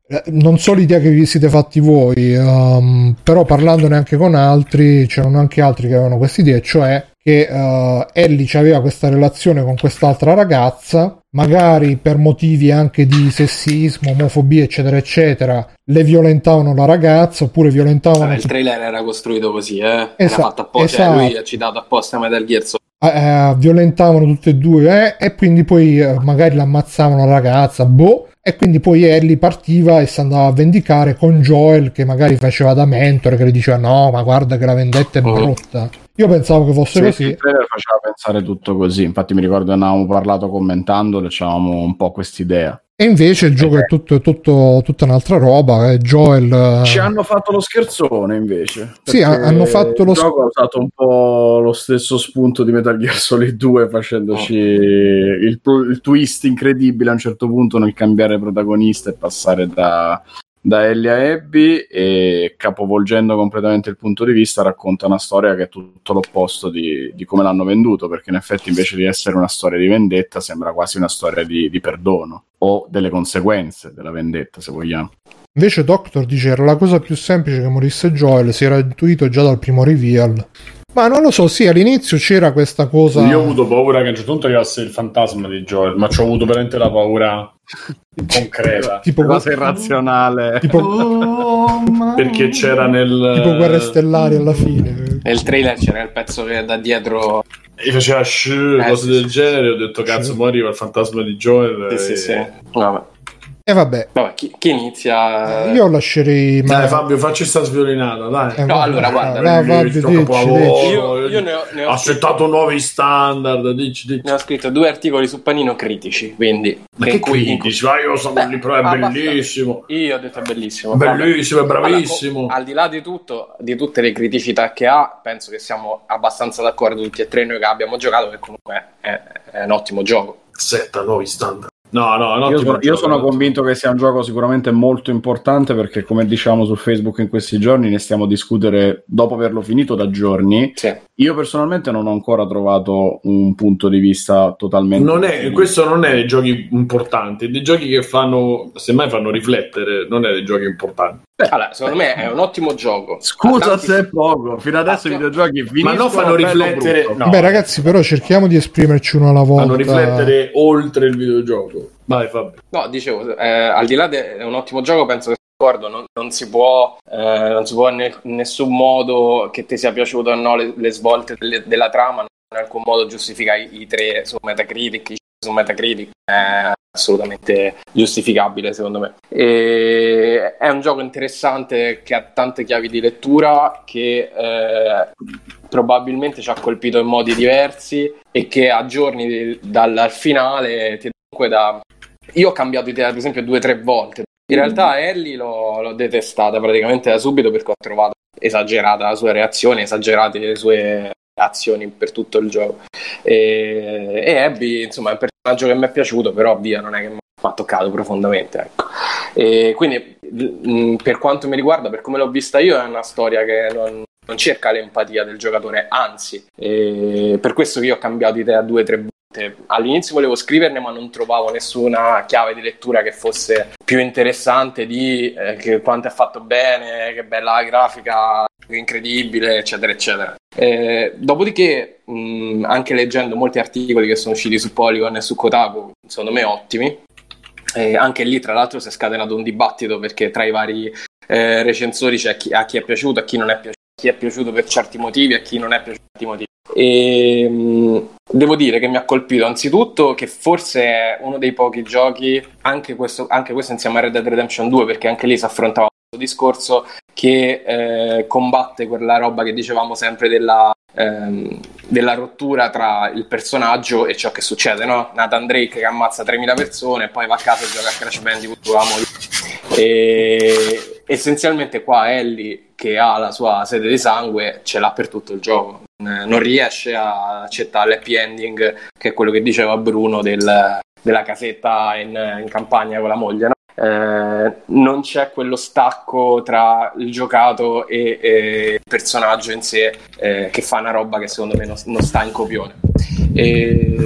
eh, non so l'idea che vi siete fatti voi, ehm, però parlandone anche con altri, c'erano anche altri che avevano questa idea, cioè che eh, Ellie aveva questa relazione con quest'altra ragazza, magari per motivi anche di sessismo, omofobia, eccetera, eccetera, le violentavano la ragazza oppure violentavano Vabbè, il trailer era costruito così, eh. Era Esa- fatto apposta. esatto. Cioè, lui ha citato apposta Metal Gear Solid. eh, violentavano tutte e due eh, e quindi poi eh, magari l'ammazzavano la ragazza, boh. E quindi poi Ellie partiva e si andava a vendicare con Joel che magari faceva da mentore, che le diceva no, ma guarda che la vendetta è Oh. Io pensavo che fosse Sì, così. il trailer faceva pensare tutto così. Infatti, mi ricordo che avevamo parlato commentando, avevamo un po' quest'idea. E invece il gioco è tutto, tutto- tutta un'altra roba. eh, Joel. eh, Ci hanno fatto lo scherzone invece. Sì, hanno fatto lo il gioco ha usato un po' lo stesso spunto di Metal Gear Solid 2 facendoci il, il twist incredibile a un certo punto nel cambiare protagonista e passare da, da Ellie a Abby e capovolgendo completamente il punto di vista racconta una storia che è tutto l'opposto di, di come l'hanno venduto perché in effetti invece di essere una storia di vendetta sembra quasi una storia di, di perdono o delle conseguenze della vendetta se vogliamo. Invece Doctor dice era la cosa più semplice che morisse Joel, si era intuito già dal primo reveal. Ma non lo so, sì, all'inizio c'era questa cosa... Io ho avuto paura che a un certo punto arrivasse il fantasma di Joel, ma ci ho avuto veramente la paura concreta. tipo, cosa irrazionale tipo, Oh, Perché c'era nel. tipo guerre stellari alla fine. Nel trailer c'era il pezzo che da dietro. E faceva shh, Eh, cose sì, del sì. genere. Ho detto, cazzo, mo arriva il fantasma di Joel. Sì, e- sì, sì. Vabbè. E vabbè, Vabbè, chi, chi inizia? io lascerei... Dai, ma- Fabio, facci sta sviolinata, dai. eh, No, allora, guarda, va, va, Dici, dici. Io, io ne ho, ne ho Ha settato nuovi standard, dici, dici. Ne ho scritto due articoli su Panino critici, quindi Ma che cui- in critici? Ma io sono Beh, lì, però è abbastanza. bellissimo. Io ho detto è bellissimo. Bellissimo, è bravissimo. Allora, al di là di tutto, di tutte le criticità che ha, penso che siamo abbastanza d'accordo tutti e tre noi che abbiamo giocato, che comunque è, è un ottimo gioco. Setta nuovi standard. No, no, no. Io sono, io sono convinto che sia un gioco sicuramente molto importante perché, come diciamo su Facebook in questi giorni, ne stiamo a discutere dopo averlo finito da giorni. Sì. Io personalmente non ho ancora trovato un punto di vista totalmente. Non è, questo non è dei giochi importanti, dei giochi che fanno, semmai fanno riflettere, non è dei giochi importanti. Allora, secondo me è un ottimo gioco. Scusa tanti- se è poco, fino adesso i videogiochi Ma finiscono non fanno riflettere. No, Beh, ragazzi, però cerchiamo di esprimerci uno alla volta. fanno riflettere oltre il videogioco. Vai, Fabio. No, dicevo, eh, al di là de- è un ottimo gioco, penso che d'accordo, non, non si può, eh, non si può ne- in nessun modo che ti sia piaciuto o no le, le svolte delle- della trama, in alcun modo giustifica i, i tre su Metacritic, i su Metacritic è assolutamente giustificabile secondo me. E è un gioco interessante che ha tante chiavi di lettura che eh, probabilmente ci ha colpito in modi diversi e che a giorni di- dal al finale ti comunque da io ho cambiato idea per esempio due o tre volte in realtà Ellie l'ho, l'ho detestata praticamente da subito perché ho trovato esagerata la sua reazione esagerate le sue azioni per tutto il gioco e, e Abby insomma è un personaggio che mi è piaciuto però via non è che mi ha toccato profondamente ecco. e quindi mh, per quanto mi riguarda per come l'ho vista io è una storia che non, non cerca l'empatia del giocatore anzi per questo che io ho cambiato idea due o tre volte all'inizio volevo scriverne ma non trovavo nessuna chiave di lettura che fosse più interessante di eh, che quanto è fatto bene che bella la grafica incredibile eccetera eccetera. Eh, dopodiché mh, anche leggendo molti articoli che sono usciti su Polygon e su Kotaku secondo me ottimi. E anche lì tra l'altro si è scatenato un dibattito perché tra i vari eh, recensori c'è chi, a chi è piaciuto a chi non è piaciuto chi è piaciuto per certi motivi a chi non è piaciuto per certi motivi e mh, devo dire che mi ha colpito anzitutto che forse è uno dei pochi giochi, anche questo, anche questo insieme a Red Dead Redemption 2, perché anche lì si affrontava questo discorso, che eh, combatte quella roba che dicevamo sempre della, ehm, della rottura tra il personaggio e ciò che succede, no? Nathan Drake che ammazza 3.000 persone e poi va a casa e gioca a Crash Bandicoot la moglie. E essenzialmente qua Ellie che ha la sua sede di sangue ce l'ha per tutto il gioco Eh, non riesce a accettare l'happy ending che è quello che diceva Bruno del- della casetta in, in campagna con la moglie no? Eh, non c'è quello stacco tra il giocato e, e il personaggio in sé eh, che fa una roba che secondo me non, non sta in copione e,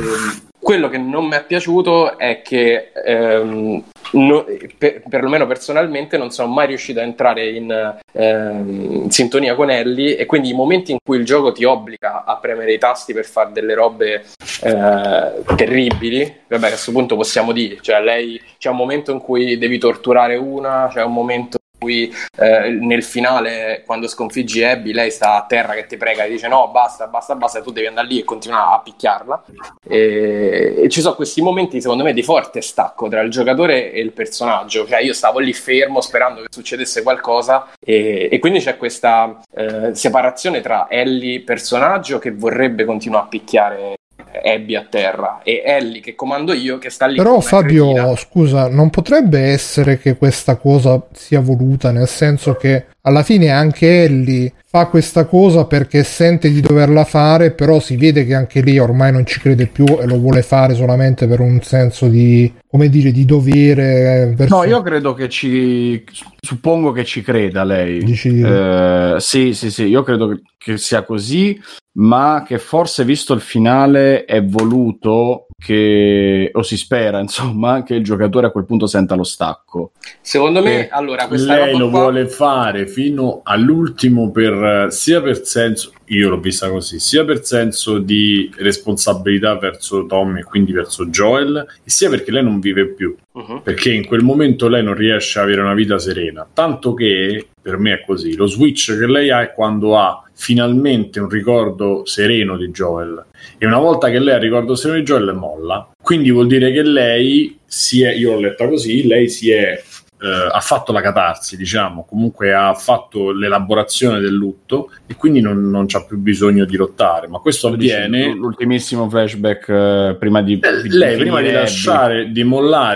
quello che non mi è piaciuto è che ehm, no- per- perlomeno personalmente non sono mai riuscito a entrare in, ehm, in sintonia con Ellie e quindi i momenti in cui il gioco ti obbliga a premere i tasti per fare delle robe eh, terribili, vabbè a questo punto possiamo dire, cioè lei c'è un momento in cui devi torturare una, c'è un momento cui eh, nel finale quando sconfiggi Abby lei sta a terra che ti prega e dice no basta basta basta e tu devi andare lì e continuare a picchiarla. E, e ci sono questi momenti secondo me di forte stacco tra il giocatore e il personaggio. Cioè io stavo lì fermo sperando che succedesse qualcosa e, e quindi c'è questa eh, separazione tra Ellie personaggio che vorrebbe continuare a picchiare Abby a terra e Ellie che comando io che sta lì Però Fabio, cretina. scusa, non potrebbe essere che questa cosa sia voluta, nel senso che alla fine anche Ellie fa questa cosa perché sente di doverla fare, però si vede che anche lì ormai non ci crede più e lo vuole fare solamente per un senso di, come dire, di dovere. eh, verso- No, io credo che ci. Suppongo che ci creda lei. Dici- Eh, sì, sì, sì, io credo che sia così, ma che forse visto il finale è voluto che, o si spera, insomma, che il giocatore a quel punto senta lo stacco. secondo me Eh, allora questa lei lo qua- vuole fare fino all'ultimo per sia per senso io l'ho vista così sia per senso di responsabilità verso Tommy e quindi verso Joel e sia perché lei non vive più Mhm. perché in quel momento lei non riesce a avere una vita serena tanto che per me è così lo switch che lei ha è quando ha finalmente un ricordo sereno di Joel. E una volta che lei ha il ricordo sereno di Joel molla. Quindi vuol dire che lei si è io l'ho letta così lei si è eh, ha fatto la catarsi, diciamo, comunque ha fatto l'elaborazione del lutto e quindi non, non c'ha più bisogno di lottare. Ma questo avviene. L'ultimissimo flashback eh, prima di. Eh, di Lei prima di finire Abby. lasciare, di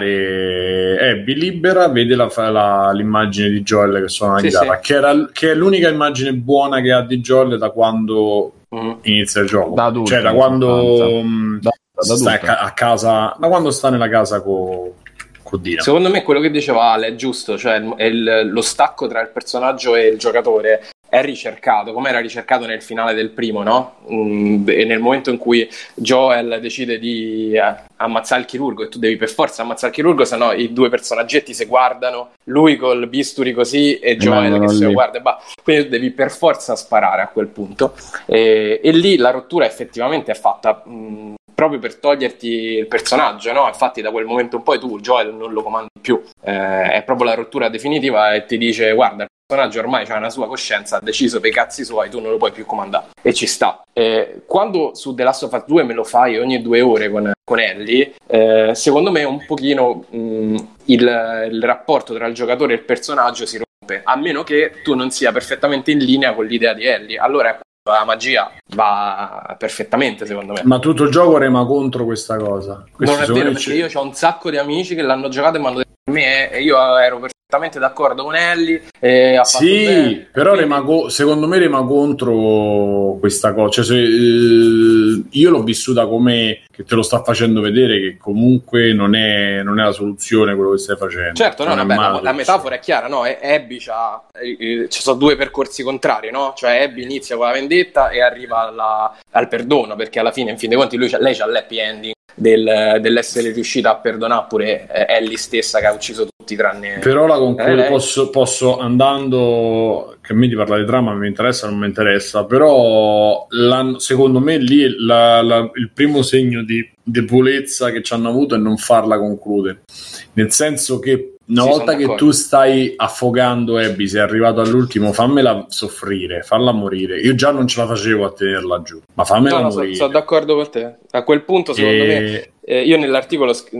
mollare Abby libera, vede la, la- l'immagine di Joel che suona la Sì, chitarra, sì. Che, era, che è l'unica immagine buona che ha di Joel da quando Mhm. inizia il gioco. Da adulto, cioè da quando mh, Da- da sta a, a casa, da quando sta nella casa con Dina. Secondo me quello che diceva Ale è giusto, cioè è il- lo stacco tra il personaggio e il giocatore è ricercato, come era ricercato nel finale del primo, no? Mm, e nel momento in cui Joel decide di eh, ammazzare il chirurgo e tu devi per forza ammazzare il chirurgo, se no i due personaggetti si guardano, lui col bisturi così e Joel che se lo guarda e va. Quindi devi per forza sparare a quel punto. E, e lì la rottura effettivamente è fatta mh, proprio per toglierti il personaggio, no? Infatti da quel momento in poi tu Joel non lo comandi più, Eh, è proprio la rottura definitiva e ti dice guarda il personaggio ormai ha una sua coscienza, ha deciso per i cazzi suoi, tu non lo puoi più comandare e ci sta. Eh, quando su The Last of Us 2 me lo fai ogni due ore con, con Ellie, eh, secondo me un pochino mh, il, il rapporto tra il giocatore e il personaggio si rompe, a meno che tu non sia perfettamente in linea con l'idea di Ellie. Allora la magia va perfettamente secondo me. Ma tutto il gioco rema contro questa cosa. Questo non è vero perché ci- io ho un sacco di amici che l'hanno giocato e mi hanno detto per me e io ero perfettamente d'accordo con Ellie e ha fatto Sì, bene. però Quindi- rema co- secondo me rema contro questa cosa. Cioè, se, eh, io l'ho vissuta come che te lo sta facendo vedere che comunque non è, non è la soluzione quello che stai facendo. Certo, no, vabbè, la, la soluzione. metafora è chiara, no? E- Abby c'ha, eh, eh, ci sono due percorsi contrari, no? Cioè Abby inizia con la vendetta e arriva alla- al perdono, perché alla fine, in fin dei conti, lui c'ha- lei c'ha l'happy ending del- dell'essere riuscita a perdonare pure eh, Ellie stessa che ha ucciso tutti tranne... Però la concludo, Eh, posso, posso andando, che a me di parlare di trama mi interessa, non mi interessa, però la- secondo me lì la- la- il primo segno di debolezza che ci hanno avuto è non farla concludere, nel senso che una volta sono che tu stai affogando Abby, sei arrivato all'ultimo, fammela soffrire, falla morire. Io già non ce la facevo a tenerla giù, ma fammela No, no, morire. sono d'accordo con te. A quel punto, secondo me, E- eh, io nell'articolo sc-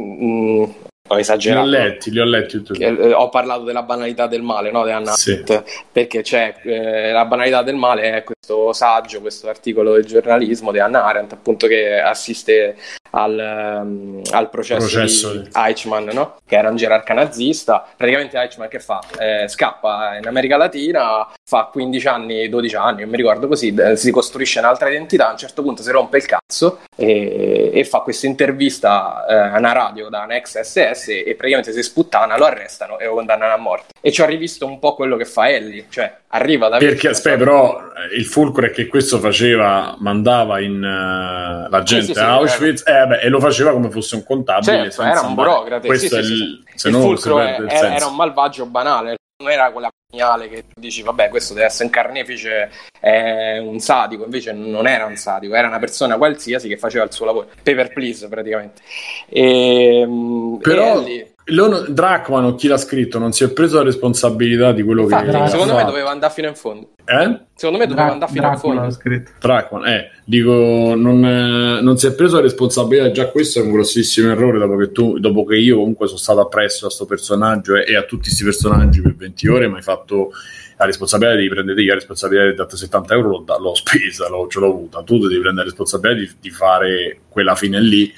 ho li ho esagerato. letti, li ho letti tutti. Eh, ho parlato della banalità del male, no? Di Hannah Sì. Perché c'è eh, la banalità del male è questo saggio, questo articolo del giornalismo di Hannah Arendt, appunto che assiste al, ehm, al processo, Processo. di Eichmann, no? che era un gerarca nazista. Praticamente Eichmann che fa? Eh, scappa in America Latina, fa 15 anni, 12 anni, non mi ricordo così, si costruisce un'altra identità, a un certo punto si rompe il cazzo e, e fa questa intervista eh, a una radio da un ex SS e praticamente si sputtana, lo arrestano e lo condannano a morte. E ci ho rivisto un po' quello che fa Ellie, cioè arriva da Perché aspetta, però eh, il fulcro è che questo faceva, mandava in eh, la gente sì, sì, a Auschwitz eh, beh, e lo faceva come fosse un contabile. Certo, era un burocrate. Questo sì, è sì, il, sì, sì. se il fulcro era, era un malvagio banale, non era quella geniale che tu dici, vabbè, questo deve essere un carnefice, è un sadico, invece non era un sadico, era una persona qualsiasi che faceva il suo lavoro. Paper please, praticamente. E, mm, Però e Loro- Drachman o chi l'ha scritto? Non si è preso la responsabilità di quello infatti, che ha secondo me doveva andare fino in fondo. Eh? Secondo me doveva Dra- andare fino in Dracula fondo. Drachman, eh, dico, non, eh, non si è preso la responsabilità, già questo è un grossissimo errore dopo che, tu, dopo che io comunque sono stato appresso a sto personaggio e, e a tutti questi personaggi per 20 ore, mi hai fatto la responsabilità di prendere la responsabilità di dare 70 euro, l'ho, l'ho spesa, l'ho, ce l'ho avuta, tu devi prendere la responsabilità di, di fare quella fine lì,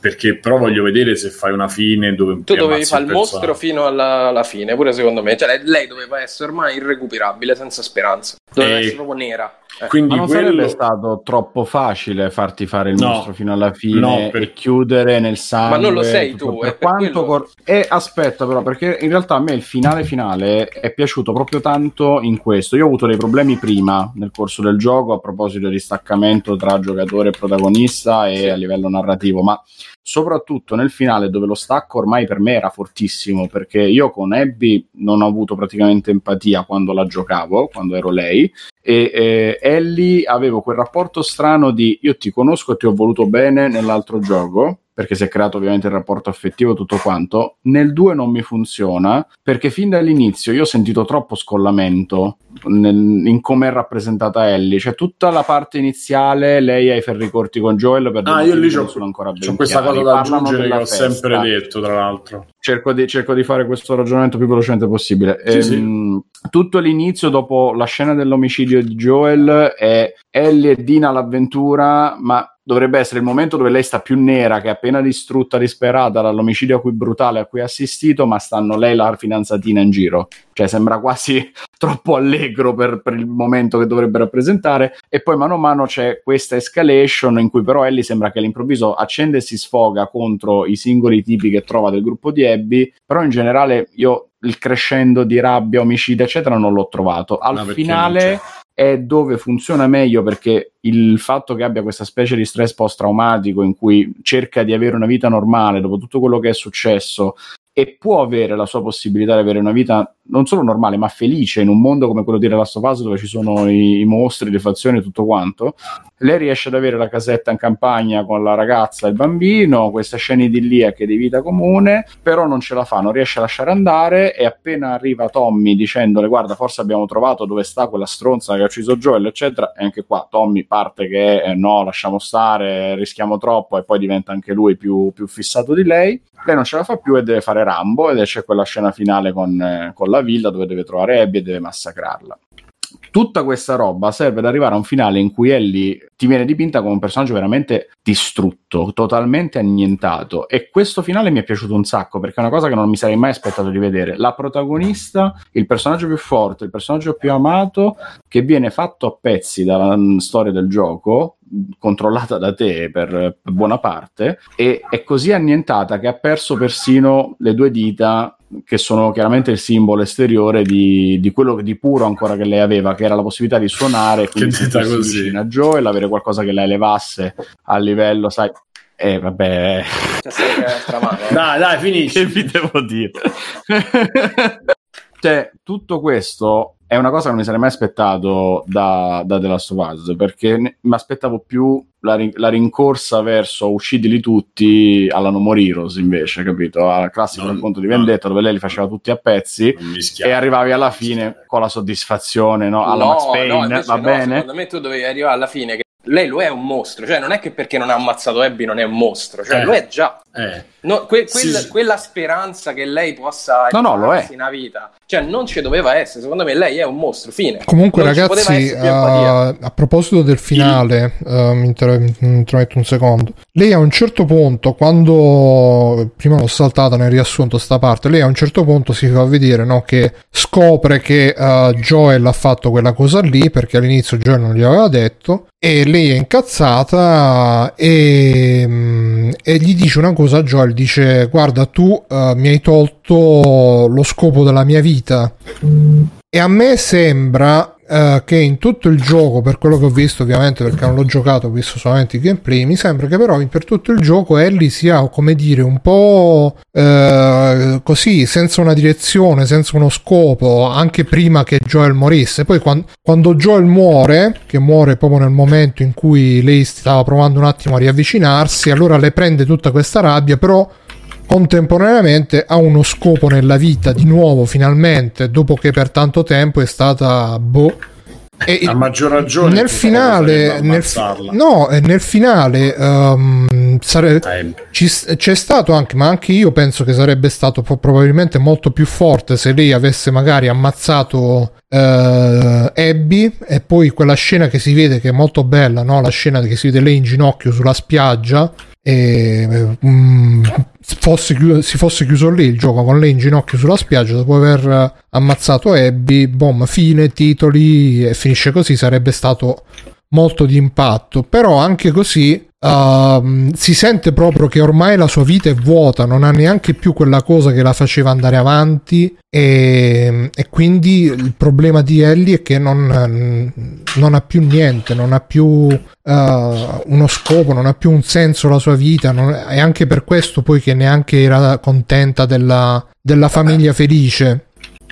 perché però voglio vedere se fai una fine dove Tu dovevi fare il mostro personaggio. fino alla, alla fine, pure secondo me. Cioè, lei, lei doveva essere ormai irrecuperabile, senza speranza. Doveva E- essere proprio nera. Eh. Quindi Ma non quello... sarebbe stato troppo facile farti fare il No. mostro fino alla fine No, per- e chiudere nel sangue? Ma non lo sei tutto- tu, per è per quanto quello- cor- E aspetta però, perché in realtà a me il finale finale è piaciuto proprio tanto in questo. Io ho avuto dei problemi prima nel corso del gioco a proposito di staccamento tra giocatore e protagonista e Sì. a livello narrativo, ma soprattutto nel finale dove lo stacco ormai per me era fortissimo perché io con Abby non ho avuto praticamente empatia quando la giocavo, quando ero lei e eh, Ellie avevo quel rapporto strano di io ti conosco e ti ho voluto bene nell'altro gioco perché si è creato ovviamente il rapporto affettivo e tutto quanto nel 2 non mi funziona perché fin dall'inizio io ho sentito troppo scollamento nel- in come è rappresentata Ellie cioè tutta la parte iniziale lei ha i ferri corti con Joel per Ah, io lì c'ho, sono ancora ben c'ho questa cosa da aggiungere che ho sempre festa detto, tra l'altro. cerco di, cerco di fare questo ragionamento più velocemente possibile. Sì, Ehm, Tutto l'inizio, dopo la scena dell'omicidio di Joel, è Ellie e Dina all'avventura, ma dovrebbe essere il momento dove lei sta più nera, che è appena distrutta, disperata dall'omicidio a cui brutale a cui ha assistito, ma stanno lei e la fidanzatina in giro. Cioè sembra quasi troppo allegro per, per il momento che dovrebbe rappresentare. E poi mano a mano c'è questa escalation in cui però Ellie sembra che all'improvviso accende e si sfoga contro i singoli tipi che trova del gruppo di Abby, però in generale io il crescendo di rabbia, omicidio, eccetera, non l'ho trovato. Al No, finale è dove funziona meglio perché il fatto che abbia questa specie di stress post-traumatico in cui cerca di avere una vita normale dopo tutto quello che è successo e può avere la sua possibilità di avere una vita non solo normale ma felice in un mondo come quello di The Last dove ci sono i, i mostri, le fazioni e tutto quanto lei riesce ad avere la casetta in campagna con la ragazza e il bambino questa scena idilliache di vita comune però non ce la fa, non riesce a lasciare andare e appena arriva Tommy dicendole guarda forse abbiamo trovato dove sta quella stronza che ha ucciso Joel eccetera e anche qua Tommy parte che eh, no lasciamo stare, rischiamo troppo e poi diventa anche lui più, più fissato di lei. Lei non ce la fa più e deve fare Rambo ed c'è quella scena finale con, eh, con la villa dove deve trovare Abby e deve massacrarla. Tutta questa roba serve ad arrivare a un finale in cui Ellie ti viene dipinta come un personaggio veramente distrutto, totalmente annientato. E questo finale mi è piaciuto un sacco perché è una cosa che non mi sarei mai aspettato di vedere. La protagonista, il personaggio più forte, il personaggio più amato, che viene fatto a pezzi dalla mm, storia del gioco, controllata da te per, per buona parte, e è così annientata che ha perso persino le due dita che sono chiaramente il simbolo esteriore di, di quello di puro ancora che lei aveva, che era la possibilità di suonare, quindi Che così. vicina a Joel, avere qualcosa che la elevasse a livello, sai, eh vabbè, l'altra mano. eh. Dai, dai, Che finisci. vi devo dire? cioè, tutto questo è una cosa che non mi sarei mai aspettato da, da The Last of Us, perché mi aspettavo più la, rin- la rincorsa verso uccidili tutti alla No More Heroes invece, capito? Al classico Non- racconto di no. vendetta dove lei li faceva tutti a pezzi e arrivavi alla fine con la soddisfazione, no? Alla no, Max Payne, no, va no, bene? Secondo me tu dovevi arrivare alla fine che lei lo è un mostro, cioè non è che perché non ha ammazzato Abby non è un mostro, cioè Eh. lo è già. Eh. No, que- quel- sì. Quella speranza che lei possa No, no, lo è. una vita, cioè non ci doveva essere. Secondo me lei è un mostro. Fine. Comunque, Non ragazzi, uh, a proposito del finale, uh, mi inter- intrometto un secondo. Lei a un certo punto, quando prima l'ho saltata nel riassunto sta parte, lei a un certo punto si fa vedere no, che scopre che uh, Joel ha fatto quella cosa lì perché all'inizio Joel non gli aveva detto. E lei è incazzata e, mm, e gli dice una cosa a Joel: dice, Guarda, tu uh, mi hai tolto lo scopo della mia vita. E a me sembra eh, che in tutto il gioco, per quello che ho visto, ovviamente perché non l'ho giocato, ho visto solamente i gameplay, mi sembra che però per tutto il gioco Ellie sia, come dire, un po' eh, così, senza una direzione, senza uno scopo, anche prima che Joel morisse. Poi quan- quando Joel muore, che muore proprio nel momento in cui lei stava provando un attimo a riavvicinarsi, allora le prende tutta questa rabbia, però contemporaneamente ha uno scopo nella vita di nuovo finalmente dopo che per tanto tempo è stata boh e A maggior ragione. nel finale nel, no nel finale ehm, sare- Eh, ci- c'è stato anche ma anche io penso che sarebbe stato probabilmente molto più forte se lei avesse magari ammazzato eh, Abby e poi quella scena che si vede che è molto bella no? la scena che si vede lei in ginocchio sulla spiaggia e mm, fosse chiu- si fosse chiuso lì il gioco con lei in ginocchio sulla spiaggia dopo aver eh, ammazzato Abby, boom, fine, titoli e finisce così sarebbe stato molto di impatto, però anche così ehm, si sente proprio che ormai la sua vita è vuota, non ha neanche più quella cosa che la faceva andare avanti e, e quindi il problema di Ellie è che non, non ha più niente, non ha più eh, uno scopo, non ha più un senso la sua vita non- e anche per questo poi che neanche era contenta della, della famiglia felice.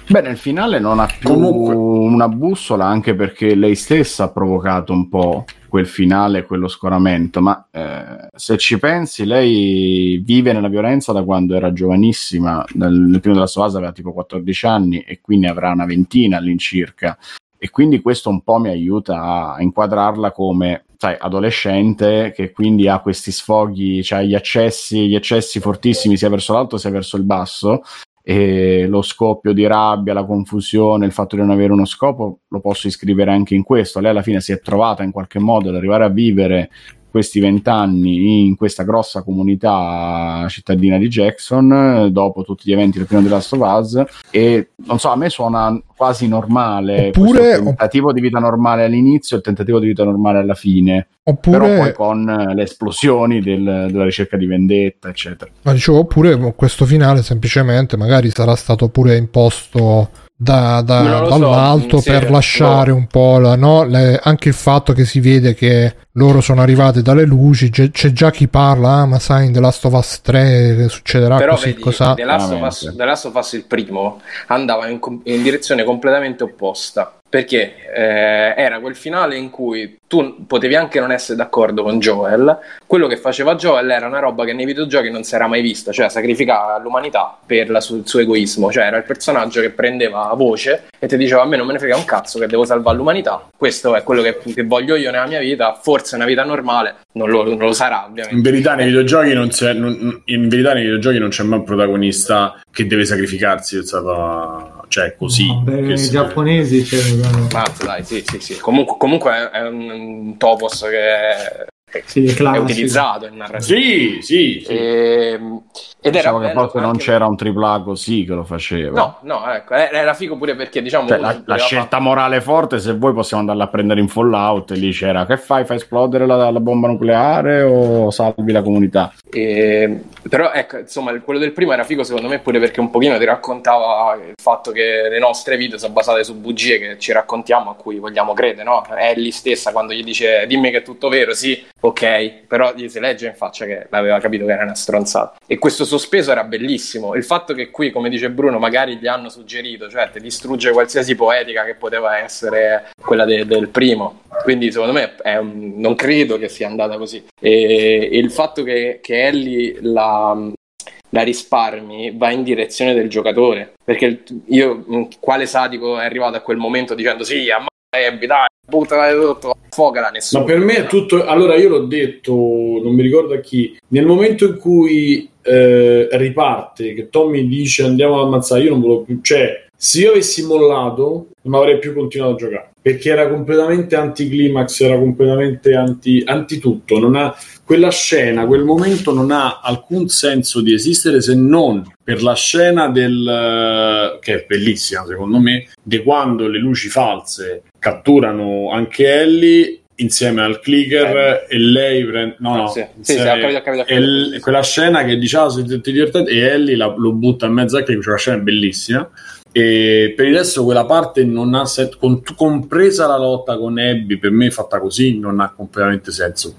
Beh, nel finale non ha più Comunque- una bussola anche perché lei stessa ha provocato un po' quel finale, quello scoramento, ma eh, se ci pensi lei vive nella violenza da quando era giovanissima, nel, nel primo della sua fase aveva tipo 14 anni e quindi avrà una ventina all'incirca. E quindi questo un po' mi aiuta a inquadrarla come sai, adolescente che quindi ha questi sfoghi, cioè gli accessi, gli accessi fortissimi sia verso l'alto sia verso il basso e lo scoppio di rabbia, la confusione, il fatto di non avere uno scopo, lo posso iscrivere anche in questo. Lei alla fine si è trovata in qualche modo ad arrivare a vivere questi vent'anni in questa grossa comunità cittadina di Jackson dopo tutti gli eventi del primo di Last of Us e non so a me suona quasi normale Oppure- questo tentativo di vita normale all'inizio e il tentativo di vita normale alla fine però poi Oppure, con le esplosioni del- della ricerca di vendetta eccetera ma dicevo, oppure questo finale semplicemente magari sarà stato pure imposto da- da- so, dall'alto sì, per lasciare no. un po' la, no? Le- anche il fatto che si vede che loro sono arrivati dalle luci c'è, c'è già chi parla ah, ma sai in The Last of Us 3 succederà Però così vedi, cos'ha The Last, of Us. The Last of Us il primo andava in, in direzione completamente opposta. Perché eh, era quel finale in cui tu potevi anche non essere d'accordo con Joel. Quello che faceva Joel era una roba che nei videogiochi non si era mai vista cioè sacrificava l'umanità per la su- il suo egoismo. Cioè era il personaggio che prendeva voce e ti diceva a me non me ne frega un cazzo che devo salvare l'umanità. Questo è quello che, che voglio io nella mia vita. Forse una vita normale non lo, non lo sarà ovviamente In verità, nei videogiochi non c'è, non- in verità nei videogiochi non c'è mai un protagonista che deve sacrificarsi. È stato, cioè, così. Beh, che i si- giapponesi cioè, Mazza, dai, sì, sì, sì. Comunque, comunque è- un, un topos che è, sì, è è utilizzato in narrativa. Sì, sì, sì. Ehm, ed era Diciamo che bello forse non c'era un tripla così che lo faceva. No, no, ecco, era era figo pure perché diciamo Cioè, la, la scelta morale forte, se vuoi possiamo andarla a prendere in Fallout, e lì c'era che fai? Fai esplodere la, la bomba nucleare o salvi la comunità? E- però ecco, insomma, quello del primo era figo secondo me pure perché un pochino ti raccontava il fatto che le nostre vite sono basate su bugie che ci raccontiamo a cui vogliamo credere, no? Ellie stessa quando gli dice dimmi che è tutto vero, sì, ok, però gli si legge in faccia che l'aveva capito che era una stronzata. E questo sospeso era bellissimo. Il fatto che qui, come dice Bruno, magari gli hanno suggerito, cioè ti distrugge qualsiasi poetica che poteva essere quella de- del primo. Quindi secondo me un- non credo che sia andata così. E, e il fatto che, che Ellie la, la risparmi va in direzione del giocatore. Perché io, quale sadico è arrivato a quel momento dicendo sì, ammazza Abby, dai, buttala tutto, affogala nessuno. Ma per me è tutto. Allora, io l'ho detto, non mi ricordo a chi. Nel momento in cui eh, riparte, che Tommy dice andiamo ad ammazzare, io non volevo più. Cioè, se io avessi mollato, non avrei più continuato a giocare perché era completamente anticlimax, era completamente anti, anti tutto. Ha, quella scena, quel momento non ha alcun senso di esistere se non per la scena del eh, che è bellissima secondo me, di quando le luci false catturano anche Ellie insieme al clicker e lei prende no no Ah, sì. Sì, insieme- sì, capito, e l- quella scena che diciamo siete divertenti e Ellie la- lo butta in mezzo al clicker cioè una scena bellissima. E per il resto quella parte non ha senso con- compresa la lotta con Abby per me fatta così non ha completamente senso.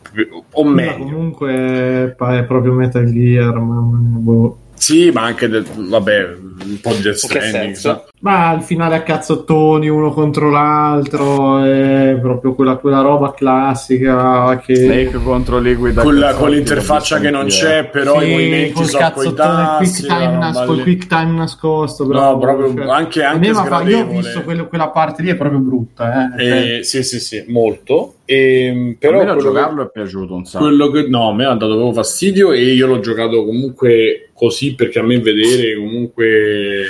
O Ma meglio. comunque pa- è proprio Metal Gear, ma boh. Sì ma anche del- vabbè un po' di Death Stranding sa? Ma al finale a cazzottoni uno contro l'altro, è proprio quella, quella roba classica che... Snake contro Liquid con, la- Cazzotti, con l'interfaccia che non c'è però i Sì, movimenti col sono coi tassi quick time, nas- col quick time nascosto. No, bravo, proprio cioè, anche, anche fa- io ho visto quello- quella parte lì, è proprio brutta. Eh. Eh, sì, sì, sì, molto. Ehm, Però a me quello che- giocarlo è piaciuto un sacco. quello che no, a me ha dato proprio fastidio e io l'ho giocato comunque così perché a me vedere comunque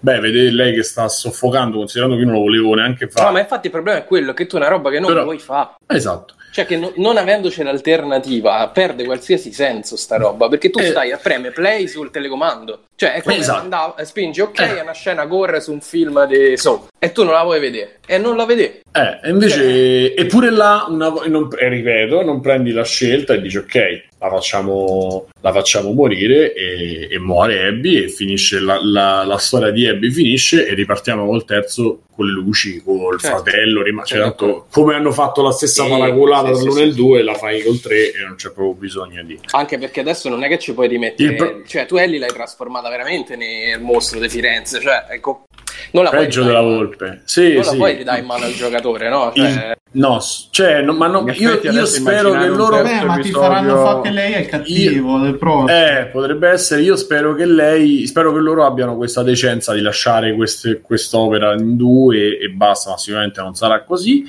beh, vedere lei che sta soffocando, considerando che io non lo volevo neanche fare. No, ma infatti il problema è quello che tu una roba che non Però- vuoi fare. Esatto. Cioè che no- non avendoci l'alternativa perde qualsiasi senso sta roba, perché tu Eh. stai a preme play sul telecomando. Cioè è come Esatto. andare- spingi ok, Eh. una scena corre su un film di Saw e tu non la vuoi vedere e non la vedi. Eh, invece, eppure là, una, non, ripeto, non prendi la scelta e dici ok, la facciamo, la facciamo morire e, e muore Abby e finisce la, la- la storia di Abby finisce e ripartiamo col terzo con le luci, col Certo. fratello, rima- cioè, tanto, d'accordo. come hanno fatto la stessa Sì, paraculata sì, tra sì, l'uno sì, e il sì. 2 la fai col 3 e non c'è proprio bisogno di... Anche perché adesso non è che ci puoi rimettere, pro- cioè tu Ellie l'hai trasformata veramente nel mostro di Firenze, cioè ecco, non la Peggio della in mano- volpe. Sì, Non sì. la puoi ridare in mano al giocatore, no? Cioè, Il- No, cioè, no, ma no, io, io spero che loro... Beh, ma ti faranno fare che lei è il cattivo del prossimo. Eh, potrebbe essere. Io spero che lei, spero che loro abbiano questa decenza di lasciare queste- quest'opera in due e basta. Ma sicuramente non sarà così.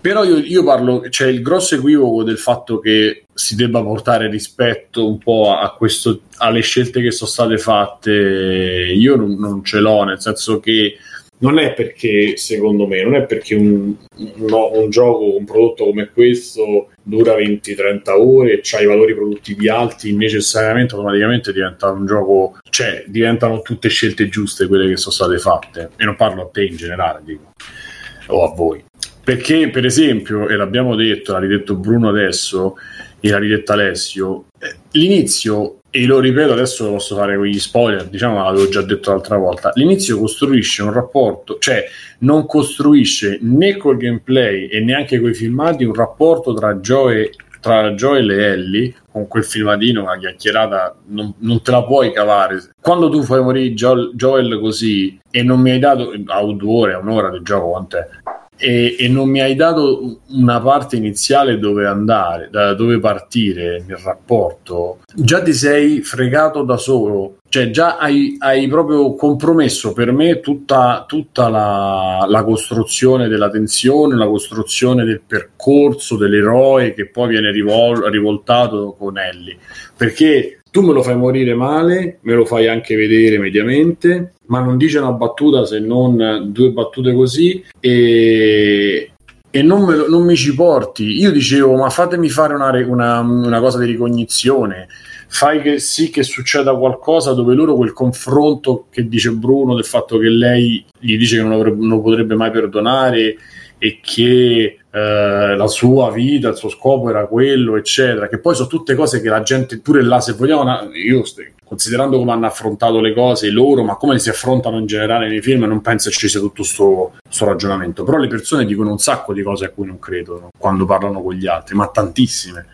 Però io, io parlo, c'è il grosso equivoco del fatto che si debba portare rispetto un po' a questo, alle scelte che sono state fatte. Io non, non ce l'ho, nel senso che non è perché, secondo me, non è perché un, un- un gioco, un prodotto come questo dura 20-30 ore e ha i valori produttivi alti, necessariamente automaticamente diventa un gioco, cioè diventano tutte scelte giuste quelle che sono state fatte. E non parlo a te in generale, dico, o a voi. Perché, per esempio, e l'abbiamo detto, l'ha ridetto Bruno adesso, e l'ha ridetto Alessio, eh, l'inizio e lo ripeto adesso posso fare con gli spoiler, diciamo l'avevo già detto l'altra volta, l'inizio costruisce un rapporto, cioè non costruisce né col gameplay e neanche con i filmati un rapporto tra Joe, tra Joel e Ellie, con quel filmatino, una chiacchierata, non, non te la puoi cavare. Quando tu fai morire Joel, così e non mi hai dato a due ore, a un'ora di gioco, quant'è? E, e non mi hai dato una parte iniziale dove andare, da dove partire nel rapporto, già ti sei fregato da solo. Cioè, già hai, hai proprio compromesso per me tutta, tutta la, la costruzione della tensione, la costruzione del percorso dell'eroe che poi viene rivol- rivoltato con Ellie. Perché tu me lo fai morire male, me lo fai anche vedere mediamente, ma non dice una battuta se non due battute così e, e non, lo, non mi ci porti. Io dicevo, ma fatemi fare una, una, una cosa di ricognizione, fai che sì che succeda qualcosa dove loro quel confronto che dice Bruno del fatto che lei gli dice che non, avrebbe, non potrebbe mai perdonare e che eh, la sua vita, il suo scopo era quello, eccetera, che poi sono tutte cose che la gente pure là, se vogliamo, io considerando come hanno affrontato le cose loro, ma come si affrontano in generale nei film, non penso ci sia tutto questo ragionamento. Però le persone dicono un sacco di cose a cui non credono quando parlano con gli altri, ma tantissime.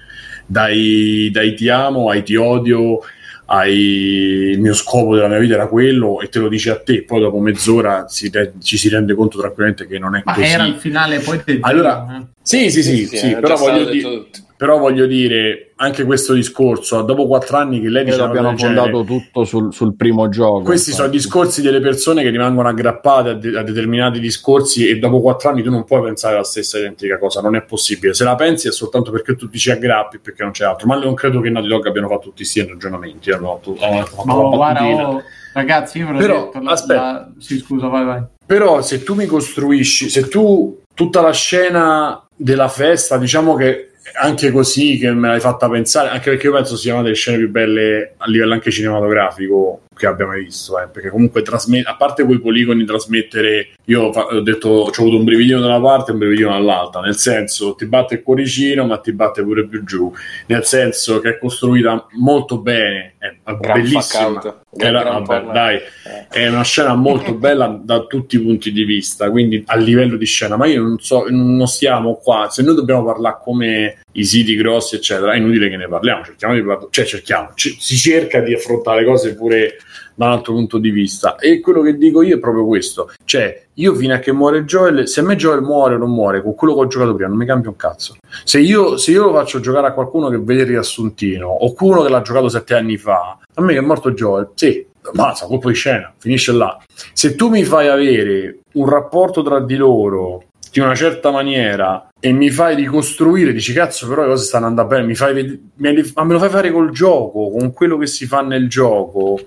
Dai, dai ti amo ai ti odio hai il mio scopo della mia vita era quello e te lo dice a te, poi dopo mezz'ora si re- ci si rende conto tranquillamente che non è Ma così. era il finale, poi te Allora, eh. sì, sì, sì, Sì, sì, è però, già stato voglio detto di- tutto. Però voglio dire anche questo discorso, dopo quattro anni che lei dice del fondato genere, tutto sul, sul primo gioco. questi sono infatti. discorsi delle persone che rimangono aggrappate a, de- a determinati discorsi e dopo quattro anni tu non puoi pensare la stessa identica cosa, non è possibile. Se la pensi è soltanto perché tu ti ci aggrappi perché non c'è altro, ma non credo che Naughty Dog abbiano fatto tutti questi ragionamenti. Hanno fatto, hanno fatto Ma una guarda, oh, ragazzi, io ve l'ho Però, detto. La, aspetta. la- Sì, scusa, vai, vai. Però se tu mi costruisci, se tu tutta la scena della festa, diciamo che anche così che me l'hai fatta pensare, anche perché io penso sia una delle scene più belle a livello anche cinematografico che abbia mai visto, eh, perché comunque trasmet- a parte quei poligoni trasmettere, io ho fa- ho detto ho avuto un brividino da una parte e un brividino dall'altra, nel senso ti batte il cuoricino ma ti batte pure più giù, nel senso che è costruita molto bene, è Gran bellissima. Era- vabbè, dai, Eh. è una scena molto bella da tutti i punti di vista, quindi a livello di scena, ma io non so, non stiamo qua, se noi dobbiamo parlare come i siti grossi, eccetera, è inutile che ne parliamo, cerchiamo di parlare, cioè cerchiamo, ci- si cerca di affrontare le cose pure da un altro punto di vista. E quello che dico io è proprio questo, cioè io fino a che muore Joel, se a me Joel muore o non muore con quello che ho giocato prima non mi cambia un cazzo, se io, se io lo faccio giocare a qualcuno che vede il riassuntino o qualcuno che l'ha giocato sette anni fa, a me che è morto Joel, sì, basta, colpo di scena, finisce là. Se tu mi fai avere un rapporto tra di loro di una certa maniera e mi fai ricostruire, dici cazzo, però le cose stanno andando bene, mi fai me, li- ma me lo fai fare col gioco, con quello che si fa nel gioco,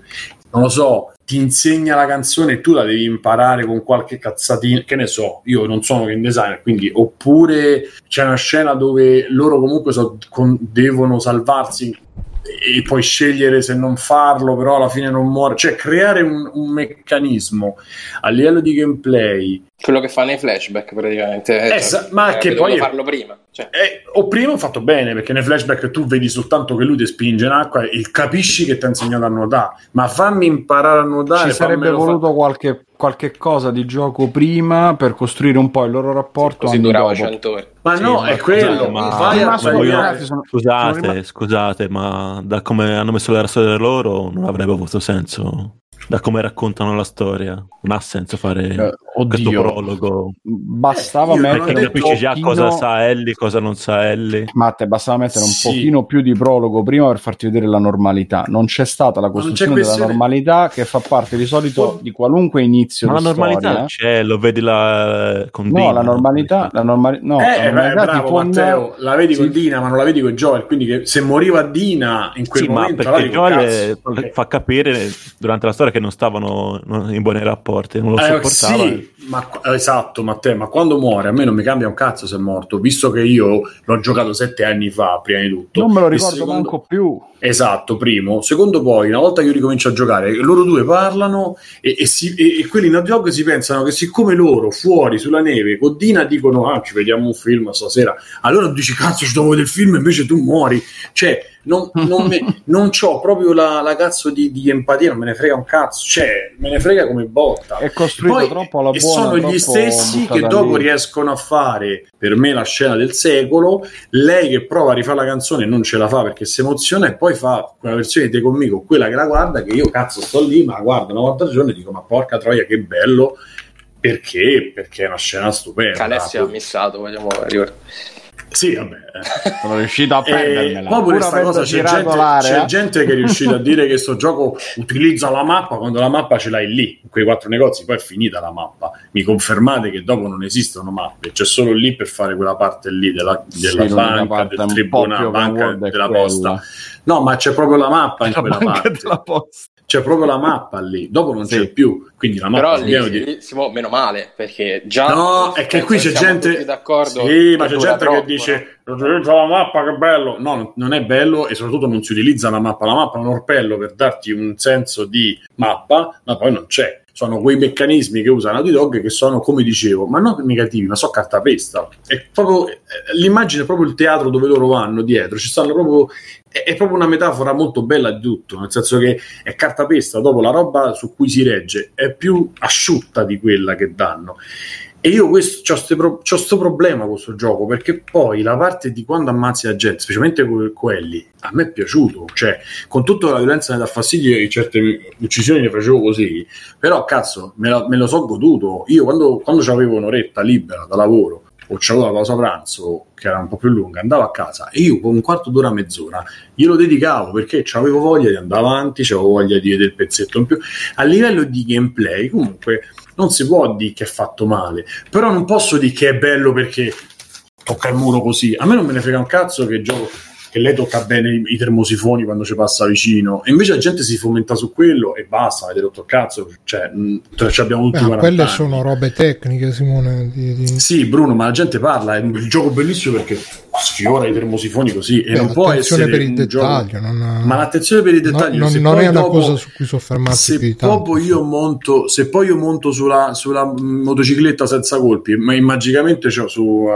non lo so, ti insegna la canzone e tu la devi imparare con qualche cazzatina, che ne so, io non sono game designer, quindi oppure c'è una scena dove loro comunque so- con- devono salvarsi e poi scegliere se non farlo, però alla fine non muore, cioè creare un, un meccanismo a livello di gameplay Quello che fa nei flashback praticamente. Eh, Cioè, sa- ma avrebbe che poi- farlo prima. Cioè, Eh, o prima ho fatto bene perché nei flashback tu vedi soltanto che lui ti spinge in acqua e capisci che ti ha insegnato a nuotare, ma fammi imparare a nuotare. Ci sarebbe fammelo fa- voluto qualche, qualche cosa di gioco prima per costruire un po' il loro rapporto. così anni durava dopo. 100 ore. Ma Sì, no, ma è quello. scusate, ma- vai Ma vai a- ragazzi, sono- Scusate, sono scusate, ma da come hanno messo la storia loro non avrebbe avuto senso. Da come raccontano la storia, non ha senso fare Eh, questo oddio, prologo. bastava Eh, mettere detto- capisci già pochino- cosa sa Ellie, cosa non sa Ellie. Matte, bastava mettere un Sì. pochino più di prologo prima per farti vedere la normalità. Non c'è stata la c'è costruzione della questione- normalità che fa parte di solito Oh. di qualunque inizio Ma la normalità storia. c'è, lo vedi la con No, Dina, la normalità, la normali- no, la Eh, beh, normalità bravo fonda- Matteo, la vedi con sì. Dina, ma non la vedi con Joel. Quindi, che se moriva Dina in quel Sì, ma momento, la perché Joel cazzo. fa capire durante la storia che non stavano in buoni rapporti, non lo Eh, sopportava. sì, ma, esatto, Matteo, ma quando muore a me non mi cambia un cazzo se è morto, visto che io l'ho giocato sette anni fa, prima di tutto. Non me lo ricordo secondo- manco più. Esatto, primo. Secondo poi, una volta che io ricomincio a giocare, loro due parlano e, e si- e- e quelli in Dog si pensano che siccome loro fuori sulla neve con Dina dicono ah ci vediamo un film stasera, allora tu dici cazzo ci devo vedere il film invece tu muori. Cioè, non, non, me- non c'ho proprio la, la cazzo di, di empatia, non me ne frega un cazzo, cioè me ne frega come botta. È costruito Poi, troppo alla e buona. sono troppo gli stessi che dopo lì. riescono a fare per me la scena del secolo. Lei che prova a rifare la canzone e non ce la fa perché si emoziona, e poi fa quella versione di Te conmigo, quella che la guarda. Che io cazzo sto lì, ma la guardo una volta al giorno e dico: Ma porca troia, che bello! Perché? Perché è una scena stupenda. Calessi ha missato, vogliamo ricordare. Sì, vabbè. eh. Sono riuscito a prendermela. poi pure Pur sta avendo cosa c'è gente, c'è gente che è riuscita a dire che sto gioco utilizza la mappa quando la mappa ce l'hai lì, in quei quattro negozi, poi è finita la mappa. Mi confermate che dopo non esistono mappe, c'è solo lì per fare quella parte lì della, Sì, della l'unica banca, parte del tribunale, banca della quella. posta. No, ma c'è proprio la mappa in La quella banca parte. della posta. C'è proprio la mappa lì, dopo non Sì. c'è più, quindi la mappa Però lì, di... lì si può, meno male, perché già... No, è che qui c'è gente. d'accordo Sì, ma c'è gente troppo, che dice: utilizza la mappa, che bello. No, non è bello e soprattutto non si utilizza la mappa. La mappa è un orpello per darti un senso di mappa, ma poi non c'è. Sono quei meccanismi che usa Naughty Dog che sono, come dicevo, ma non negativi, ma so cartapesta. È proprio eh, l'immagine è proprio il teatro dove loro vanno dietro. Ci stanno proprio. È, proprio una metafora molto bella di tutto, nel senso che è cartapesta. Dopo la roba su cui si regge è più asciutta di quella che danno. E io questo, c'ho sto problema con questo gioco perché poi la parte di quando ammazzi la gente, specialmente que- quelli, a me è piaciuto. Cioè, con tutta la violenza che dà fastidio e certe uccisioni le facevo così, però cazzo, me, la- me lo so goduto. Io quando, quando avevo un'oretta libera da lavoro o c'avevo la pausa pranzo che era un po' più lunga, andavo a casa e io con un quarto d'ora, mezz'ora glielo dedicavo perché avevo voglia di andare avanti, avevo voglia di vedere il pezzetto in più. A livello di gameplay, comunque, non si può dire che è fatto male, però non posso dire che è bello perché tocca il muro così. A me non me ne frega un cazzo che gioco che lei tocca bene i, i termosifoni quando ci passa vicino e invece la gente si fomenta su quello e basta, avete rotto il cazzo cioè, mh, cioè, ci abbiamo tutti Beh, 40 quelle anni. sono robe tecniche, Simone. di- di- Sì, Bruno, ma la gente parla, è un gioco bellissimo perché sfiora i termosifoni così e Beh, non può attenzione essere per il gioco- dettaglio. Non, Ma l'attenzione per i no- dettagli non, non poi è una dopo- cosa su cui soffermarsi se tanto. io monto se poi io monto sulla, sulla motocicletta senza colpi ma magicamente c'ho su,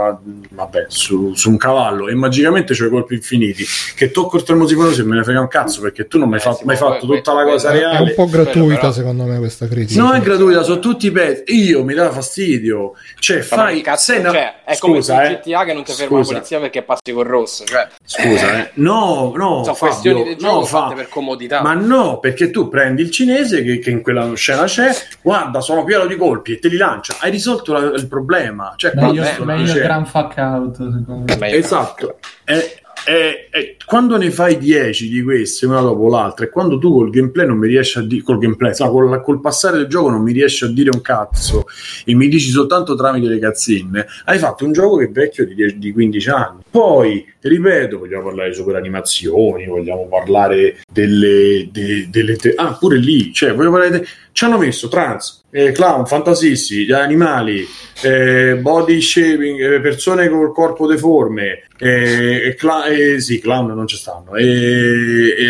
vabbè, su, su un cavallo e magicamente c'ho i colpi infiniti che tocco il termosifono se me ne frega un cazzo perché tu non mi hai Eh, fatto, mai ma fatto tutta la cosa poi- è un reale po' gratuita, però- secondo me, questa critica. non è gratuita sono tutti pezzi io mi dà fastidio cioè fai cazzo, sei una- cioè, è come su scusa, eh. GTA che non ti ferma la Scusa. polizia perché passi col rosso. Cioè, Scusa, eh. no, no, sono Fabio, questioni del gioco no, fatte Fa- per comodità. Ma no, perché tu prendi il cinese che, che in quella scena c'è, guarda, sono pieno di colpi e te li lancia. Hai risolto la- il problema. Cioè, Meglio, meglio c'è. Grand Fuck Out, secondo me. Meglio. Esatto. E- e- e quando ne fai 10 di queste una dopo l'altra e quando tu col gameplay non mi riesci a dire col gameplay no, col, col passare del gioco non mi riesci a dire un cazzo e mi dici soltanto tramite le cazzine hai fatto un gioco che è vecchio di, 10 di 15 anni. Poi ripeto vogliamo parlare di super animazioni vogliamo parlare delle, de- delle te- ah pure lì cioè voglio parlare de- ci hanno messo trans eh, clown fantasissi gli animali eh, body shaping eh, persone col corpo deforme eh, cla- eh, sì clown non ci stanno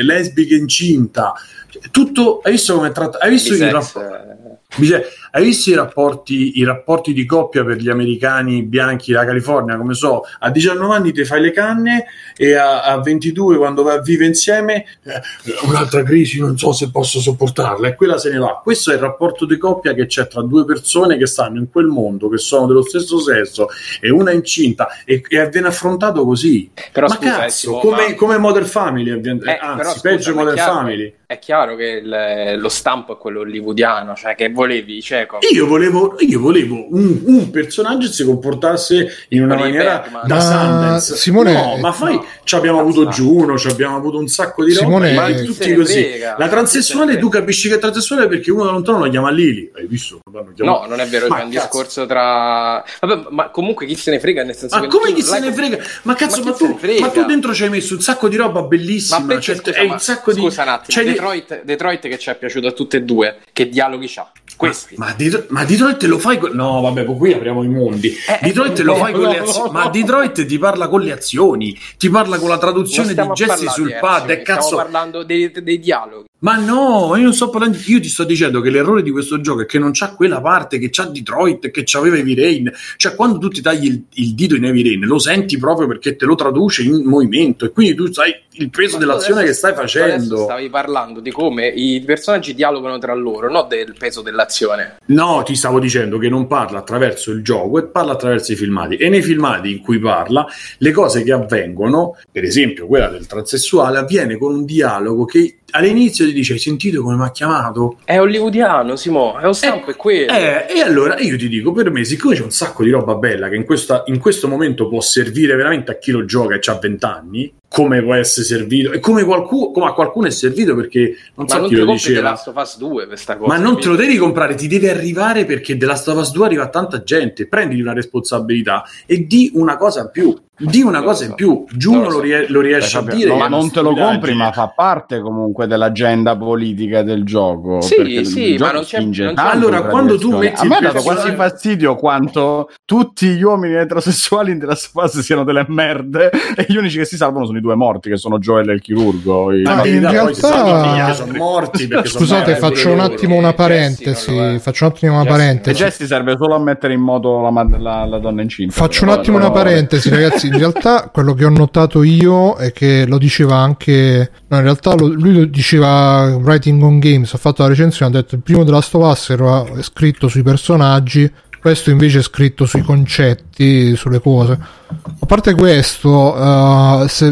lesbiche incinta. Cioè, tutto hai visto come è trattato hai visto i Bisex, rapporti eh, Dice, hai visto i rapporti, i rapporti di coppia per gli americani bianchi della California? Come so, a 19 anni ti fai le canne e a, a 22 quando vai a vivere insieme eh, un'altra crisi, non so se posso sopportarla e quella se ne va. Questo è il rapporto di coppia che c'è tra due persone che stanno in quel mondo, che sono dello stesso sesso e una è incinta e, e viene affrontato così. Però ma scusa, cazzo, Simo, come, ma- come Modern Family, avviene- Eh, anzi, però, scusa, peggio Modern chiaro- Family. È chiaro che il- lo stampo è quello hollywoodiano, cioè che volevi, cioè, com- Io volevo, io volevo un, un personaggio che si comportasse in una Come i maniera Batman. da Ma, Sundance. Simone- no, ma fai, no. ci abbiamo avuto Juno, ci abbiamo avuto un sacco di roba, Simone- ma Ma tutti così. frega? La transessuale, tu capisci che è transessuale perché uno da lontano la chiama Lili. Hai visto? Chiamato- No, non è vero, Ma c'è un discorso tra... Vabbè, ma comunque chi se ne frega, nel senso Ma che... come tu chi se ne frega? Ma cazzo, Ma ma, tu, ma tu dentro ci hai messo un sacco di roba bellissima. Ma perché, cioè, scusa, ma- un sacco di. scusa un attimo, di- Detroit, Detroit che ci è piaciuto a tutte e due, che dialoghi c'ha? Questi. Ma, Detro- ma Detroit lo fai con... No, vabbè, qui apriamo i mondi. Eh, Detroit eh, lo no, fai con no, le no, azioni. no. Ma Detroit ti parla con le azioni, ti parla con la traduzione di gesti sul pad. azioni, E cazzo, Stiamo parlando dei, dei dialoghi. Ma no, io non sto parlando. Io ti sto dicendo che l'errore di questo gioco è che non c'ha quella parte che c'ha Detroit, che c'aveva Heavy Rain. Cioè, quando tu ti tagli il, il dito in Heavy Rain, lo senti proprio perché te lo traduce in movimento e quindi tu sai il peso dell'azione adesso- che stai facendo. stavi parlando di come i personaggi dialogano tra loro, non del peso dell'azione. No, ti stavo dicendo che non parla attraverso il gioco e parla attraverso i filmati. E nei filmati in cui parla, le cose che avvengono, per esempio quella del transessuale, avviene con un dialogo che all'inizio ti dice: Hai sentito come mi ha chiamato? È hollywoodiano, Simo, è lo stampo, è quello. Eh, e allora io ti dico, per me, siccome c'è un sacco di roba bella che in, questa- in questo momento può servire veramente a chi lo gioca e ha 20 anni, come può essere servito, e come, qualcuno, come a qualcuno è servito perché non Ma so non chi ti lo compri The diceva. Last of Us 2 per sta cosa. Ma non te lo devi comprare, ti deve arrivare perché della Last of Us 2 arriva a tanta gente. Prenditi una responsabilità e di una cosa in più. Di una Non cosa so. in più. Giuno Non lo so. rie- lo riesce a dire. una non te lo compri, ma fa parte comunque dell'agenda politica del gioco. Sì, sì, gioco ma non c'è- non Allora, quando tu metti a me ha dato quasi fastidio quanto tutti gli uomini eterosessuali in The Last of Us siano delle merde e gli unici che si salvano sono i due morti, che sono Joel e il chirurgo. I- No, in realtà, sono morti Scusate, faccio un attimo una parentesi. è. Faccio un attimo una Jesse- E parentesi. Jesse serve solo a mettere in moto la, la- la donna incinta. Faccio un attimo una parentesi, ragazzi. In realtà, quello che ho notato io è che lo diceva anche. No, in realtà lo- lui lo diceva Writing on Games. Ha fatto la recensione. Ha detto il primo della Last of Us era scritto sui personaggi. Questo invece è scritto sui concetti, sulle cose. A parte questo, eh, se-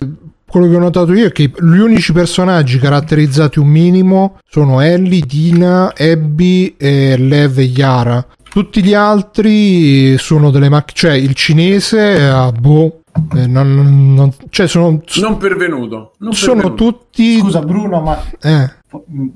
quello che ho notato io è che gli unici personaggi caratterizzati un minimo sono Ellie, Dina, Abby, e Lev e Yara. Tutti gli altri sono delle macchine, cioè il cinese, eh, boh, eh, non- non- cioè sono, Non pervenuto. Non sono pervenuto. tutti... Scusa Bruno, ma eh,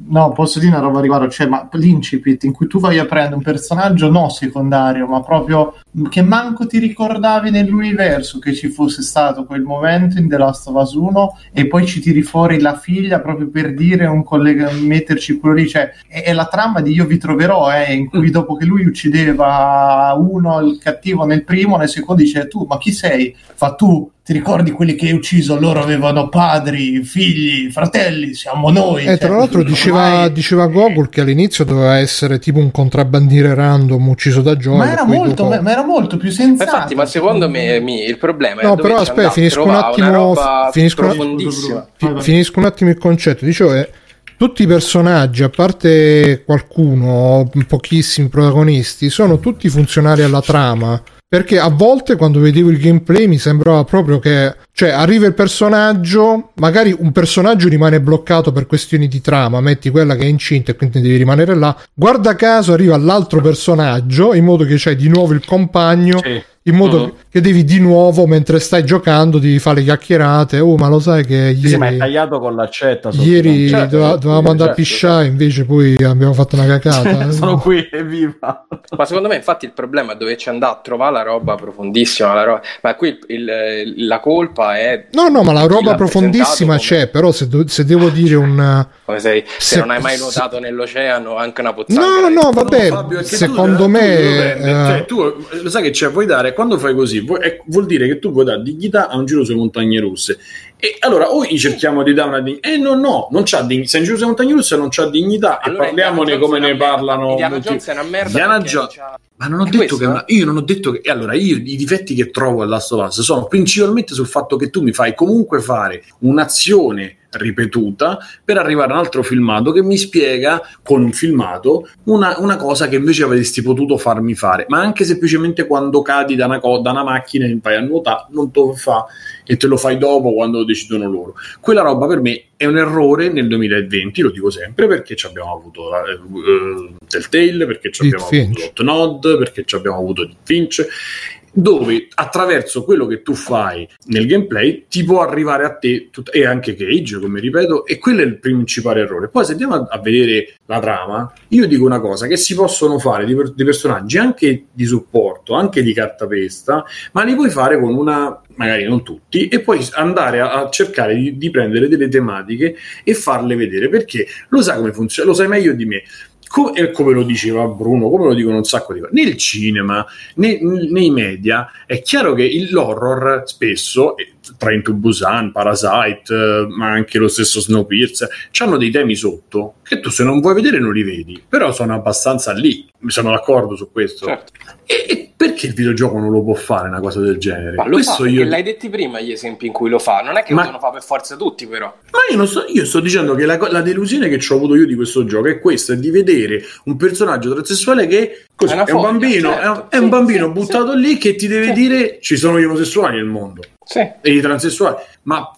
no, posso dire una roba riguardo, cioè, ma l'incipit in cui tu vai a prendere un personaggio non secondario, ma proprio che manco ti ricordavi nell'universo che ci fosse stato quel momento in The Last of Us 1 e poi ci tiri fuori la figlia proprio per dire un collega, metterci quello lì, cioè è, è la trama di Io vi troverò, eh, in cui dopo che lui uccideva uno, il cattivo nel primo, nel secondo dice tu, ma chi sei? Fa tu, ti ricordi quelli che hai ucciso? Loro avevano padri, figli, fratelli, siamo noi. eh, tra Cioè, l'altro diceva, ormai- diceva Gogol che all'inizio doveva essere tipo un contrabbandiere random ucciso da Joel. ma era, molto, dopo- ma, era molto più sensato. Infatti, ma secondo me mi- il problema è No, dove però aspetta, finisco un attimo- finisco un- finisco un attimo il concetto. Dicevo, eh, tutti i personaggi, a parte qualcuno, pochissimi protagonisti, sono tutti funzionali alla trama. Perché a volte quando vedevo il gameplay mi sembrava proprio che, cioè, arriva il personaggio, magari un personaggio rimane bloccato per questioni di trama, metti quella che è incinta e quindi devi rimanere là. Guarda caso arriva l'altro personaggio, in modo che c'hai di nuovo il compagno Sì. in modo Mhm. Che devi di nuovo mentre stai giocando devi fare le chiacchierate oh ma lo sai che Sì, sì, ma è ieri, tagliato con l'accetta. ieri Certo, dove- certo, dovevamo andare a certo. pisciare invece poi abbiamo fatto una cacata Sono qui, evviva. Ma secondo me, infatti, il problema è dove ci andare a trovare la roba profondissima. La roba... Ma qui il- il- la colpa è. no no ma la roba profondissima presentato c'è però se, do- se devo dire un Come sei, se, Se- non hai mai se- nuotato nell'oceano, anche una pozzanghera. no no No, vabbè Fabio, che tu- secondo tu me lo prendi, eh, cioè, tu eh, lo sai che c'è, vuoi dare quando fai così, eh, vuol dire che tu vuoi dare dignità a un giro sulle montagne russe. E allora o gli cerchiamo di dare una dignità, eh no, no, non c'ha dignità. Se un giro sulle montagne russe non c'ha dignità. Allora, e parliamone come ne parlano. Molti- Jones è una merda perché Jones- Ma non ho È detto questo, che una- io non ho detto che. Allora, io i difetti che trovo a Last of Us sono principalmente sul fatto che tu mi fai comunque fare un'azione ripetuta per arrivare a un altro filmato che mi spiega con un filmato una, una cosa che invece avresti potuto farmi fare. Ma anche semplicemente quando cadi da una, co- da una macchina e vai a nuotare, non te lo fa e te lo fai dopo quando lo decidono loro. Quella roba per me è un errore nel 2020, lo dico sempre, perché ci abbiamo avuto eh, Telltale, perché ci abbiamo Finch. avuto Nod, perché ci abbiamo avuto Deep Finch, dove attraverso quello che tu fai nel gameplay ti può arrivare a te tut- e anche Cage, come ripeto, e quello è il principale errore. Poi se andiamo a, a vedere la trama, io dico una cosa, che si possono fare di, per- di personaggi anche di supporto, anche di cartapesta, ma li puoi fare con una, magari non tutti, e poi andare a, a cercare di, di prendere delle tematiche e farle vedere, perché lo sai come funziona, lo sai meglio di me. Co- e come lo diceva Bruno, come lo dicono un sacco di nel cinema, nei, nei media, è chiaro che l'horror spesso, Train to Busan, Parasite, eh, ma anche lo stesso Snowpiercer, hanno dei temi sotto che tu se non vuoi vedere non li vedi, però sono abbastanza lì, sono d'accordo su questo. Certo. E, e perché il videogioco non lo può fare una cosa del genere? Ma lo Questo fa, io... l'hai detti prima gli esempi in cui lo fa, non è che Ma- lo fare per forza tutti però. Ma io, non sto, io sto dicendo che la, la delusione che ho avuto io di questo gioco è questa: è di vedere un personaggio transessuale che così, È è, un bambino, certo. è un, è un bambino buttato lì che ti deve dire ci sono gli omosessuali nel mondo Sì. e i transessuali. Ma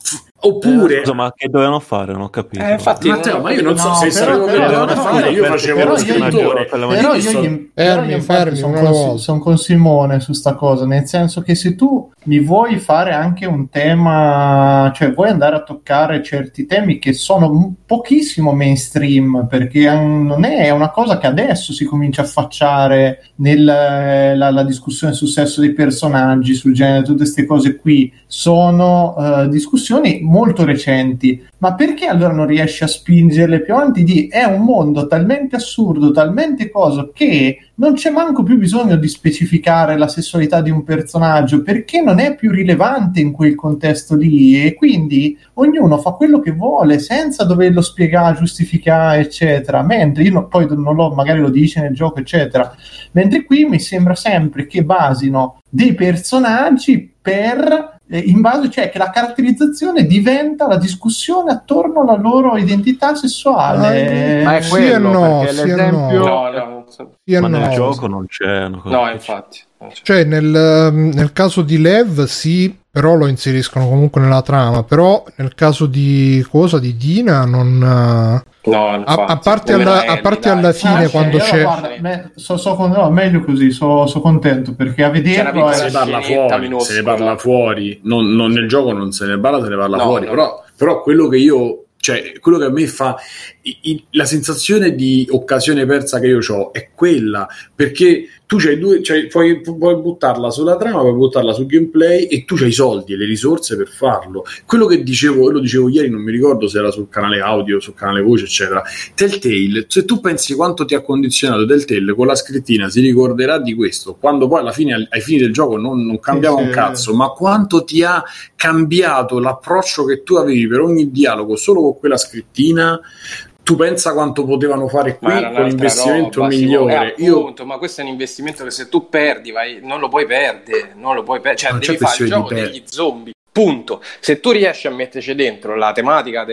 oppure. Scusa, ma che dovevano fare? Non ho capito. Eh, infatti, Matteo, ma io non so No, se però- sapevo che dovevano fare. Io facevo però lo io- scrittore. però Io gli- fermi, fermi, sono, una con, volta. sono con Simone su sta cosa, nel senso che se tu mi vuoi fare anche un tema, cioè vuoi andare a toccare certi temi che sono pochissimo mainstream, perché eh, non è una cosa che adesso si comincia a affacciare nella la discussione sul sesso dei personaggi, sul genere, tutte queste cose qui, sono eh, discussioni molto recenti. Ma perché allora non riesci a spingerle più avanti di è un mondo talmente assurdo, talmente cosa che non c'è manco più bisogno di specificare la sessualità di un personaggio perché non è più rilevante in quel contesto lì e quindi ognuno fa quello che vuole senza doverlo spiegare, giustificare, eccetera. Mentre io no- poi non lo, magari lo dice nel gioco, eccetera. Mentre qui mi sembra sempre che basino dei personaggi per eh, in base, cioè che la caratterizzazione diventa la discussione attorno alla loro identità sessuale. Ma è Sì quello, e no, perché sì e l'esempio- No, no, so. Sì Ma nel no. gioco non c'è una cosa. No, infatti. Cioè, nel, ehm, nel caso di Lev, sì, però lo inseriscono comunque nella trama. Però nel caso di cosa di Dina, non. eh, No, A, infatti. a parte, alla, a parte alla Ah, fine, cioè, quando c'è. guarda, me- so, so con- no, meglio così, sono contento perché a vederlo è- se ne parla scenetta fuori, minuscola. se ne parla fuori, non, non nel gioco non se ne parla, se ne parla No, fuori, no. però, però quello che io, cioè quello che a me fa, i- i- la sensazione di occasione persa che io ho è quella, perché tu c'hai due, cioè, puoi, puoi buttarla sulla trama, puoi buttarla sul gameplay e tu c'hai i soldi e le risorse per farlo. Quello che dicevo, lo dicevo ieri, non mi ricordo se era sul canale audio, sul canale voce, eccetera. Telltale, se tu pensi quanto ti ha condizionato Telltale con la scrittina, si ricorderà di questo, quando poi alla fine, ai fini del gioco non, non cambiava Sì, un cazzo, ma quanto ti ha cambiato l'approccio che tu avevi per ogni dialogo solo con quella scrittina. Tu pensa quanto potevano fare qui con l'investimento roba, migliore. Simone. Eh, Io appunto, ma questo è un investimento che se tu perdi, vai, non lo puoi perdere, non lo puoi perdere, cioè Non devi fare il gioco per- degli zombie. Punto. Se tu riesci a metterci dentro la tematica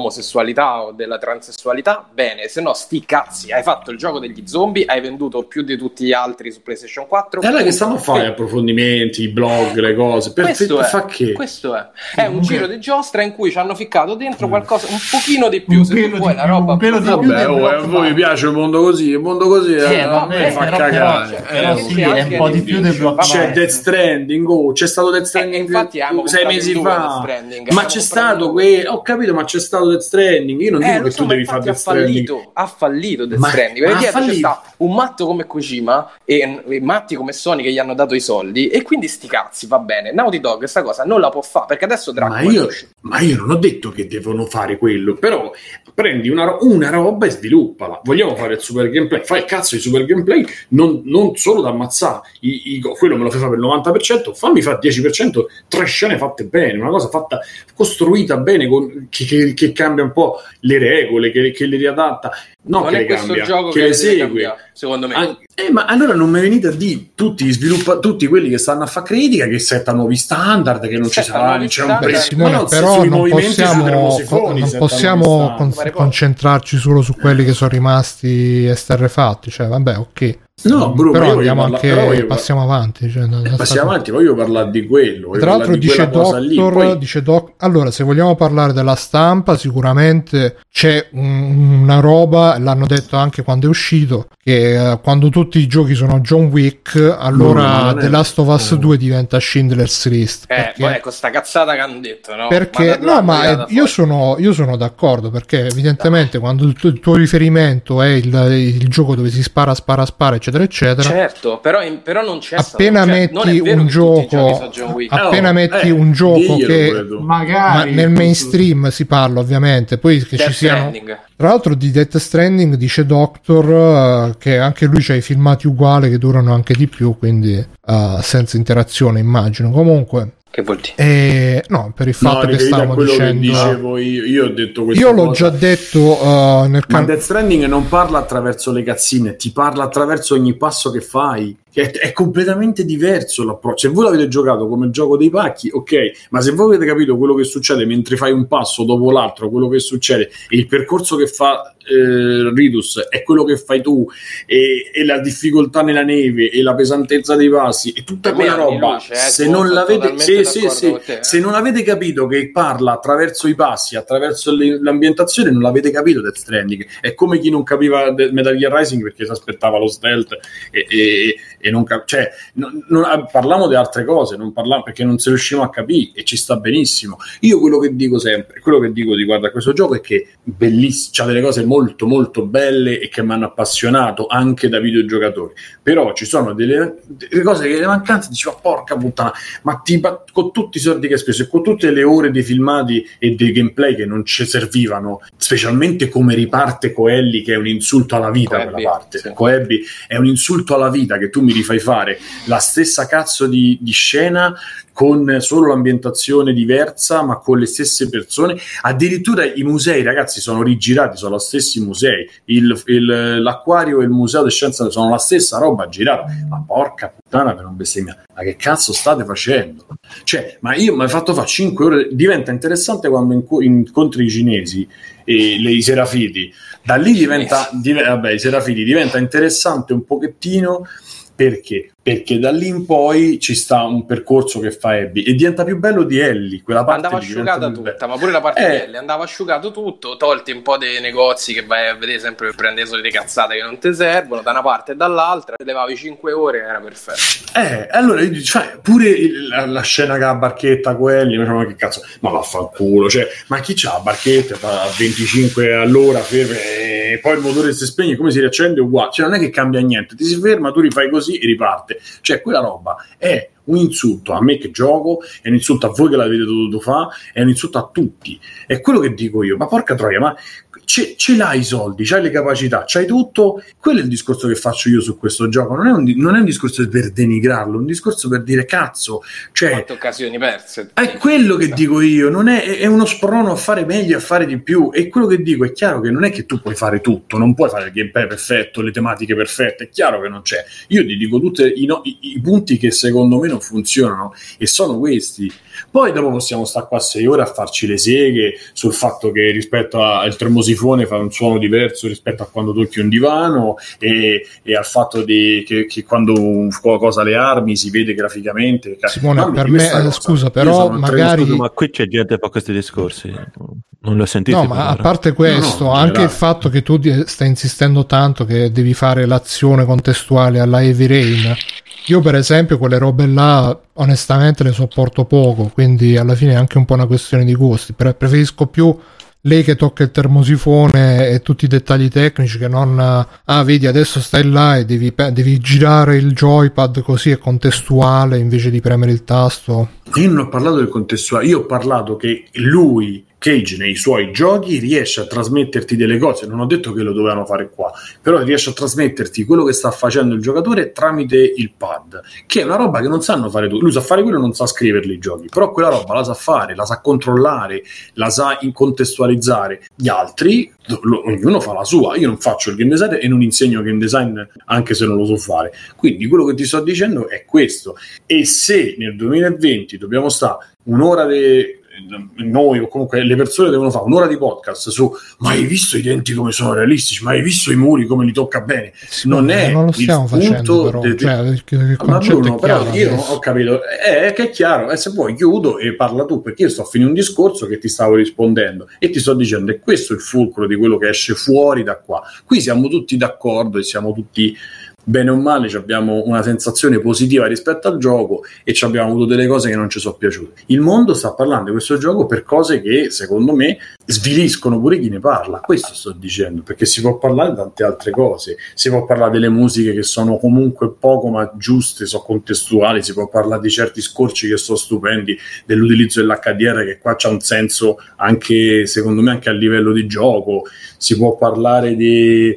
dell'omosessualità o della transessualità, bene, se no sti cazzi, hai fatto il gioco degli zombie, hai venduto più di tutti gli altri su PlayStation 4. E allora che stanno a fare gli approfondimenti, i blog, le cose? Per, Questo per- è, fa che? questo è. È un giro di giostra in cui ci hanno ficcato dentro qualcosa un pochino di più. Un se tu vuoi la roba un pelo di più Vabbè, oh, a voi piace il mondo così, il mondo così Sì, eh, a me fa però- cagare. però- Eh, però sì, è un po' di più del C'è blockbuster. C'è Death Stranding, oh, c'è stato Death Eh, Stranding infatti sei mesi fa. Ma c'è stato quello, ho capito, ma c'è stato Death Stranding. Io non dico Eh, lo che so, tu devi fare Death Stranding. fallito, ha fallito Death Ma- Stranding, perché dietro c'è sta un matto come Kojima e, e matti come Sony che gli hanno dato i soldi e quindi sti cazzi, va bene. Naughty Dog questa cosa non la può fare perché adesso Ma Dragon io, ma io non ho detto che devono fare quello, però prendi una, ro- una roba e sviluppala. Vogliamo fare il super gameplay? Fai il cazzo di super gameplay, non, non solo da ammazzare, i- i- quello me lo fai fare per il 90%, fammi fare il 10%, tre scene fatte bene, una cosa fatta, costruita bene, con- che, che- che cambia un po' le regole, che, che le riadatta, no non che è le questo cambia, gioco che che le segue. cambiare, secondo me. An- eh, ma allora non mi venite a dire tutti, gli sviluppa- tutti quelli che stanno a fare critica che settano nuovi standard, che non ci Settano sarà, nuovi c'è un prezzo. Simone, se però non possiamo, non possiamo con- concentrarci solo su quelli che sono rimasti esterrefatti. Cioè, vabbè, ok. No, Bruno, però andiamo parla- anche, però voglio- passiamo avanti. Cioè, non Passiamo sta- avanti, voglio parlare di quello. Tra l'altro di dice cosa lì, Doctor, poi- dice Doc- allora se vogliamo parlare della stampa sicuramente c'è un- una roba, l'hanno detto anche quando è uscito, che eh, quando tutti i giochi sono John Wick, No, allora non è- The Last of Us no. 2 diventa Schindler's List. Eh, perché- poi ecco sta cazzata che hanno detto, no? perché Ma no, ma eh, da- io, sono, io sono d'accordo perché evidentemente quando il tuo, il tuo riferimento è il, il gioco dove si spara, spara, spara eccetera, eccetera. Certo, però, in- però non c'è stato- Appena cioè, non è metti vero un gioco, appena Oh, metti eh, un gioco che quello. ma Magari nel mainstream si parla ovviamente, poi che Death ci siano Stranding. Tra l'altro di Death Stranding dice Doctor eh, che anche lui c'ha i filmati uguali che durano anche di più, quindi eh, senza interazione immagino. Comunque, Che vuol dire? eh, no, per il No, fatto che riferito a stavamo quello dicendo... che dicevo io, io ho detto questa Io l'ho cosa. già detto eh, nel Ma can- Death Stranding non parla attraverso le cazzine, ti parla attraverso ogni passo che fai. È, è completamente diverso l'approccio. Se voi l'avete giocato come gioco dei pacchi, ok, ma se voi avete capito quello che succede mentre fai un passo dopo l'altro, quello che succede, e il percorso che fa eh, Ridus è quello che fai tu, e, e la difficoltà nella neve, e la pesantezza dei passi, e tutta quella roba, luce, eh, se, non l'avete, sì, sì, sì, te, eh. se non avete capito che parla attraverso i passi, attraverso le- l'ambientazione, non l'avete capito Death Stranding. È come chi non capiva Metal Gear Rising perché si aspettava lo stealth e, e- e non cap- cioè, non, non- ah, parliamo di altre cose, non parliamo perché non si riusciamo a capire e ci sta benissimo. Io quello che dico sempre, quello che dico riguardo a questo gioco è che bellissimo, c'ha delle cose molto molto belle e che mi hanno appassionato anche da videogiocatori. Però ci sono delle, delle cose che le mancanze dici, ma porca puttana, ma ti, con tutti i soldi che hai speso e con tutte le ore dei filmati e dei gameplay che non ci servivano, specialmente come riparte Coelli, che è un insulto alla vita Coelby, quella parte. sì. Coelby è un insulto alla vita che tu mi rifai fare la stessa cazzo di, di scena con solo l'ambientazione diversa, ma con le stesse persone. Addirittura i musei, ragazzi, sono rigirati, sono gli stessi musei. Il- il- l'acquario e il museo di scienza sono la stessa roba girata. Ma porca puttana per non bestemmia. Ma che cazzo state facendo? Cioè, ma io mi hai fatto fare 5 ore. Diventa interessante quando inco- incontri i cinesi e le, i serafiti. Da lì diventa, div- vabbè, i serafiti diventa interessante un pochettino perché? Perché da lì in poi ci sta un percorso che fa Abby e diventa più bello di Ellie. Quella parte andava asciugata bella. tutta, ma pure la parte Eh. di Ellie andava asciugato tutto, tolti un po' dei negozi che vai a vedere sempre per prendere solo le cazzate che non ti servono, da una parte e dall'altra, levavi 5 ore era perfetto. Eh, allora cioè, pure il- la, la scena con la barchetta, quelli, ma che cazzo, ma vaffanculo, cioè, ma chi c'ha la barchetta fa a 25 all'ora, ferma, e poi il motore si spegne, come si riaccende uguale, cioè non è che cambia niente, ti si ferma, tu rifai così e riparte, cioè quella roba è un insulto a me che gioco, è un insulto a voi che l'avete dovuto fare, è un insulto a tutti, è quello che dico io, ma porca troia, ma ce, ce l'hai i soldi, c'hai le capacità, c'hai tutto. Quello è il discorso che faccio io su questo gioco. Non è un, non è un discorso per denigrarlo, è un discorso per dire cazzo. Cioè, Quante occasioni perse. è quello che dico io, non è, è uno sprono a fare meglio, a fare di più. E quello che dico è chiaro che non è che tu puoi fare tutto, non puoi fare il gameplay perfetto, le tematiche perfette, è chiaro che non c'è. Io ti dico tutti no- i- i punti che secondo me non funzionano e sono questi. Poi dopo possiamo stare qua sei ore a farci le seghe sul fatto che rispetto a- al termosifone fa un suono diverso rispetto a quando tocchi un divano e, e al fatto di- che, che quando qualcosa le armi si vede graficamente. Simone, Mamma, per me, eh, cosa. scusa, però magari- Scusa, ma qui c'è gente che fa questi discorsi. Non li ho sentiti. No, ma a parlare. parte questo, No, no, anche il fatto che tu stai insistendo tanto che devi fare l'azione contestuale alla Heavy Rain. Io, per esempio, quelle robe là, onestamente, le sopporto poco. Quindi, alla fine è anche un po' una questione di gusti. Pre- preferisco più lei che tocca il termosifone e tutti i dettagli tecnici che non. Ah, vedi, adesso stai là e devi, devi girare il joypad così è contestuale invece di premere il tasto. Io non ho parlato del contestuale, io ho parlato che lui, Cage, nei suoi giochi riesce a trasmetterti delle cose. Non ho detto che lo dovevano fare qua, però riesce a trasmetterti quello che sta facendo il giocatore tramite il pad, che è una roba che non sanno fare tutti. Lui sa fare quello non sa scriverli i giochi, però quella roba la sa fare, la sa controllare, la sa incontestualizzare. Gli altri, ognuno fa la sua. Io non faccio il game design e non insegno game design anche se non lo so fare. Quindi quello che ti sto dicendo è questo. E se nel 2020 dobbiamo stare un'ora di noi o comunque le persone devono fare un'ora di podcast su ma hai visto i denti come sono realistici ma hai visto i muri come li tocca bene non è non lo stiamo facendo, però. de- Cioè, il, ma Bruno, è però chiaro. io adesso. ho capito, è che è chiaro, e se vuoi chiudo e parla tu, perché io sto a finire un discorso che ti stavo rispondendo e ti sto dicendo, e questo è il fulcro di quello che esce fuori da qua. Qui siamo tutti d'accordo e siamo tutti bene o male abbiamo una sensazione positiva rispetto al gioco e ci abbiamo avuto delle cose che non ci sono piaciute. Il mondo sta parlando di questo gioco per cose che secondo me sviliscono pure chi ne parla. Questo sto dicendo, perché si può parlare di tante altre cose. Si può parlare delle musiche che sono comunque poco ma giuste, sono contestuali, si può parlare di certi scorci che sono stupendi, dell'utilizzo dell'HDR che qua c'ha un senso anche secondo me anche a livello di gioco. Si può parlare di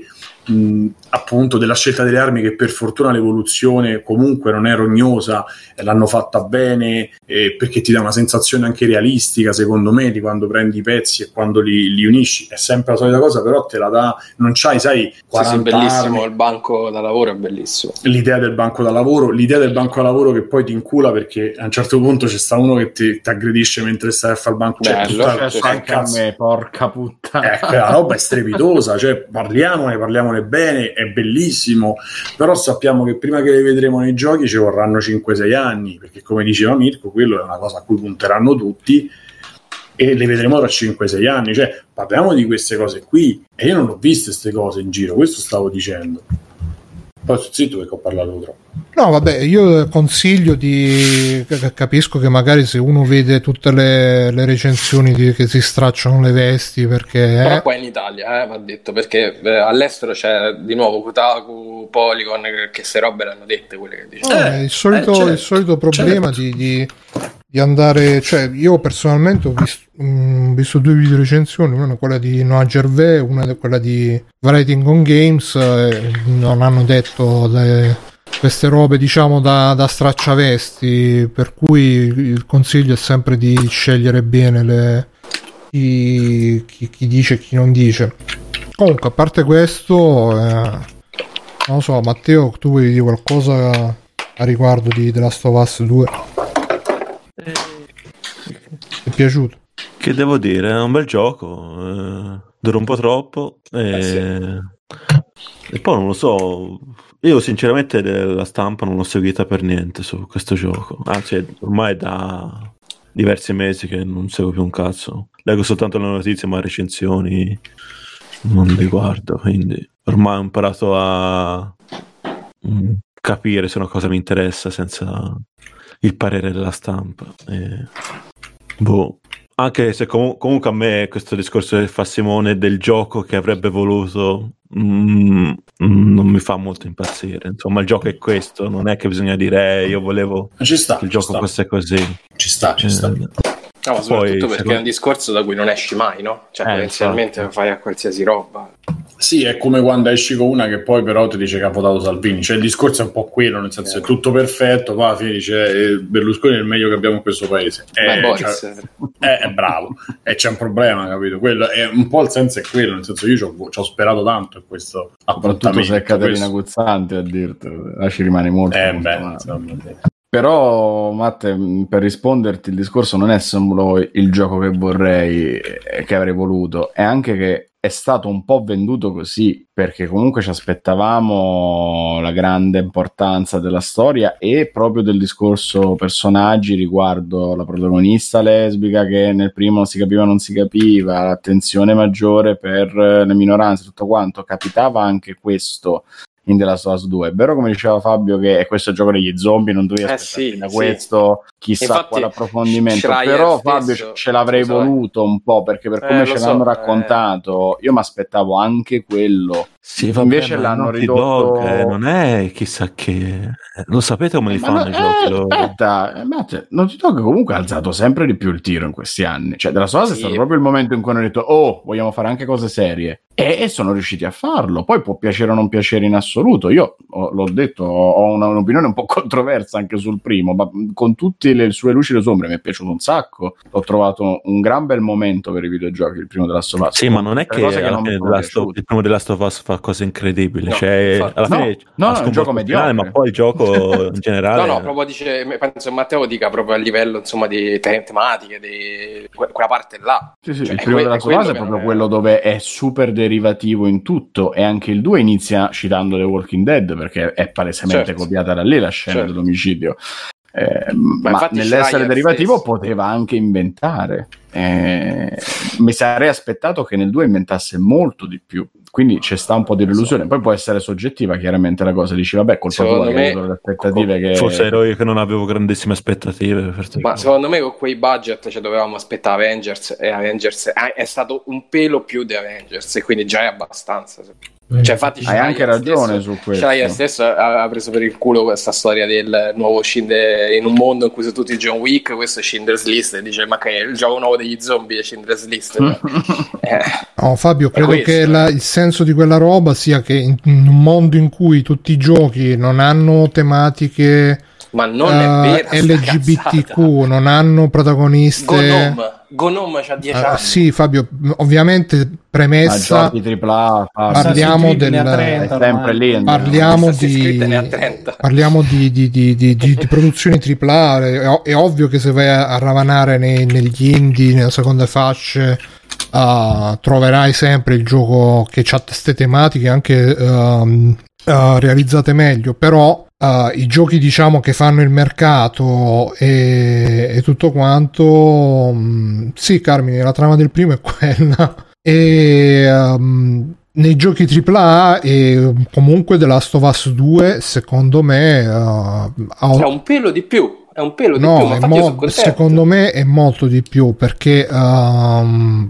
appunto della scelta delle armi che per fortuna l'evoluzione comunque non è rognosa, eh, l'hanno fatta bene eh, perché ti dà una sensazione anche realistica secondo me di quando prendi i pezzi e quando li, li unisci, è sempre la solita cosa però te la dà, non c'hai sai 40 Sì, sì, bellissimo, armi, il banco da lavoro è bellissimo. l'idea del banco da lavoro, l'idea del banco da lavoro che poi ti incula perché a un certo punto c'è sta uno che ti, ti aggredisce mentre stai a fare il banco, cioè, Bello, tutta- tutta- anche a me, porca puttana. eh, quella roba è strepitosa, cioè parliamone, parliamone bene, è bellissimo, però sappiamo che prima che le vedremo nei giochi ci vorranno 5-6 anni, perché come diceva Mirko, quello è una cosa a cui punteranno tutti e le vedremo tra 5-6 anni, cioè parliamo di queste cose qui e io non ho viste queste cose in giro, questo stavo dicendo. Poi zitto perché ho parlato troppo. No, vabbè, io consiglio di. Capisco che magari se uno vede tutte le, le recensioni di- che si stracciano le vesti perché. Però eh, qua in Italia, eh, va detto, perché eh, all'estero c'è di nuovo Kotaku, Polygon, che- se robe l'hanno dette quelle che dice. no, Eh, è il solito, eh, certo, il solito problema certo. di, di- di andare. Cioè, io personalmente ho visto, mm, visto due video recensioni, una quella di Noah Gervais, una è quella di Writing on Games. eh, non hanno detto le- queste robe, diciamo, da, da stracciavesti. Per cui il consiglio è sempre di scegliere bene le, chi, chi- chi dice e chi non dice. Comunque, a parte questo, eh, non lo so, Matteo, tu vuoi dire qualcosa a riguardo di The Last of Us 2? Ti è piaciuto? Che devo dire, è un bel gioco, eh, dura un po' troppo e... Eh, e poi non lo so, io sinceramente la stampa non l'ho seguita per niente su questo gioco, anzi ormai da diversi mesi che non seguo più un cazzo, leggo soltanto le notizie ma recensioni non li guardo, quindi ormai ho imparato a mm, capire se una cosa mi interessa senza il parere della stampa. E... Boh. Anche se comu- comunque a me questo discorso che fa Simone del gioco che avrebbe voluto mm, mm, non mi fa molto impazzire. Insomma, il gioco è questo, non è che bisogna dire "Eh, io volevo ci sta, che il ci gioco sta, fosse così. ci sta, ci sta. Eh, No, ma soprattutto Poi, perché secondo- è un discorso da cui non esci mai, no? Cioè, Eh, potenzialmente infatti. fai a qualsiasi roba. Sì, è come quando esci con una che poi però ti dice che ha votato Salvini. Cioè il discorso è un po' quello, nel senso è tutto perfetto, poi alla fine dice eh, Berlusconi è il meglio che abbiamo in questo paese. Beh, Eh, cioè, eh, è bravo, e c'è un problema, capito? Quello è un po' il senso è quello, nel senso io ci ho, sperato tanto in questo Soprattutto appuntamento. se è Caterina questo- Guzzanti a dirtelo, là ci rimane molto. Eh molto beh. Però, Matte, mh, per risponderti, il discorso non è solo il gioco che vorrei e che avrei voluto, è anche che è stato un po' venduto così, perché comunque ci aspettavamo la grande importanza della storia e proprio del discorso personaggi riguardo la protagonista lesbica che nel primo si capiva, non si capiva, l'attenzione maggiore per le minoranze, tutto quanto. Capitava anche questo in The Last of Us 2. È vero, come diceva Fabio, che è questo gioco degli zombie, non dovevi Eh aspettarti sì, da sì. questo chissà Infatti, quale approfondimento. Però, Fabio, ce- ce l'avrei eh. voluto un po' perché per Eh, come lo ce so, l'hanno eh. raccontato, io mi aspettavo anche quello. Sì, vabbè, Invece ma l'hanno ridotto- Dog, eh, non è chissà che... eh, Lo sapete come li Ma fanno no- i giochi eh, loro? aspetta, eh, Matt, Naughty Dog comunque ha alzato sempre di più il tiro in questi anni. Cioè, della sua è Sì. stato proprio il momento in cui hanno detto: Oh, vogliamo fare anche cose serie. E, e sono riusciti a farlo. Poi può piacere o non piacere in assoluto. Io ho- l'ho detto, ho una- un'opinione un po' controversa anche sul primo, ma con tutte le sue luci e le sue ombre mi è piaciuto un sacco. Ho trovato un gran bel momento per i videogiochi, il primo della Us. Sì, ma non è che, alla non il primo of Us fa cose incredibili. No, cioè, infatti. alla No, fine no, è un gioco mediocre. ma poi il gioco in generale... No, no, proprio dice, penso che Matteo dica proprio a livello insomma di te- tematiche, di que- quella parte là. Sì, sì, Cioè, il primo della sua fase è proprio è- quello dove è super derivativo in tutto e anche il 2 inizia citando The Walking Dead perché è palesemente Certo. copiata da lì la scena Certo. dell'omicidio. Eh, Ma ma, infatti nell'essere Schreier derivativo stesso. poteva anche inventare. Eh, mi sarei aspettato che nel 2 inventasse molto di più. Quindi c'è sta un po' di delusione. Poi può essere soggettiva, chiaramente la cosa. Dici, vabbè, colpa Secondo tua me- le aspettative che... Forse ero io che non avevo grandissime aspettative. per te. Ma secondo me con quei budget cioè, dovevamo aspettare Avengers e Avengers è, è stato un pelo più di Avengers e quindi già è abbastanza. Cioè, infatti, Hai anche ragione stesso- su questo. Schreier stesso ha, ha preso per il culo questa storia del nuovo Schindler in un mondo in cui sono tutti John Wick, questo è Schindler's List e dice ma che è il gioco nuovo degli zombie è Schindler's List. Eh, No, Fabio, credo questo, che eh. la- il senso di quella roba sia che in, in un mondo in cui tutti i giochi non hanno tematiche ma non eh, è vera sta LGBTQ, non hanno protagoniste. Gnome, Gnome c'ha 10 Eh, anni. sì, Fabio, ovviamente Ma premessa, AAA, Parliamo del- 30 è sempre lì. parliamo di, 30. parliamo di, di- di- di- di- di produzioni AAA. È, è ovvio che se vai a, ravanare nei- negli indie, nelle seconde fasce, ah, troverai sempre il gioco che ha queste tematiche anche ehm, eh, realizzate meglio. Però eh, i giochi diciamo che fanno il mercato e, e tutto quanto, mm, sì, Carmine, la trama del primo è quella. E ehm, nei giochi AAA e comunque The Last of Us 2 secondo me eh, ha- È un pelo di più. È un pelo di più. no, Ma infatti io mo- secondo me è molto di più perché ad-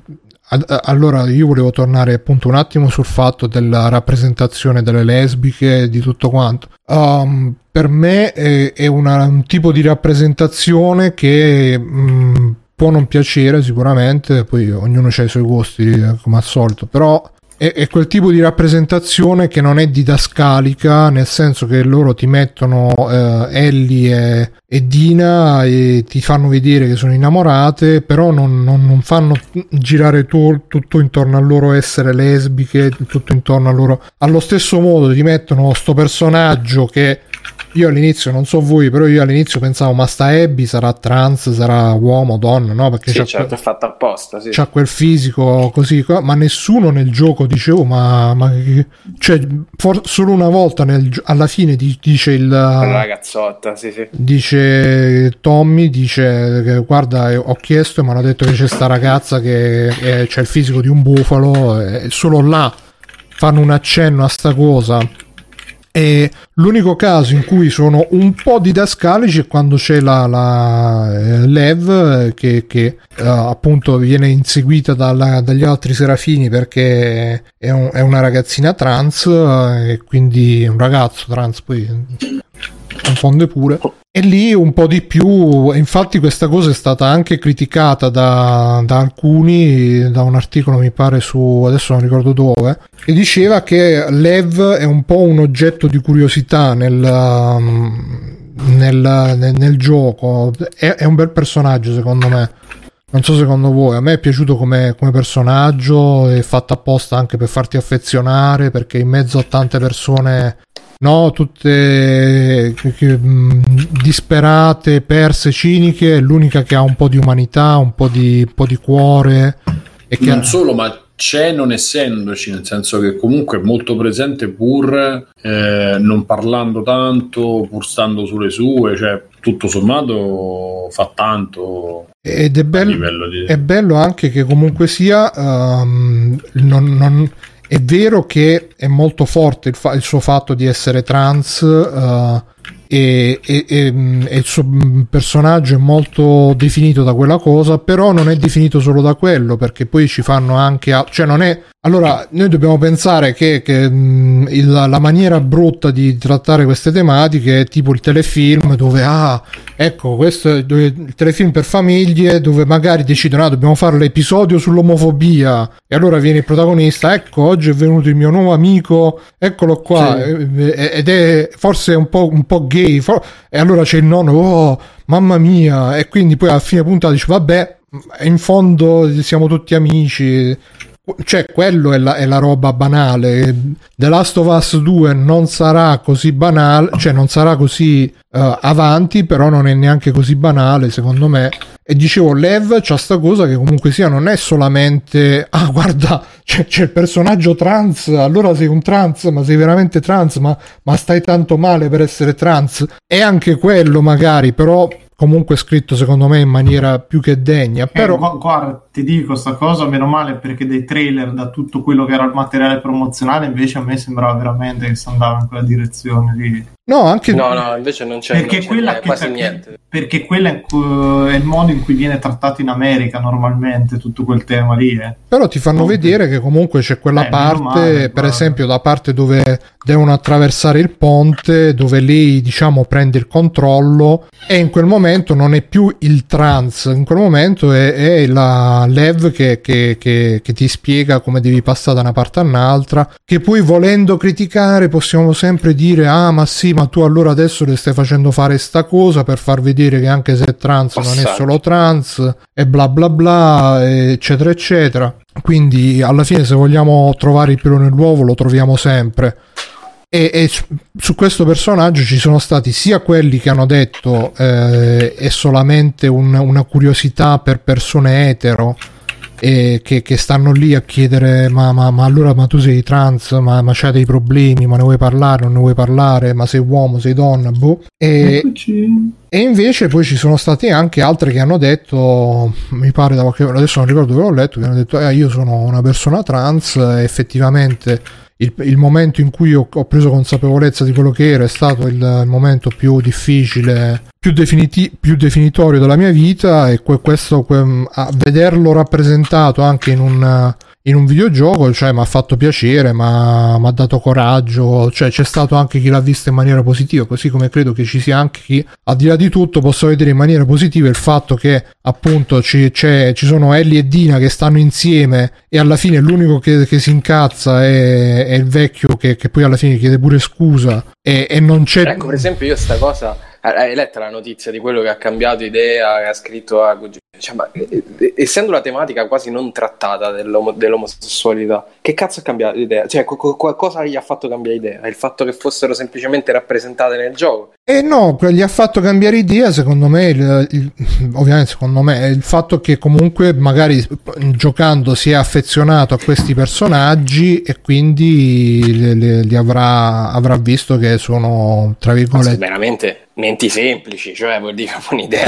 allora io volevo tornare appunto un attimo sul fatto della rappresentazione delle lesbiche e di tutto quanto. Ehm, per me è, è una- un tipo di rappresentazione che mh, può non piacere sicuramente poi ognuno ha i suoi gusti eh, come al solito però è, è quel tipo di rappresentazione che non è didascalica, nel senso che loro ti mettono eh, Ellie e, e Dina e ti fanno vedere che sono innamorate, però non, non- non fanno girare tu- tutto intorno al loro essere lesbiche, tutto intorno al loro... Allo stesso modo ti mettono sto personaggio che io all'inizio, non so voi, però io all'inizio pensavo ma sta Abby sarà trans, sarà uomo, donna, no? Perché Sì, c'ha certo, que- è fatta apposta. Sì. c'ha quel fisico così, ma nessuno nel gioco dicevo, ma, ma che- cioè, for- solo una volta nel alla fine di- dice il Una ragazzotta, sì, sì. dice Tommy dice guarda eh, ho chiesto e mi hanno detto che c'è sta ragazza che è- c'ha il fisico di un bufalo e solo là fanno un accenno a sta cosa. E l'unico caso in cui sono un po' didascalici è quando c'è la, la eh, Lev eh, che, che, eh, appunto viene inseguita dalla- dagli altri serafini perché è, un- è una ragazzina trans eh, e quindi un ragazzo trans poi confonde pure. E lì un po' di più infatti questa cosa è stata anche criticata da, da alcuni da un articolo mi pare su adesso non ricordo dove e diceva che Lev è un po' un oggetto di curiosità nel, um, nel, nel- nel gioco. È, è un bel personaggio secondo me. Non so secondo voi, a me è piaciuto come, come personaggio, è fatto apposta anche per farti affezionare, perché in mezzo a tante persone, no, tutte disperate, perse, ciniche, è l'unica che ha un po' di umanità, un po' di, un po' di cuore. E che Non solo, ma c'è non essendoci, nel senso che comunque è molto presente pur eh, non parlando tanto, pur stando sulle sue, cioè tutto sommato fa tanto ed è bello, di... è bello anche che comunque sia ehm, non- non- è vero che è molto forte il, fa- il suo fatto di essere trans eh, e, e- e, e il suo personaggio è molto definito da quella cosa però non è definito solo da quello perché poi ci fanno anche al- cioè non è allora noi dobbiamo pensare che, che, mm, il- la maniera brutta di trattare queste tematiche è tipo il telefilm dove ah ecco questo è dove- il telefilm per famiglie dove magari decidono ah dobbiamo fare l'episodio sull'omofobia. E allora viene il protagonista ecco oggi è venuto il mio nuovo amico eccolo qua. Sì. eh, ed è forse un po', un po' gay for- e allora c'è il nonno oh mamma mia. E quindi poi alla fine puntata dice vabbè in fondo siamo tutti amici cioè quello è la, è la roba banale The Last of Us 2 non sarà così banale cioè non sarà così eh, avanti però non è neanche così banale secondo me e dicevo Lev c'ha sta cosa che comunque sia non è solamente ah guarda c'è, c'è il personaggio trans, allora sei un trans, ma sei veramente trans, ma, ma stai tanto male per essere trans. È anche quello magari, però comunque scritto secondo me in maniera più che degna. Però... Eh, gu- guarda, ti dico sta cosa, meno male perché dei trailer, da tutto quello che era il materiale promozionale, invece a me sembrava veramente che si andava in quella direzione lì. No, anche No, no, invece non c'è, Perché non c'è quella, niente, che, quasi perché, niente. perché quella è, è il modo in cui viene trattato in America normalmente tutto quel tema lì. Eh. Però ti fanno Ovvio. vedere che comunque c'è quella Eh, parte, male, per guarda. esempio, la parte dove devono attraversare il ponte, dove lei, diciamo, prende il controllo e in quel momento non è più il trans, in quel momento è, è la Lev che, che- che- che ti spiega come devi passare da una parte a un'altra, che poi volendo criticare possiamo sempre dire, ah ma sì, ma tu allora adesso le stai facendo fare sta cosa per far vedere che anche se è trans non è solo trans e bla bla bla, eccetera eccetera. Quindi alla fine se vogliamo trovare il pelo nell'uovo lo troviamo sempre. E, e su- su questo personaggio ci sono stati sia quelli che hanno detto eh, è solamente un- una curiosità per persone etero e che, che stanno lì a chiedere ma, ma- ma allora ma tu sei trans ma, ma c'hai dei problemi ma ne vuoi parlare non ne vuoi parlare ma sei uomo sei donna boh. E, e invece poi ci sono stati anche altri che hanno detto, mi pare da qualche adesso non ricordo dove ho letto, che hanno detto eh, io sono una persona trans effettivamente il, il momento in cui ho, ho preso consapevolezza di quello che era è stato il, il momento più difficile, più, definiti- più definitorio della mia vita e que- questo que- vederlo rappresentato anche in un in un videogioco, cioè mi ha fatto piacere, mi ha dato coraggio, cioè c'è stato anche chi l'ha vista in maniera positiva, così come credo che ci sia anche chi, al di là di tutto, possa vedere in maniera positiva il fatto che appunto ci, ci sono Ellie e Dina che stanno insieme e alla fine l'unico che, che si incazza è, è il vecchio che, che poi alla fine chiede pure scusa e, e non c'è... Ecco, per esempio, io sta cosa. Eh, Hai letto la notizia di quello che ha cambiato idea, che ha scritto a cioè, ma, eh, eh, essendo la tematica quasi non trattata dell'omo- dell'omosessualità, che cazzo ha cambiato idea? Cioè, co- co- qualcosa gli ha fatto cambiare idea? Il fatto che fossero semplicemente rappresentate nel gioco? E no, gli ha fatto cambiare idea, secondo me, il- il- ovviamente secondo me, è il fatto che comunque magari giocando si è affezionato a questi personaggi e quindi li, li- li avrà, avrà visto che sono, tra virgolette... veramente menti semplici, cioè vuol dire un'idea.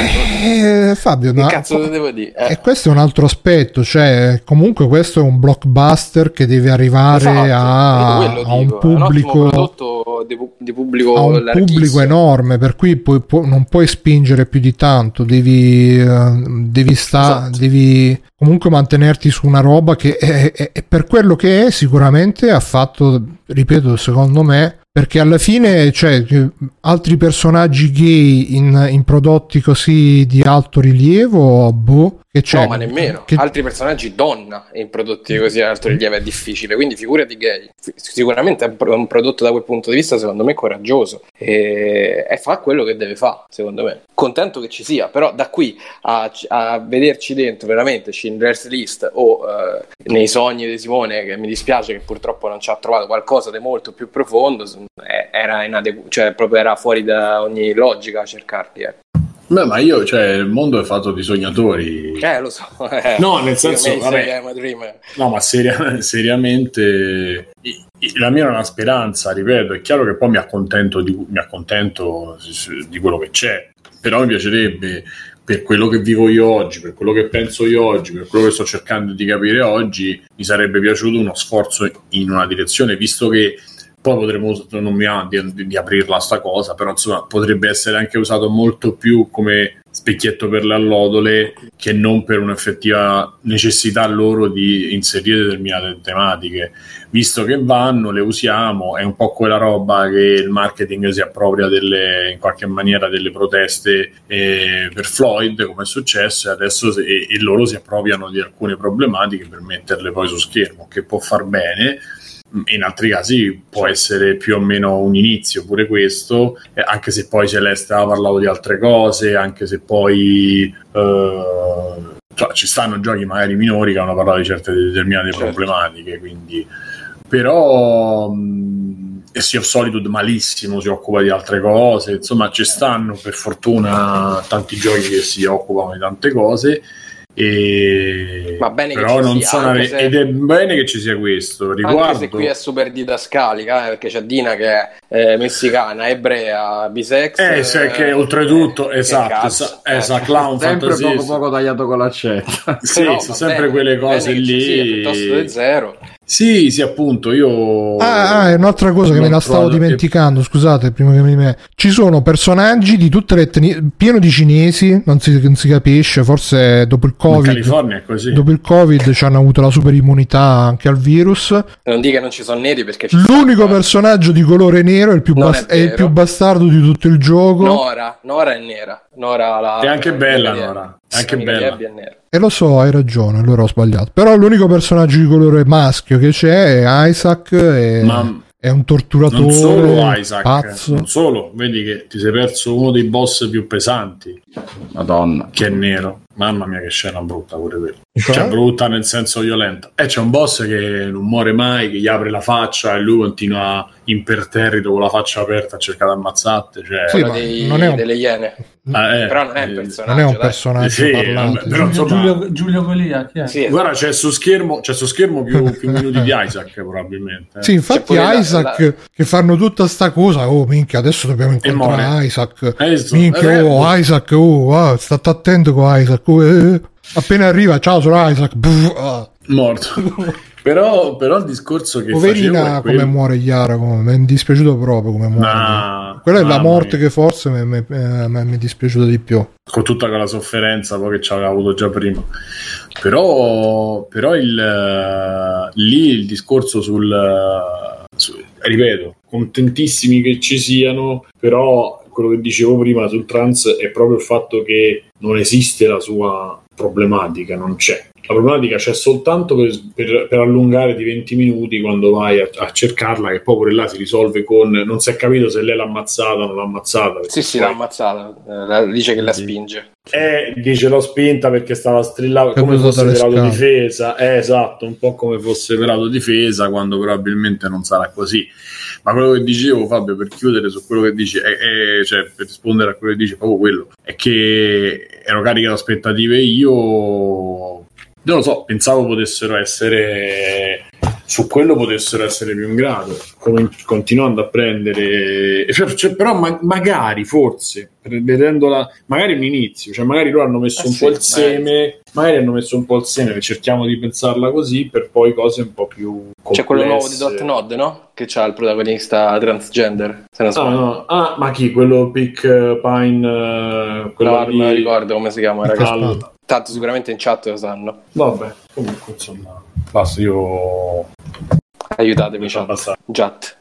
Eh, Fabio, Che ma- cazzo te devo dire? Eh. e questo è un altro aspetto, cioè comunque questo è un blockbuster che deve arrivare Esatto, a, a un pubblico di, pu- di pubblico a un pubblico enorme per cui puoi- pu- non puoi spingere più di tanto devi, eh, devi, sta- Esatto. devi comunque mantenerti su una roba che è, è- è per quello che è sicuramente ha fatto ripeto secondo me perché alla fine cioè, eh, altri personaggi gay in, in prodotti così di alto rilievo boh che c'è no, ma nemmeno. che- Altri personaggi donna in prodotti così ad alto rilievo è difficile, quindi figurati gay. Sicuramente è un, pro- un prodotto da quel punto di vista, secondo me, coraggioso e, e fa quello che deve fare, secondo me. Contento che ci sia, però da qui a, a vederci dentro veramente Schindler's List o eh, nei sogni di Simone, che mi dispiace che purtroppo non ci ha trovato qualcosa di molto più profondo, era inadeguato, cioè proprio era fuori da ogni logica cercarli. Eh, Beh, ma io, cioè, il mondo è fatto di sognatori. Eh, lo so. eh. No, nel senso, vabbè. No, ma seria- seriamente la mia era una speranza, ripeto, è chiaro che poi mi accontento di, mi accontento di quello che c'è, però mi piacerebbe per quello che vivo io oggi, per quello che penso io oggi, per quello che sto cercando di capire oggi, mi sarebbe piaciuto uno sforzo in una direzione, visto che poi potremmo, non mi va di, di aprirla sta cosa, però insomma potrebbe essere anche usato molto più come specchietto per le allodole che non per un'effettiva necessità loro di inserire determinate tematiche. Visto che vanno, le usiamo, è un po' quella roba che il marketing si appropria delle, in qualche maniera delle proteste eh, per Floyd, come è successo, e adesso se- e loro si appropriano di alcune problematiche per metterle poi su schermo, che può far bene, in altri casi può essere più o meno un inizio pure questo, eh, anche se poi Celeste ha parlato di altre cose, anche se poi eh, cioè, ci stanno giochi magari minori che hanno parlato di certe determinate Certo. problematiche, quindi però mh, e Sea of Solitude malissimo si occupa di altre cose, insomma ci stanno per fortuna tanti giochi che si occupano di tante cose E... Va bene che però ci non sia, sono anche se- ed è bene che ci sia questo riguardo Anche se qui è super didascalica, eh, perché c'è Dina che è eh, messicana, ebrea, bisex. eh, se che oltretutto che esatto cazzo, esa- eh. esatto, clown Sempre poco poco tagliato con l'accetta. sì, Però sono sempre bene, quelle cose che ci sia, lì piuttosto del zero. Sì sì appunto io Ah, ah, è un'altra cosa che me la stavo dimenticando, scusate, prima che mi me. Ci sono personaggi di tutte le etnie, pieno di cinesi, non si, non si capisce, forse dopo il in Covid, California è così dopo il Covid ci hanno avuto la super immunità anche al virus. Non dica che non ci sono neri perché ci L'unico sono- personaggio di colore nero è il più, bas- è è il più bastardo di tutto il gioco. Nora, Nora è nera. Nora la... È anche bella, Nora. È anche bella. E lo so, hai ragione, allora ho sbagliato. Però l'unico personaggio di colore maschio che c'è è Isaac, e Ma- è un torturatore non solo Isaac pazzo. non solo vedi che ti sei perso uno dei boss più pesanti Madonna. che è nero mamma mia che scena brutta pure quella Cioè? cioè brutta nel senso violenta e c'è un boss che non muore mai che gli apre la faccia e lui continua imperterrito con la faccia aperta a cercare di ammazzarti cioè, Sì, dei- non è un- delle iene. Ah, eh, Però non è eh, un personaggio. Non è un personaggio Sì, vabbè, però Giulio, insomma- Giulio, Giulio Golia, chi è? Sì, guarda c'è su schermo c'è su schermo più, più minuti di Isaac probabilmente eh. Sì, infatti pure la- Isaac la- che fanno tutta sta cosa, oh minchia, adesso dobbiamo incontrare. Isaac. Visto? Minchia, Eh, oh Isaac, oh, ah, state attento con Isaac. oh, eh. Appena arriva, ciao, sono Isaac. Buh, ah. morto però, però il discorso che Poverina come quello- muore Chiara, come, mi è dispiaciuto proprio come muore. Ma- Quella è la morte mia. che forse mi, eh, mi è dispiaciuta di più. con tutta quella sofferenza poi che ci aveva avuto già prima però, però il, eh, lì il discorso sul, eh, su- ripeto contentissimi che ci siano però quello che dicevo prima sul trans è proprio il fatto che non esiste la sua problematica non c'è la problematica c'è soltanto per, per- per allungare di 20 minuti quando vai a, a cercarla che poi pure là si risolve con non si è capito se lei l'ha ammazzata o non l'ha ammazzata sì, sì, poi- l'ha ammazzata. Eh, dice che la spinge. eh, dice l'ho spinta perché stava strillando come fosse per scale. autodifesa. Eh, esatto, un po' come fosse per autodifesa, quando probabilmente non sarà così. Ma quello che dicevo, Fabio, per chiudere su quello che dici, è- è- cioè per rispondere a quello che dici, proprio quello, è che ero carico di aspettative io. Non lo so, pensavo potessero essere su quello potessero essere più in grado, continuando a prendere, cioè, cioè, però ma- magari, forse, vedendola, magari un inizio, cioè magari loro hanno messo Eh un sì, po' il seme, magari hanno messo un po' il seme, cerchiamo di pensarla così, per poi cose un po' più C'è quello nuovo di complesse. Dot Nod, no? Che c'ha il protagonista transgender. Se non Ah, sbaglio. no. Ah, ma chi? Quello Pick eh, Pine, eh, quello No, non me lo lì- ricordo come si chiama, ragazzi. Tanto sicuramente in chat lo sanno. Vabbè, comunque insomma, basta, io Aiutatemi, chat. Chat.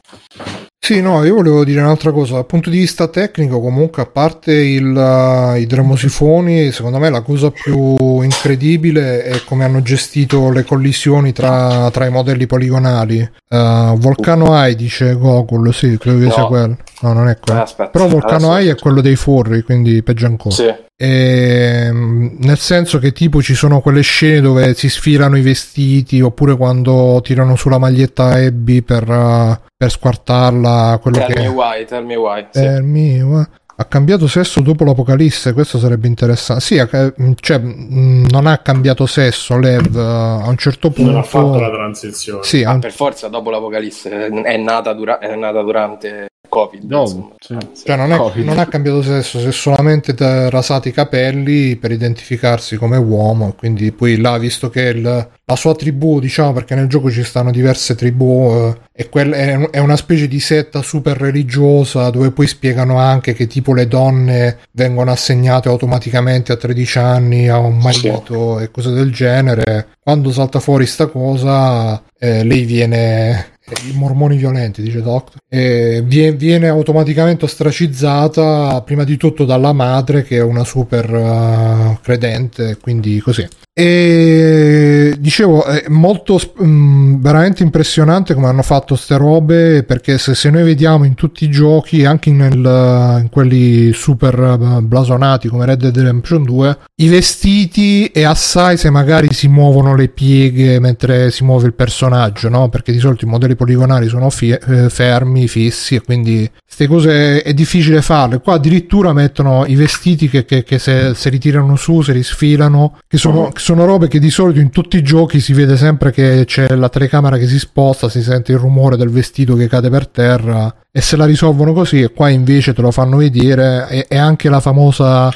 Sì, no, io volevo dire un'altra cosa. Dal punto di vista tecnico, comunque, a parte il, uh, i dremosifoni, secondo me la cosa più incredibile è come hanno gestito le collisioni tra, tra i modelli poligonali. Uh, Volcano Eye dice Gogol, sì, credo che No. sia quello. No, non è quello. Ah, aspetta. Però Volcano Adesso- Eye è quello dei forri, quindi peggio ancora. Sì. Ehm, nel senso che tipo ci sono quelle scene dove si sfilano i vestiti oppure quando tirano sulla maglietta Abby per, uh, per squartarla quello Tell che me why, tell me why. Sì. Eh, mio, eh. ha cambiato sesso dopo l'apocalisse questo sarebbe interessante sì ca- cioè, mh, non ha cambiato sesso Lev eh, a un certo punto Non ha fatto la transizione. sì, Ah, un- per forza dopo l'apocalisse è nata, dura- è nata durante covid insomma. sì. Sì. cioè non, è- Covid. non ha cambiato sesso si è solamente rasati i capelli per identificarsi come uomo quindi poi là visto che il- la sua tribù diciamo perché nel gioco ci stanno diverse tribù eh, e quel- è, è una specie di setta super religiosa dove poi spiegano anche che tipo le donne vengono assegnate automaticamente a 13 anni a un marito e cose del genere quando salta fuori sta cosa eh, lei viene i mormoni violenti, dice Doctor, e vie- viene automaticamente ostracizzata prima di tutto dalla madre che è una super eh, credente, quindi così. E dicevo, è molto sp- mm, veramente impressionante come hanno fatto ste robe perché se, se noi vediamo in tutti i giochi, anche nel- in quelli super eh, blasonati come Red Dead Redemption 2, i vestiti e assai se magari si muovono le pieghe mentre si muove il personaggio, no? Perché di solito i modelli livelli poligonali sono fi- eh, fermi, fissi e quindi queste cose è difficile farle. Qua addirittura mettono i vestiti che, che, che se, se ritirano su, se risfilano, che sono, che sono robe che di solito in tutti i giochi si vede sempre che c'è la telecamera che si sposta, si sente il rumore del vestito che cade per terra e se la risolvono così e qua invece te lo fanno vedere e, e anche la famosa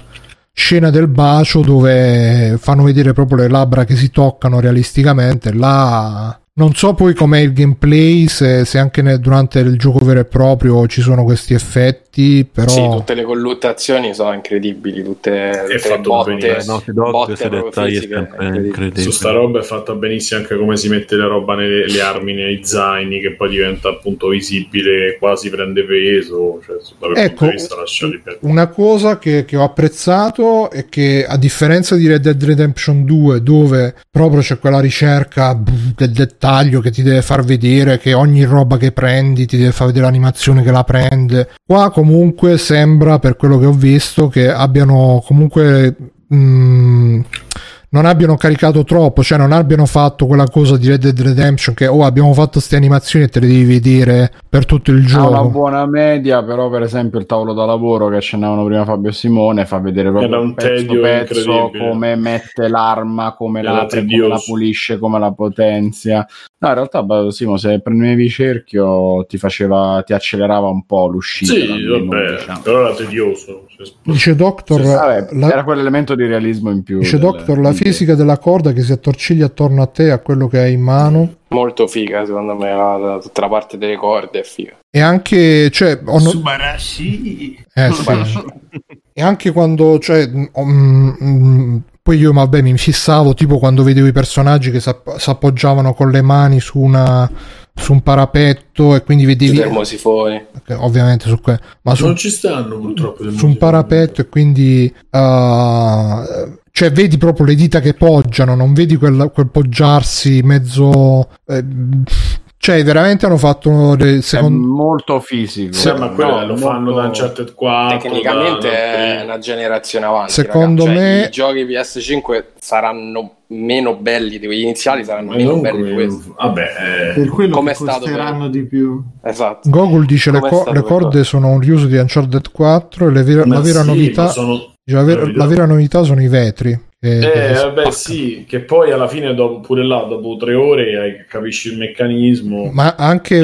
scena del bacio dove fanno vedere proprio le labbra che si toccano realisticamente là non so poi com'è il gameplay se, se anche nel- durante il gioco vero e proprio ci sono questi effetti però Sì, tutte le colluttazioni sono incredibili, tutte, tutte le botte, Dog, botte dettagli incredibili. incredibile. Su sta roba è fatta benissimo anche come si mette le roba nelle le armi nei zaini che poi diventa appunto visibile quasi prende peso cioè, da quel Ecco, punto di vista una cosa che, che ho apprezzato è che a differenza di Red Dead Redemption 2 dove proprio c'è quella ricerca del dettaglio che ti deve far vedere che ogni roba che prendi ti deve far vedere l'animazione che la prende. Qua comunque sembra per quello che ho visto che abbiano comunque mm, non abbiano caricato troppo, cioè non abbiano fatto quella cosa di Red Dead Redemption che oh abbiamo fatto queste animazioni e te le devi vedere per tutto il Ha gioco. una buona media, però per esempio il tavolo da lavoro che accennavano prima Fabio e Simone fa vedere proprio un pezzo pezzo come mette l'arma, come l'apre, come la pulisce, come la potenzia. No, in realtà Simo, se prendevi cerchio ti faceva, ti accelerava un po' l'uscita. sì dal menù, vabbè diciamo. però era tedioso Cioè, Dice Doctor, Sì, Vabbè, la- era quell'elemento di realismo in più. Dice del- Doctor, la fisica della corda che si attorciglia attorno a te a quello che hai in mano. Molto figa, secondo me, la- la- tutta la parte delle corde è figa. E anche, cioè, ho no- Subarashi. eh, sì. e anche quando, cioè, mm, mm, poi io, vabbè, mi fissavo tipo quando vedevo i personaggi che si appoggiavano con le mani su una su un parapetto e quindi vedevi termosifoni. ovviamente su que- ma su, non ci stanno purtroppo su un parapetto e quindi uh, cioè vedi proprio le dita che poggiano non vedi quel, quel poggiarsi mezzo eh, cioè veramente hanno fatto secondo molto fisico. Sì, ma quello No, lo fanno molto- da Uncharted 4 Tecnicamente da- da è una generazione avanti. Secondo raga. Cioè, me- i giochi PS5 saranno meno belli di quelli iniziali, saranno Ma meno belli di questi. vabbè eh, Per quello Com'è che stato costeranno di più. Esatto. Google dice le, co- le per corde sono un riuso di Uncharted 4 e le vera- la vera sì, novità ma sono- dice, la, ver- novità. la vera novità sono i vetri che- Eh, vabbè, spaccano. sì, che poi alla fine, dopo, pure là, dopo tre ore, hai- capisci il meccanismo. ma anche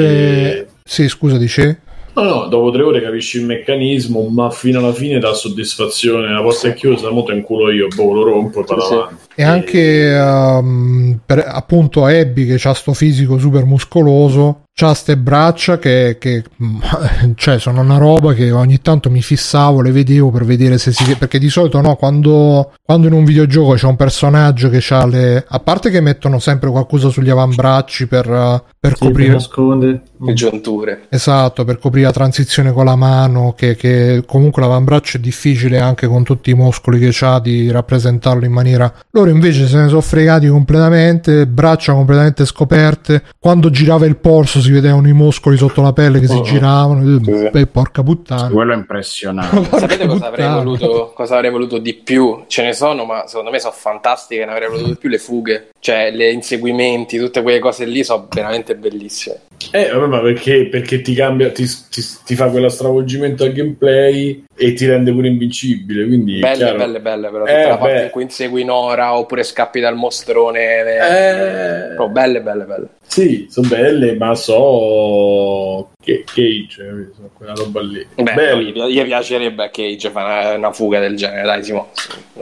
Eh. sì scusa dice No, no, dopo tre ore capisci il meccanismo, ma fino alla fine dà soddisfazione. La porta è chiusa, mo te inculo io, boh, lo rompo e vado Sì. avanti. E anche ehm, per, appunto Abby che ha sto fisico super muscoloso, c'ha ste braccia che, che, cioè sono una roba che ogni tanto mi fissavo, le vedevo per vedere se si perché di solito no, quando, quando in un videogioco c'è un personaggio che ha le a parte che mettono sempre qualcosa sugli avambracci per, per Sì, per coprire nasconde. Le giunture. Esatto, per coprire la transizione con la mano, che, che comunque l'avambraccio è difficile anche con tutti i muscoli che c'ha di rappresentarlo in maniera... Loro invece se ne sono fregati completamente, braccia completamente scoperte, quando girava il polso si vedevano i muscoli sotto la pelle che si Oh. giravano, Sì, sì. beh porca puttana. Quello è impressionante. Sapete cosa avrei, voluto, cosa avrei voluto di più? Ce ne sono, ma secondo me sono fantastiche. Ne avrei voluto di più le fughe, cioè le inseguimenti, tutte quelle cose lì sono veramente bellissime. Eh, vabbè, ma perché, perché ti cambia, ti, ti- ti fa quello stravolgimento al gameplay e ti rende pure invincibile. Quindi, Belle, chiaro. belle, belle, però Eh, tutta la parte beh. in cui insegui Nora oppure scappi dal mostrone. Eh, Però belle, belle, belle. sì, sono belle, ma so che Cage, capito? Sono quella roba lì. Beh, Bello. gli, piacerebbe a Cage fare una, una fuga del genere, dai, Simo.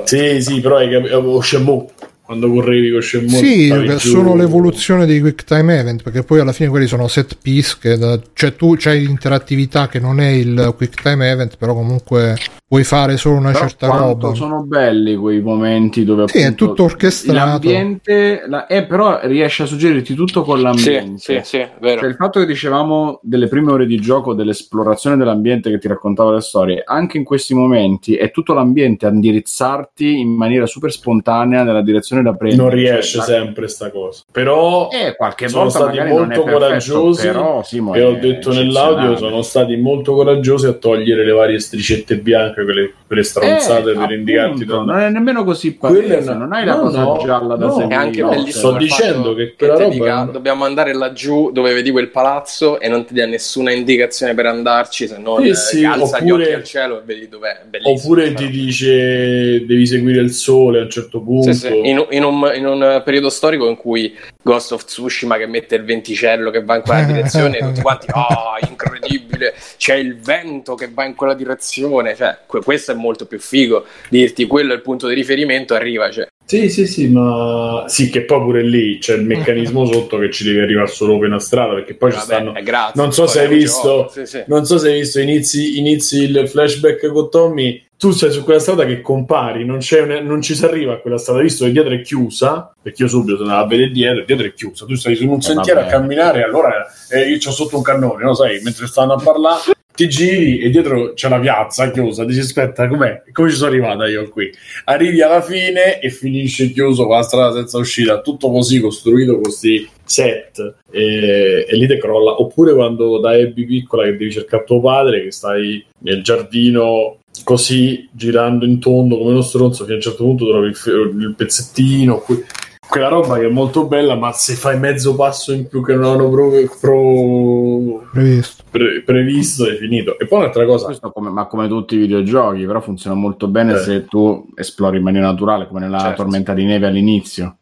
Sì, sì, però hai capito, o Shenmue, quando correvi con Shenmue Sì, giù. sono l'evoluzione dei quick time event, perché poi alla fine quelli sono set piece, che da- cioè tu c'hai l'interattività che non è il quick time event, però comunque puoi fare solo una Però certa quanto roba. sono belli quei momenti dove Sì, è tutto orchestrato. l'ambiente la- eh, però riesce a suggerirti tutto con Sì, l'ambiente sì, sì, vero. Cioè, il fatto che dicevamo delle prime ore di gioco, dell'esplorazione dell'ambiente che ti raccontava le storie, anche in questi momenti è tutto l'ambiente a indirizzarti in maniera super spontanea nella direzione soluzione da prendere. non riesce Cioè, sempre sta cosa. Però Eh, qualche sono volta stati molto perfetto, coraggiosi però, Simo, e ho detto nell'audio sono stati molto coraggiosi a togliere le varie stricette bianche, quelle, quelle stronzate Eh, per indicarti appunto, dove- non è nemmeno così palese, una- non hai la no, cosa no, gialla da no. seguire. È anche No, bellissimo. sto dicendo che ti roba dica, dobbiamo andare laggiù dove vedi quel palazzo e non ti dia nessuna indicazione per andarci se non Sì, eh, sì, alza gli oppure- occhi al cielo e vedi dov'è. Oppure ti dice devi seguire il sole a un certo punto. Sì, sì, In, in un, in un periodo storico in cui Ghost of Tsushima che mette il venticello che va in quella direzione e tutti quanti ah incredibile c'è il vento che va in quella direzione cioè que- questo è molto più figo dirti quello è il punto di riferimento arriva cioè. Sì, sì, sì, ma sì, che poi pure lì c'è il meccanismo sotto che ci devi arrivare solo per una strada, perché poi ci Vabbè, stanno. eh, grazie, Non so poi se hai è un visto, gioco, sì, sì. non so se hai visto, inizi, inizi il flashback con Tommy. Tu sei su quella strada che compari, non, c'è un- non ci si arriva a quella strada, visto che dietro è chiusa, perché io subito sono andato a vedere dietro, dietro è chiusa. Tu stai su un sentiero a vabbè. camminare, allora eh, io c'ho sotto un cannone, no? Sai, mentre stanno a parlare, ti giri e dietro c'è la piazza chiusa. Dici, aspetta, com'è? Come ci sono arrivata io qui? Arrivi alla fine e finisce chiuso con la strada senza uscita, tutto così costruito questi set e, e lì te crolla. Oppure quando da Abby piccola che devi cercare tuo padre, che stai nel giardino così girando in tondo come uno stronzo, che a un certo punto trovi il, il pezzettino. que- quella roba che è molto bella, ma se fai mezzo passo in più che non hanno pro- pro- Previsto. pre- previsto, è finito. E poi un'altra cosa, Questo come- ma come tutti i videogiochi, però funziona molto bene Eh. se tu esplori in maniera naturale, come nella Certo. tormenta di neve all'inizio.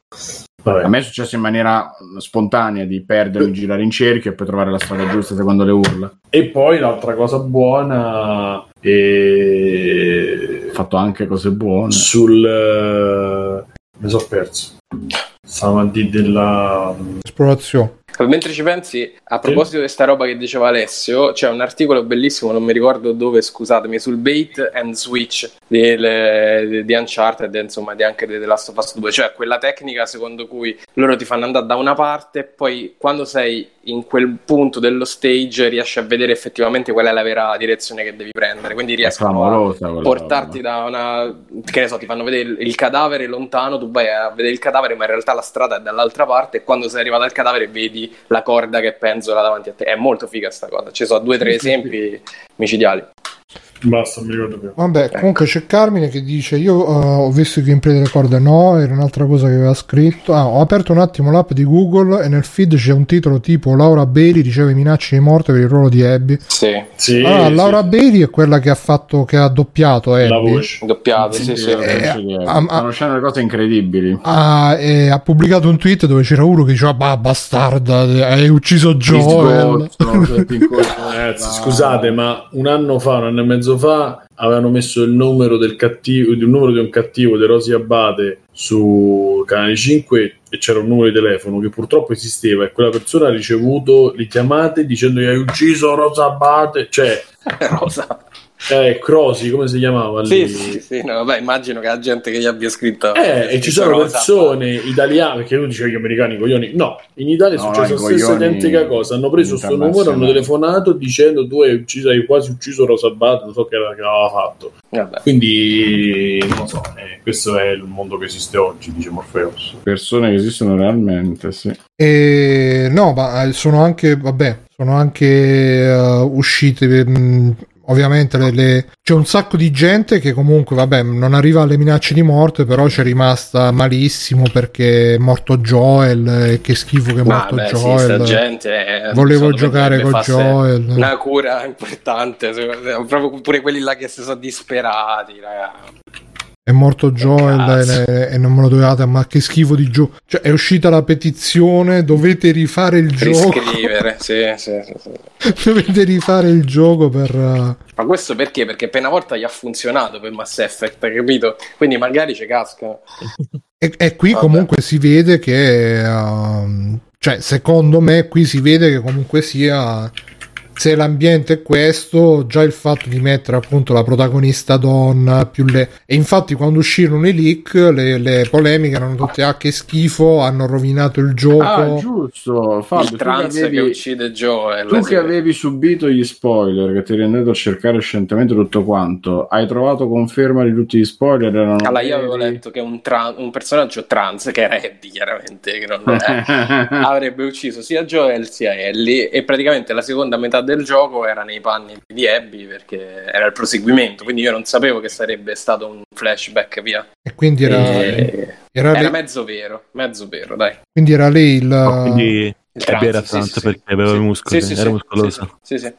vabbè, A me è successo in maniera spontanea di perdermi, girare in cerchio e poi trovare la strada giusta secondo le urla. E poi l'altra cosa buona è Ho fatto anche cose buone. sul... eh, mi sono perso. Stavo a dire della... Esplorazione. Mentre ci pensi, a proposito di questa roba che diceva Alessio, c'è un articolo bellissimo, non mi ricordo dove, scusatemi, sul bait and switch di, le- di Uncharted, insomma, di anche di The Last of Us 2, cioè quella tecnica secondo cui loro ti fanno andare da una parte e poi quando sei in quel punto dello stage riesci a vedere effettivamente qual è la vera direzione che devi prendere, quindi riescono a portarti da una che ne so, ti fanno vedere il, il cadavere lontano, tu vai a vedere il cadavere, ma in realtà la strada è dall'altra parte e quando sei arrivato al cadavere vedi la corda che penzola davanti a te. È molto figa sta cosa. Ci sono due o tre esempi micidiali. Basta, non mi ricordo più. Vabbè, comunque c'è Carmine che dice: Io eh, ho visto il gameplay delle corde. No, era un'altra cosa che aveva scritto. Ah, ho aperto un attimo l'app di Google e nel feed c'è un titolo tipo Laura Bailey riceve minacce di morte per il ruolo di Abby. Sì, Sì, Ah, sì, Laura Bailey è quella che ha fatto che ha doppiato la Abby. voce. doppiato, sì, sì. Eh, che ah, stanno ah. uscendo le cose incredibili. Ha, e ha pubblicato un tweet dove c'era uno che diceva: Bah, bastarda, hai ucciso Joel. Ragazzi, scusate, ma un anno fa, un anno e mezzo fa, avevano messo il numero del cattivo, il numero di un cattivo di Rosy Abate su Canale 5 e c'era un numero di telefono che purtroppo esisteva e quella persona ha ricevuto le chiamate dicendo che hai ucciso Rosa Abate, cioè Rosa. Eh, Crosi, come si chiamava lì? Sì, sì, sì, no, vabbè, immagino che la gente che gli abbia scritto. Eh, e ci sono Rosa, persone italiane, perché tu dicevi gli americani coglioni. No, in Italia è No, successa i la stessa identica cosa. Hanno preso questo numero, hanno telefonato dicendo tu hai, ucciso, hai quasi ucciso Rosa Bat, non so che, era- che aveva fatto. Vabbè. Quindi, non so, eh, questo è il mondo che esiste oggi, dice Morpheus. Persone che esistono realmente, sì. E no, ma eh, sono anche, vabbè, sono anche eh, uscite. mh, ovviamente le- le- c'è un sacco di gente che comunque, vabbè, non arriva alle minacce di morte, però c'è rimasta malissimo perché è morto Joel. E che schifo che è morto Vabbè, sì, Joel. sta gente. eh, Volevo giocare con Joel. Una cura importante, proprio pure quelli là che si sono disperati, ragazzi. È morto Joel Cazzo. e, e non me lo dovevate, ma che schifo di gioco. Cioè, è uscita la petizione, dovete rifare il gioco. Riscrivere, sì, sì, sì, sì. dovete rifare il gioco per... uh, Ma questo perché? Perché per una volta gli ha funzionato per Mass Effect, capito? Quindi magari ci cascano. E, e qui Vabbè. comunque si vede che... um, cioè, secondo me qui si vede che comunque sia... se l'ambiente è questo, già il fatto di mettere appunto la protagonista donna più le... E infatti quando uscirono i leak, le, le polemiche erano tutte ah che schifo, hanno rovinato il gioco. Ah, giusto, Fabio, il tu trans che avevi- che uccide Joel. Tu che avevi subito gli spoiler, che ti eri andato a cercare scientemente tutto quanto, hai trovato conferma di tutti gli spoiler? Erano Allora, io avevo letto che un, tra- un personaggio trans, che era Eddie chiaramente, che non è, avrebbe ucciso sia Joel sia Ellie e praticamente la seconda metà del gioco era nei panni di Abby perché era il proseguimento, quindi io non sapevo che sarebbe stato un flashback via. E quindi era, E- era era lei, mezzo vero, mezzo vero, dai. quindi era lei il... Quindi Il Abby era sì, trans sì, sì. perché aveva Sì. i muscoli, Sì, sì, era sì, muscolosa. Sì, sì, sì.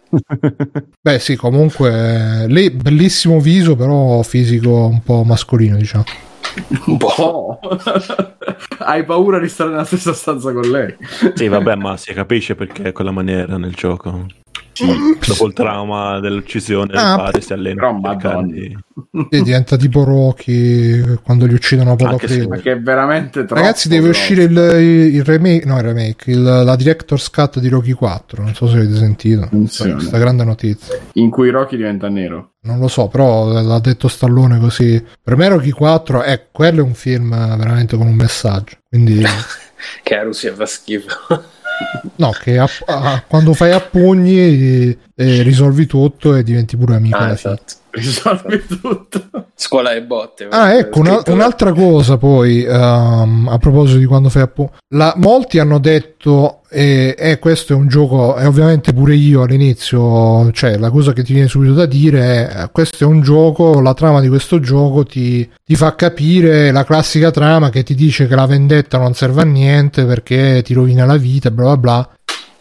Beh sì, comunque lei bellissimo viso, però fisico un po' mascolino, diciamo. Un po'. Hai paura di stare nella stessa stanza con lei? Sì, vabbè, ma si capisce perché è quella maniera nel gioco. Dopo il trauma dell'uccisione del Ah, padre si allena cercare di- Sì, diventa tipo Rocky quando li uccidono se- prima. Perché è veramente troppo. Ragazzi, deve grosso. uscire il, il remake, no, il remake, il- la director's cut di Rocky 4. Non so se avete sentito Attenzione. questa grande notizia. In cui Rocky diventa nero. Non lo so, però l'ha detto Stallone così. Per me Rocky 4 è quello è un film veramente con un messaggio. Quindi, Che la Russia fa schifo. No, che a- a- quando fai a pugni eh, risolvi tutto e diventi pure amico. Ah, esatto. Risolvi tutto. Scuola e botte. Ah, ecco, una- un'altra cosa poi, ehm, a proposito di quando fai appunto, la, molti hanno detto, eh, eh, questo è un gioco, e ovviamente pure io all'inizio, cioè la cosa che ti viene subito da dire è, eh, questo è un gioco, la trama di questo gioco ti, ti fa capire la classica trama che ti dice che la vendetta non serve a niente perché ti rovina la vita, bla bla bla.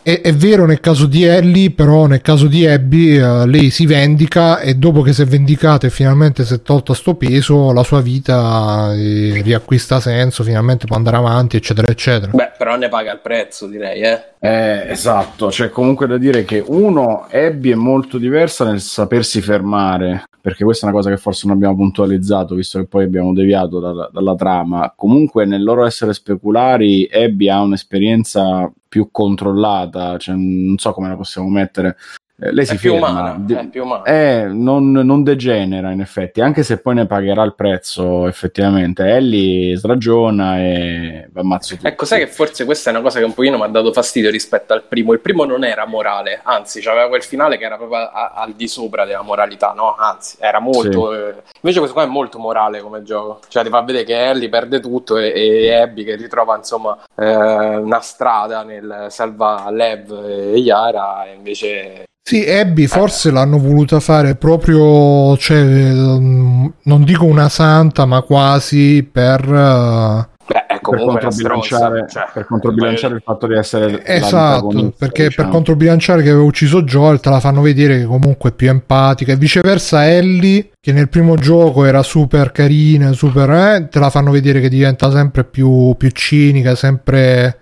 È, è vero nel caso di Ellie, però nel caso di Abby eh, lei si vendica e dopo che si è vendicata e finalmente si è tolta sto peso, la sua vita eh, riacquista senso, finalmente può andare avanti, eccetera, eccetera. Beh, però ne paga il prezzo, direi, eh. Eh, esatto, c'è comunque da dire che uno, Abby è molto diversa nel sapersi fermare, perché questa è una cosa che forse non abbiamo puntualizzato, visto che poi abbiamo deviato dalla, dalla trama. Comunque nel loro essere speculari, Abby ha un'esperienza più controllata, cioè, non so come la possiamo mettere. Eh, lei È si più ferma, umana, de- è più umana. eh, non, non degenera in effetti, anche se poi ne pagherà il prezzo effettivamente. Ellie sragiona e va ammazzo tutti. Ecco, sai che forse questa è una cosa che un pochino mi ha dato fastidio rispetto al primo. Il primo non era morale, anzi, aveva quel finale che era proprio a- al di sopra della moralità, no? Anzi, era molto. eh, Invece questo qua è molto morale come gioco. Cioè, ti fa vedere che Ellie perde tutto e, e Abby che ritrova, insomma, eh, una strada nel salva Lev e Yara, e invece. Sì, Abby forse l'hanno voluta fare proprio, cioè, ehm, non dico una santa, ma quasi per... eh, Beh, è per controbilanciare, cioè, per controbilanciare il fatto di essere Esatto, perché per diciamo. controbilanciare che aveva ucciso Joel te la fanno vedere che comunque è più empatica e viceversa Ellie che nel primo gioco era super carina, super eh, te la fanno vedere che diventa sempre più, più cinica, sempre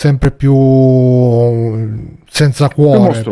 sempre più senza cuore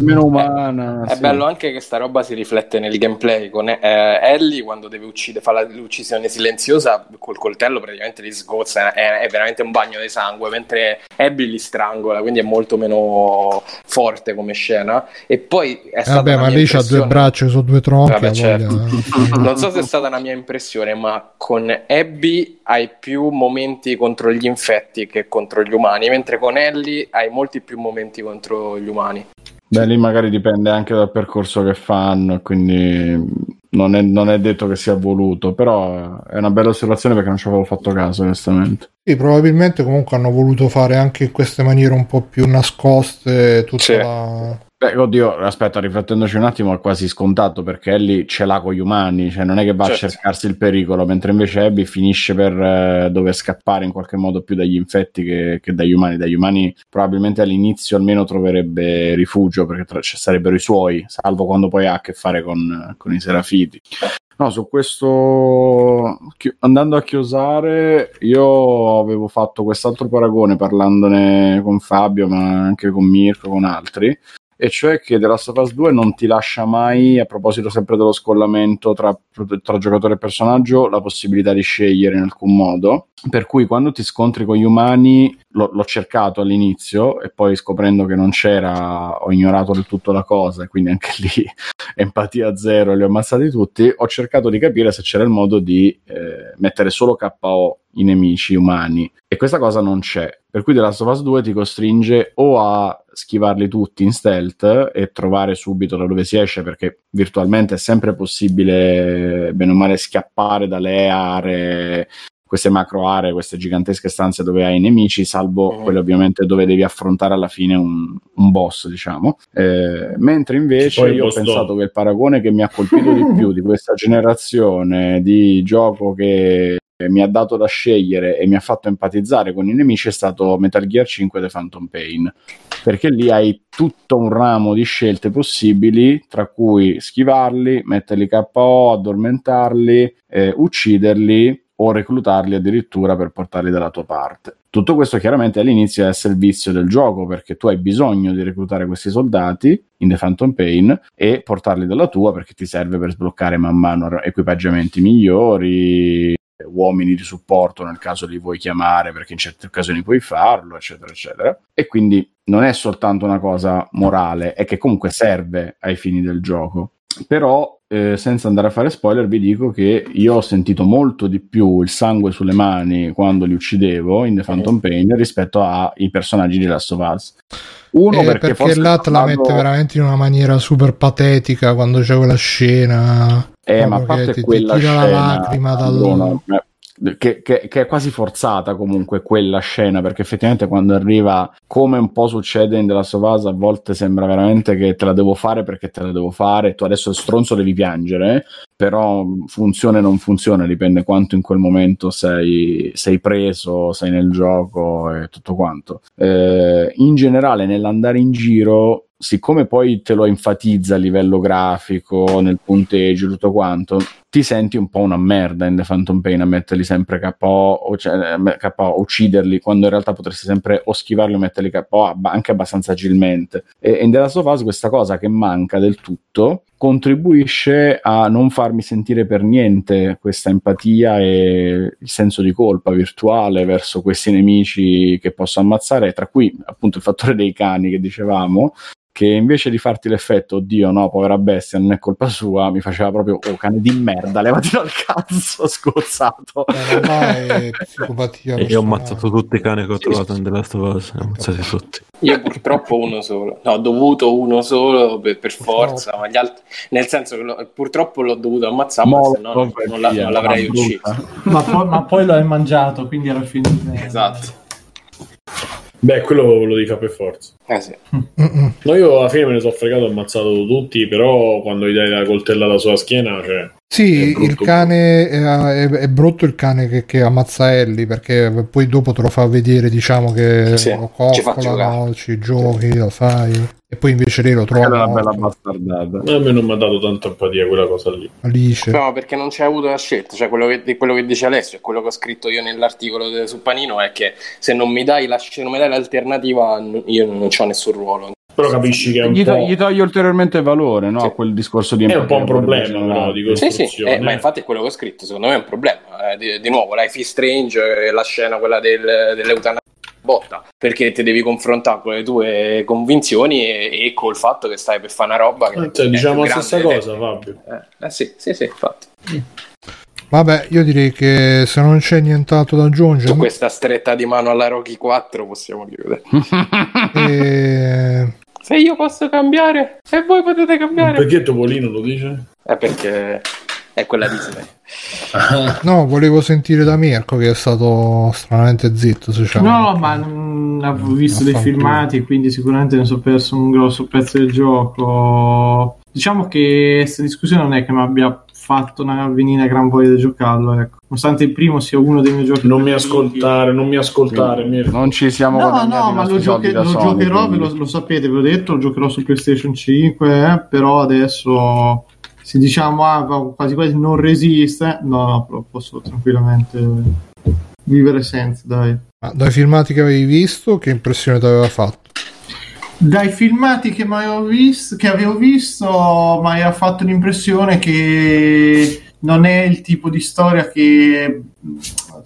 meno umana. È sì. bello anche che sta roba si riflette nel gameplay con eh, Ellie quando deve uccidere, fa l'uccisione silenziosa col coltello praticamente li sgozza, è, è veramente un bagno di sangue, mentre Abby li strangola, quindi è molto meno forte come scena. E poi è Eh, stata vabbè ma mia lei ha due braccia sono due tronchi Vabbè, certo. Non so se è stata una mia impressione, ma con Abby hai più momenti contro gli infetti che contro gli umani, mentre con Ellie hai molti più momenti contro gli umani. Beh, lì magari dipende anche dal percorso che fanno, quindi non è, non è detto che sia voluto, però è una bella osservazione perché non ci avevo fatto caso, onestamente. Sì, probabilmente comunque hanno voluto fare anche in queste maniere un po' più nascoste tutta Sì. la... Beh, oddio, aspetta, riflettendoci un attimo, è quasi scontato perché Ellie ce l'ha con gli umani, cioè non è che va Certo. a cercarsi il pericolo, mentre invece Abby finisce per eh, dover scappare in qualche modo più dagli infetti che, che dagli umani. Dagli umani probabilmente all'inizio almeno troverebbe rifugio perché tra- ci sarebbero i suoi, salvo quando poi ha a che fare con, con i serafiti. No, su questo andando a chiosare, io avevo fatto quest'altro paragone parlandone con Fabio, ma anche con Mirko, con altri. E cioè che The Last of Us 2 non ti lascia mai, a proposito sempre dello scollamento tra, tra giocatore e personaggio, la possibilità di scegliere in alcun modo. Per cui quando ti scontri con gli umani, l'ho, l'ho cercato all'inizio e poi scoprendo che non c'era, ho ignorato del tutto la cosa, quindi anche lì empatia zero, li ho ammazzati tutti. Ho cercato di capire se c'era il modo di eh, mettere solo KO i nemici umani e questa cosa non c'è. Per cui The Last of Us 2 ti costringe o a schivarli tutti in stealth e trovare subito da dove si esce perché virtualmente è sempre possibile bene o male scappare dalle aree queste macro aree, queste gigantesche stanze dove hai i nemici, salvo Mhm. quelle ovviamente dove devi affrontare alla fine un, un boss, diciamo. Eh, mentre invece io ho pensato che il paragone che mi ha colpito di più di questa generazione di gioco che mi ha dato da scegliere e mi ha fatto empatizzare con i nemici è stato Metal Gear 5 The Phantom Pain perché lì hai tutto un ramo di scelte possibili tra cui schivarli, metterli KO, addormentarli, eh, ucciderli o reclutarli addirittura per portarli dalla tua parte. Tutto questo chiaramente all'inizio è il servizio del gioco perché tu hai bisogno di reclutare questi soldati in The Phantom Pain e portarli dalla tua perché ti serve per sbloccare man mano equipaggiamenti migliori, uomini di supporto nel caso li vuoi chiamare perché in certe occasioni puoi farlo, eccetera, eccetera. E quindi non è soltanto una cosa morale, è che comunque serve ai fini del gioco. Però, eh, senza andare a fare spoiler, vi dico che io ho sentito molto di più il sangue sulle mani quando li uccidevo in The Phantom Pain rispetto ai personaggi di Last of Us. Uno Eh, perché, perché, la vado- mette veramente in una maniera super patetica quando c'è quella scena. Eh, ma a parte ti- ti quella la scena, lacrima dal- Bruno, che, che- che è quasi forzata comunque quella scena, perché effettivamente quando arriva, come un po' succede in of Us, a volte sembra veramente che te la devo fare perché te la devo fare, tu adesso stronzo devi piangere, però funziona e non funziona, dipende quanto in quel momento sei, sei preso, sei nel gioco e tutto quanto. Eh, in generale, nell'andare in giro, siccome poi te lo enfatizza a livello grafico, nel punteggio, tutto quanto, ti senti un po' una merda in The Phantom Pain a metterli sempre KO o, cioè, eh, KO, ucciderli quando in realtà potresti sempre o schivarli o metterli KO anche abbastanza agilmente. E in The Last of Us questa cosa che manca del tutto contribuisce a non farmi sentire per niente questa empatia e il senso di colpa virtuale verso questi nemici che posso ammazzare, tra cui appunto il fattore dei cani che dicevamo, che invece di farti l'effetto, oddio no, povera bestia, non è colpa sua, mi faceva proprio, oh cane di merda, levati dal cazzo. Eh, psicopatia. E io ho ammazzato tutti i cani che ho trovato in The Last of Us. ho ammazzati tutti. Io purtroppo uno solo, no, ho dovuto uno solo per, per forza, ma gli altri, nel senso che lo- purtroppo l'ho dovuto ammazzare, ma se no non, non la- non l'avrei ucciso. Ma poi, ma poi lo hai mangiato, quindi alla fine... Esatto. Beh, quello lo fare per forza. Eh sì. No, io alla fine me ne sono fregato ho ammazzato tutti, però quando gli dai la coltellata sulla schiena, cioè... Sì, il cane è, è- è brutto il cane che, che ammazza Ellie perché poi dopo te lo fa vedere, diciamo che Sì, lo ci fa coccola, giocare. no? ci giochi, lo fai e poi invece lei lo trova è una bella bastardata. A me non mi ha dato tanta empatia quella cosa lì. Alice. No, perché non c'è avuto la scelta, cioè quello che, quello che dice Alessio e quello che ho scritto io nell'articolo de- su Panino è che se non mi dai, la, se non mi dai l'alternativa io non ho nessun ruolo. Però capisci che è un Gli, to- po'... gli toglie ulteriormente valore no? Sì. a quel discorso di È un po' un problema, però, di Sì, sì, costruzione. eh, ma infatti è quello che ho scritto, secondo me è un problema. Eh, di, di nuovo, Life is Strange, eh, la scena quella del, dell'eutanasia botta, perché ti devi confrontare con le tue convinzioni e, e col fatto che stai per fare una roba che Eh, cioè, diciamo la stessa cosa, Fabio. Eh, eh, sì, sì, sì, infatti. Vabbè, io direi che se non c'è nient'altro da Su aggiungere, questa stretta di mano alla Rocky 4 possiamo chiudere. eh, Se io posso cambiare e voi potete cambiare. Perché Topolino lo dice? È perché è quella Disney. no, volevo sentire da Mirko che è stato stranamente zitto. No, anche- ma non avevo visto dei filmati, quindi sicuramente ne sono perso un grosso pezzo del gioco. Diciamo che questa discussione non è che mi abbia fatto una, venire una gran voglia di giocarlo, ecco. Nonostante il primo sia uno dei miei giochi Non mi ascoltare, non mi ascoltare. Mirko. non ci siamo No, guadagnati no, ma lo, gioche- lo Sony, giocherò, ve lo, lo sapete, ve l'ho detto, lo giocherò su PlayStation 5, eh, però adesso se diciamo ah, quasi quasi non resiste, no, no, però posso tranquillamente vivere senza, dai. Ma dai filmati che avevi visto, che impressione ti aveva fatto? Dai filmati che, visto, che avevo visto, mi ha fatto l'impressione che non è il tipo di storia che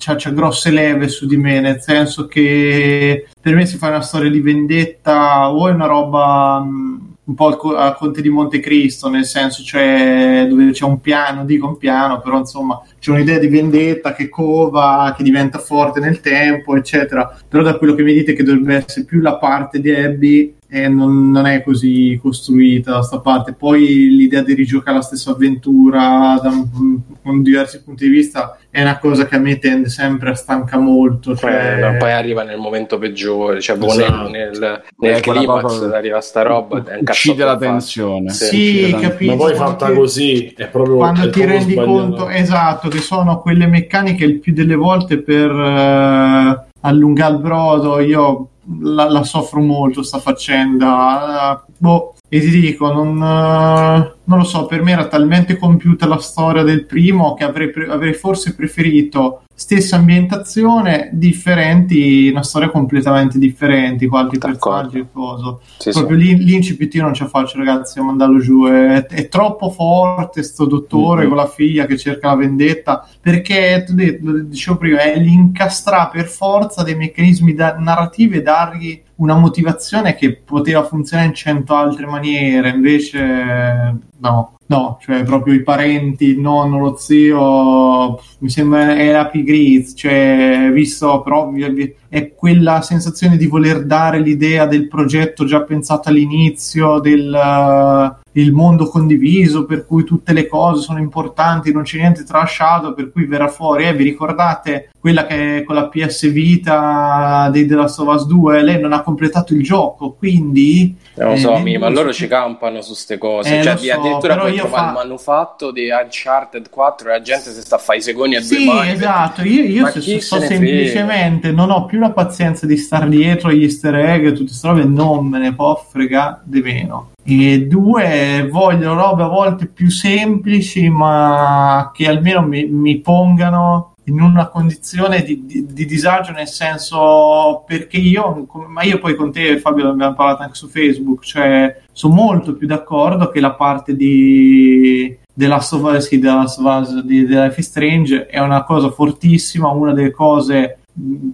ha grosse leve su di me, nel senso che per me si fa una storia di vendetta o è una roba mh, un po' al co- a Conte di Montecristo, nel senso cioè dove c'è un piano, dico un piano, però insomma c'è un'idea di vendetta che cova, che diventa forte nel tempo, eccetera. Però da quello che mi dite che dovrebbe essere più la parte di Abby e non, non è così costruita sta parte. Poi l'idea di rigiocare la stessa avventura da un- con diversi punti di vista è una cosa che a me tende sempre a stanca molto. Cioè... Eh, no, poi arriva nel momento peggiore, cioè proprio Esatto. nel, nel, nel Eh, climax cosa- arriva sta roba. un Uccide la tensione. Sì. Sì, la- capisco. Ma poi fatta così è proprio quando è ti proprio rendi sbagliato. conto esatto che sono quelle meccaniche il più delle volte per eh, allungare il brodo io la, la soffro molto sta faccenda. Boh e ti dico non, eh, non lo so per me era talmente compiuta la storia del primo che avrei, avrei forse preferito stessa ambientazione differenti una storia completamente differenti qualche D'accordo. personaggio e coso Sì, sì. proprio l'in- l'incipit io non ce la faccio ragazzi a mandarlo giù è, è troppo forte sto dottore Mhm. con la figlia che cerca la vendetta perché lo dicevo prima è l'incastrare per forza dei meccanismi da- narrativi e dargli una motivazione che poteva funzionare in cento altre maniere invece no no cioè proprio i parenti il nonno lo zio mi sembra è la pigriz cioè visto vi- è quella sensazione di voler dare l'idea del progetto già pensato all'inizio del eh, il mondo condiviso per cui tutte le cose sono importanti non c'è niente trasciato per cui verrà fuori. Eh, vi ricordate quella che è con la PS Vita di The Last of Us 2 lei non ha completato il gioco quindi Non lo eh, so, vendi mi, ma loro ci campano su ste cose. Eh, cioè, lo di- so, addirittura io trovare fa- il manufatto di Uncharted 4 e la gente si sta a fare i secondi a due Sì, mani. esatto. Io, io Ma se- se ne semplicemente non ho più la pazienza di star dietro agli easter egg e tutte queste robe, non me ne può fregare di meno. E due, voglio robe a volte più semplici, ma che almeno mi, mi pongano in una condizione di, di- di disagio, nel senso perché io, ma io poi con te, Fabio, abbiamo parlato anche su Facebook, cioè sono molto più d'accordo che la parte di The Last of Us, sì, The Last of Us di The Life is Strange è una cosa fortissima, una delle cose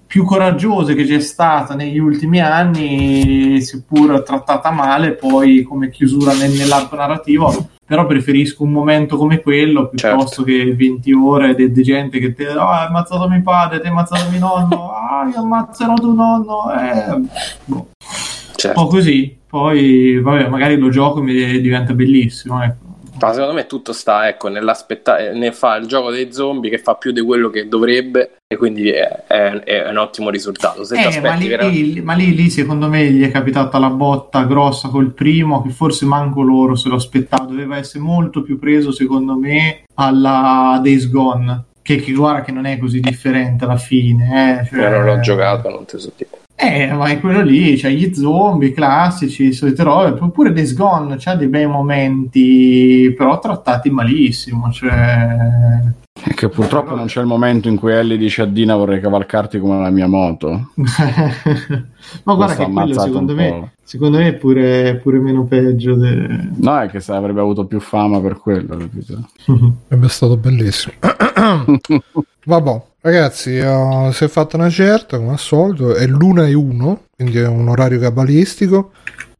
più coraggiose che c'è stata negli ultimi anni, seppur trattata male poi come chiusura nel- nell'arco narrativo. Però preferisco un momento come quello piuttosto che 20 ore di di gente che ti hai ammazzato mio padre, ti hai ammazzato mio nonno, ah, io ammazzerò tuo nonno. Eh, boh. Certo. Un po' così, poi vabbè, magari lo gioco e mi diventa bellissimo. Ecco. Ma secondo me tutto sta ecco, nell'aspettare, ne fa il gioco dei zombie che fa più di quello che dovrebbe e quindi è, è- è un ottimo risultato. Eh, ma, lì, veramente- lì- ma lì, lì, secondo me gli è capitata la botta grossa col primo che forse manco loro se lo aspettavano doveva essere molto più preso secondo me alla Days Gone che, che guarda che non è così differente alla fine eh, cioè- Io non l'ho giocato, non ti so dire. Eh, ma è quello lì, c'è gli zombie classici, solite robe, pure Days Gone c'ha dei bei momenti, però trattati malissimo, cioè... Che purtroppo non c'è il momento in cui Ellie dice a Dina vorrei cavalcarti come la mia moto. ma guarda Questo che quello secondo me, secondo me è pure, pure meno peggio. de- No, è che se avrebbe avuto più fama per quello, capito? Sarebbe stato bellissimo. Vabbè, ragazzi, eh, si è fatta una certa, come al solito, è l'una e uno, quindi è un orario cabalistico.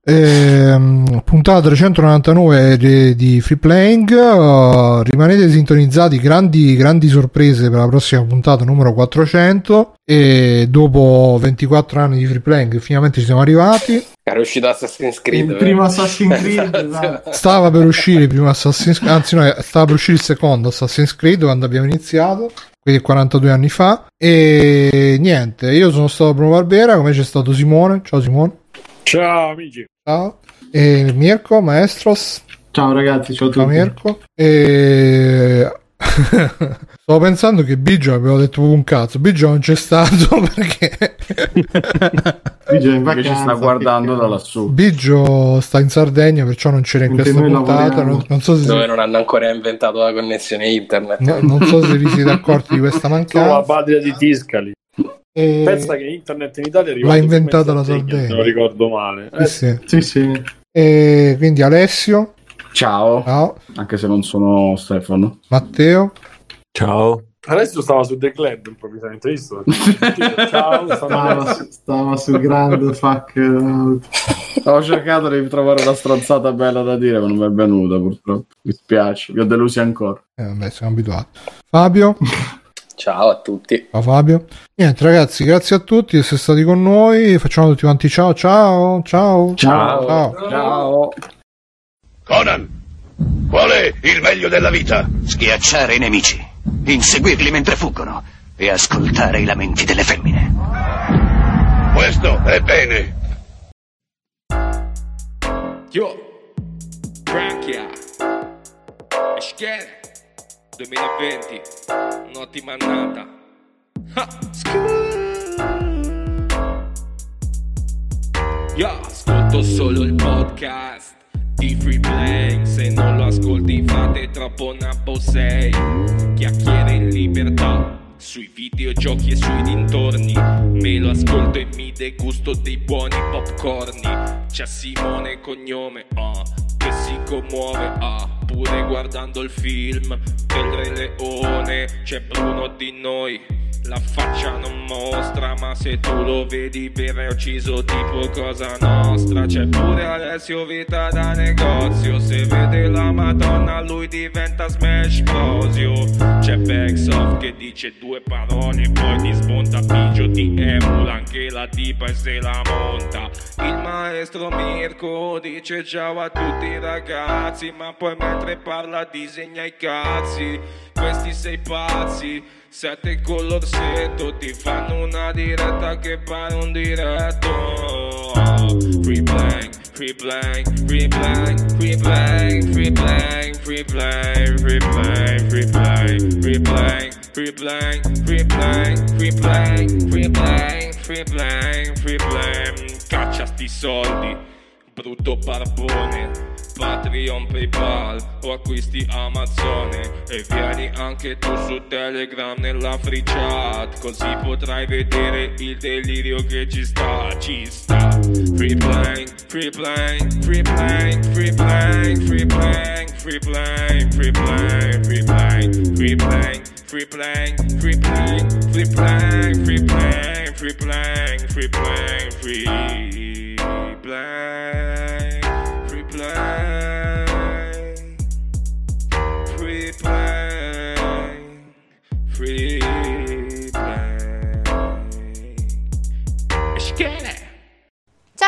Ehm, puntata 399 di, di Free Playing. eh, rimanete sintonizzati, grandi, grandi sorprese per la prossima puntata numero 400. E dopo 24 anni di Free Playing, finalmente ci siamo arrivati. Era uscito Assassin's Creed. Il primo eh. Assassin's Creed, esatto. Stava per uscire il primo Assassin's Creed, anzi, no, stava per uscire il secondo Assassin's Creed quando abbiamo iniziato, quindi 42 anni fa. E niente, io sono stato Bruno Barbera, come c'è stato Simone. Ciao Simone. Ciao amici. Ciao. E Mirko, Maestros. Ciao ragazzi, ciao a Ciao tutti. Mirko. E... Stavo pensando che Biggio abbiamo detto un cazzo. Biggio non c'è stato perché Biggio in Perché ci vacanza, sta guardando che- da lassù. Biggio sta in Sardegna, perciò non c'era in Mentre questa puntata. Non, non so se Dove non hanno ancora inventato la connessione internet. no, non so se vi siete accorti di questa Sono la mancanza. patria di Tiscali. E... Pensa che internet in Italia è arrivato L'ha inventata la Sardegna. Se non ricordo male. Eh, Sì, sì. Sì, sì. E quindi Alessio, Ciao, ciao, anche se non sono Stefano. Matteo, Ciao. Adesso stava su The Club improvvisamente, visto? Ciao, Stava, Alessio. su- stava su Grand Fuck. Ho cercato di trovare una stronzata bella da dire, ma non mi è venuta purtroppo. Mi spiace, vi ho delusi ancora. eh, vabbè, siamo abituati. Fabio, Ciao a tutti. ciao Fabio. Niente ragazzi, grazie a tutti di essere stati con noi. Facciamo tutti quanti ciao, ciao, ciao. Ciao. ciao. Ciao. Conan, qual è il meglio della vita? Schiacciare i nemici, inseguirli mentre fuggono e ascoltare i lamenti delle femmine. Questo è bene. Yo, Branchia, Eschere, 2020, un'ottima annata. Ha, ascolto solo il podcast di Free Play, se non lo ascolti fate troppo nabbo sei. Chiacchiere in libertà. Sui videogiochi e sui dintorni. Me lo ascolto e mi degusto dei buoni popcorni. C'è Simone cognome ah, Che si commuove ah, Pure guardando il film del Re Leone. C'è Bruno di noi la faccia non mostra, ma se tu lo vedi verrai ucciso tipo cosa nostra. C'è pure Alessio Vita da negozio, se vede la Madonna lui diventa smash prosio. C'è Backsoft che dice due parole, poi ti smonta Pigio, ti emula anche la tipa e se la monta. Il maestro Mirko dice ciao a tutti ragazzi, ma poi mentre parla disegna i cazzi. Questi sei pazzi, sette con l'orsetto, ti fanno una diretta che pare un diretto. Free blank, free blank, free blank, free blank, free blank, free blank, free blank, free blank, free blank, free blank, free blank, free blank, free blank, free blank, free blank. Caccia sti soldi, brutto barbone. Patreon, Paypal o acquisti Amazone e vieni anche tu su Telegram nella free chat così potrai vedere il delirio che ci sta, ci sta. Free blank, free blank, free blank, free blank, free blank, free blank, free blank, free blank, free blank, free blank, free blank, free blank, free blank, free blank, free blank, free blank.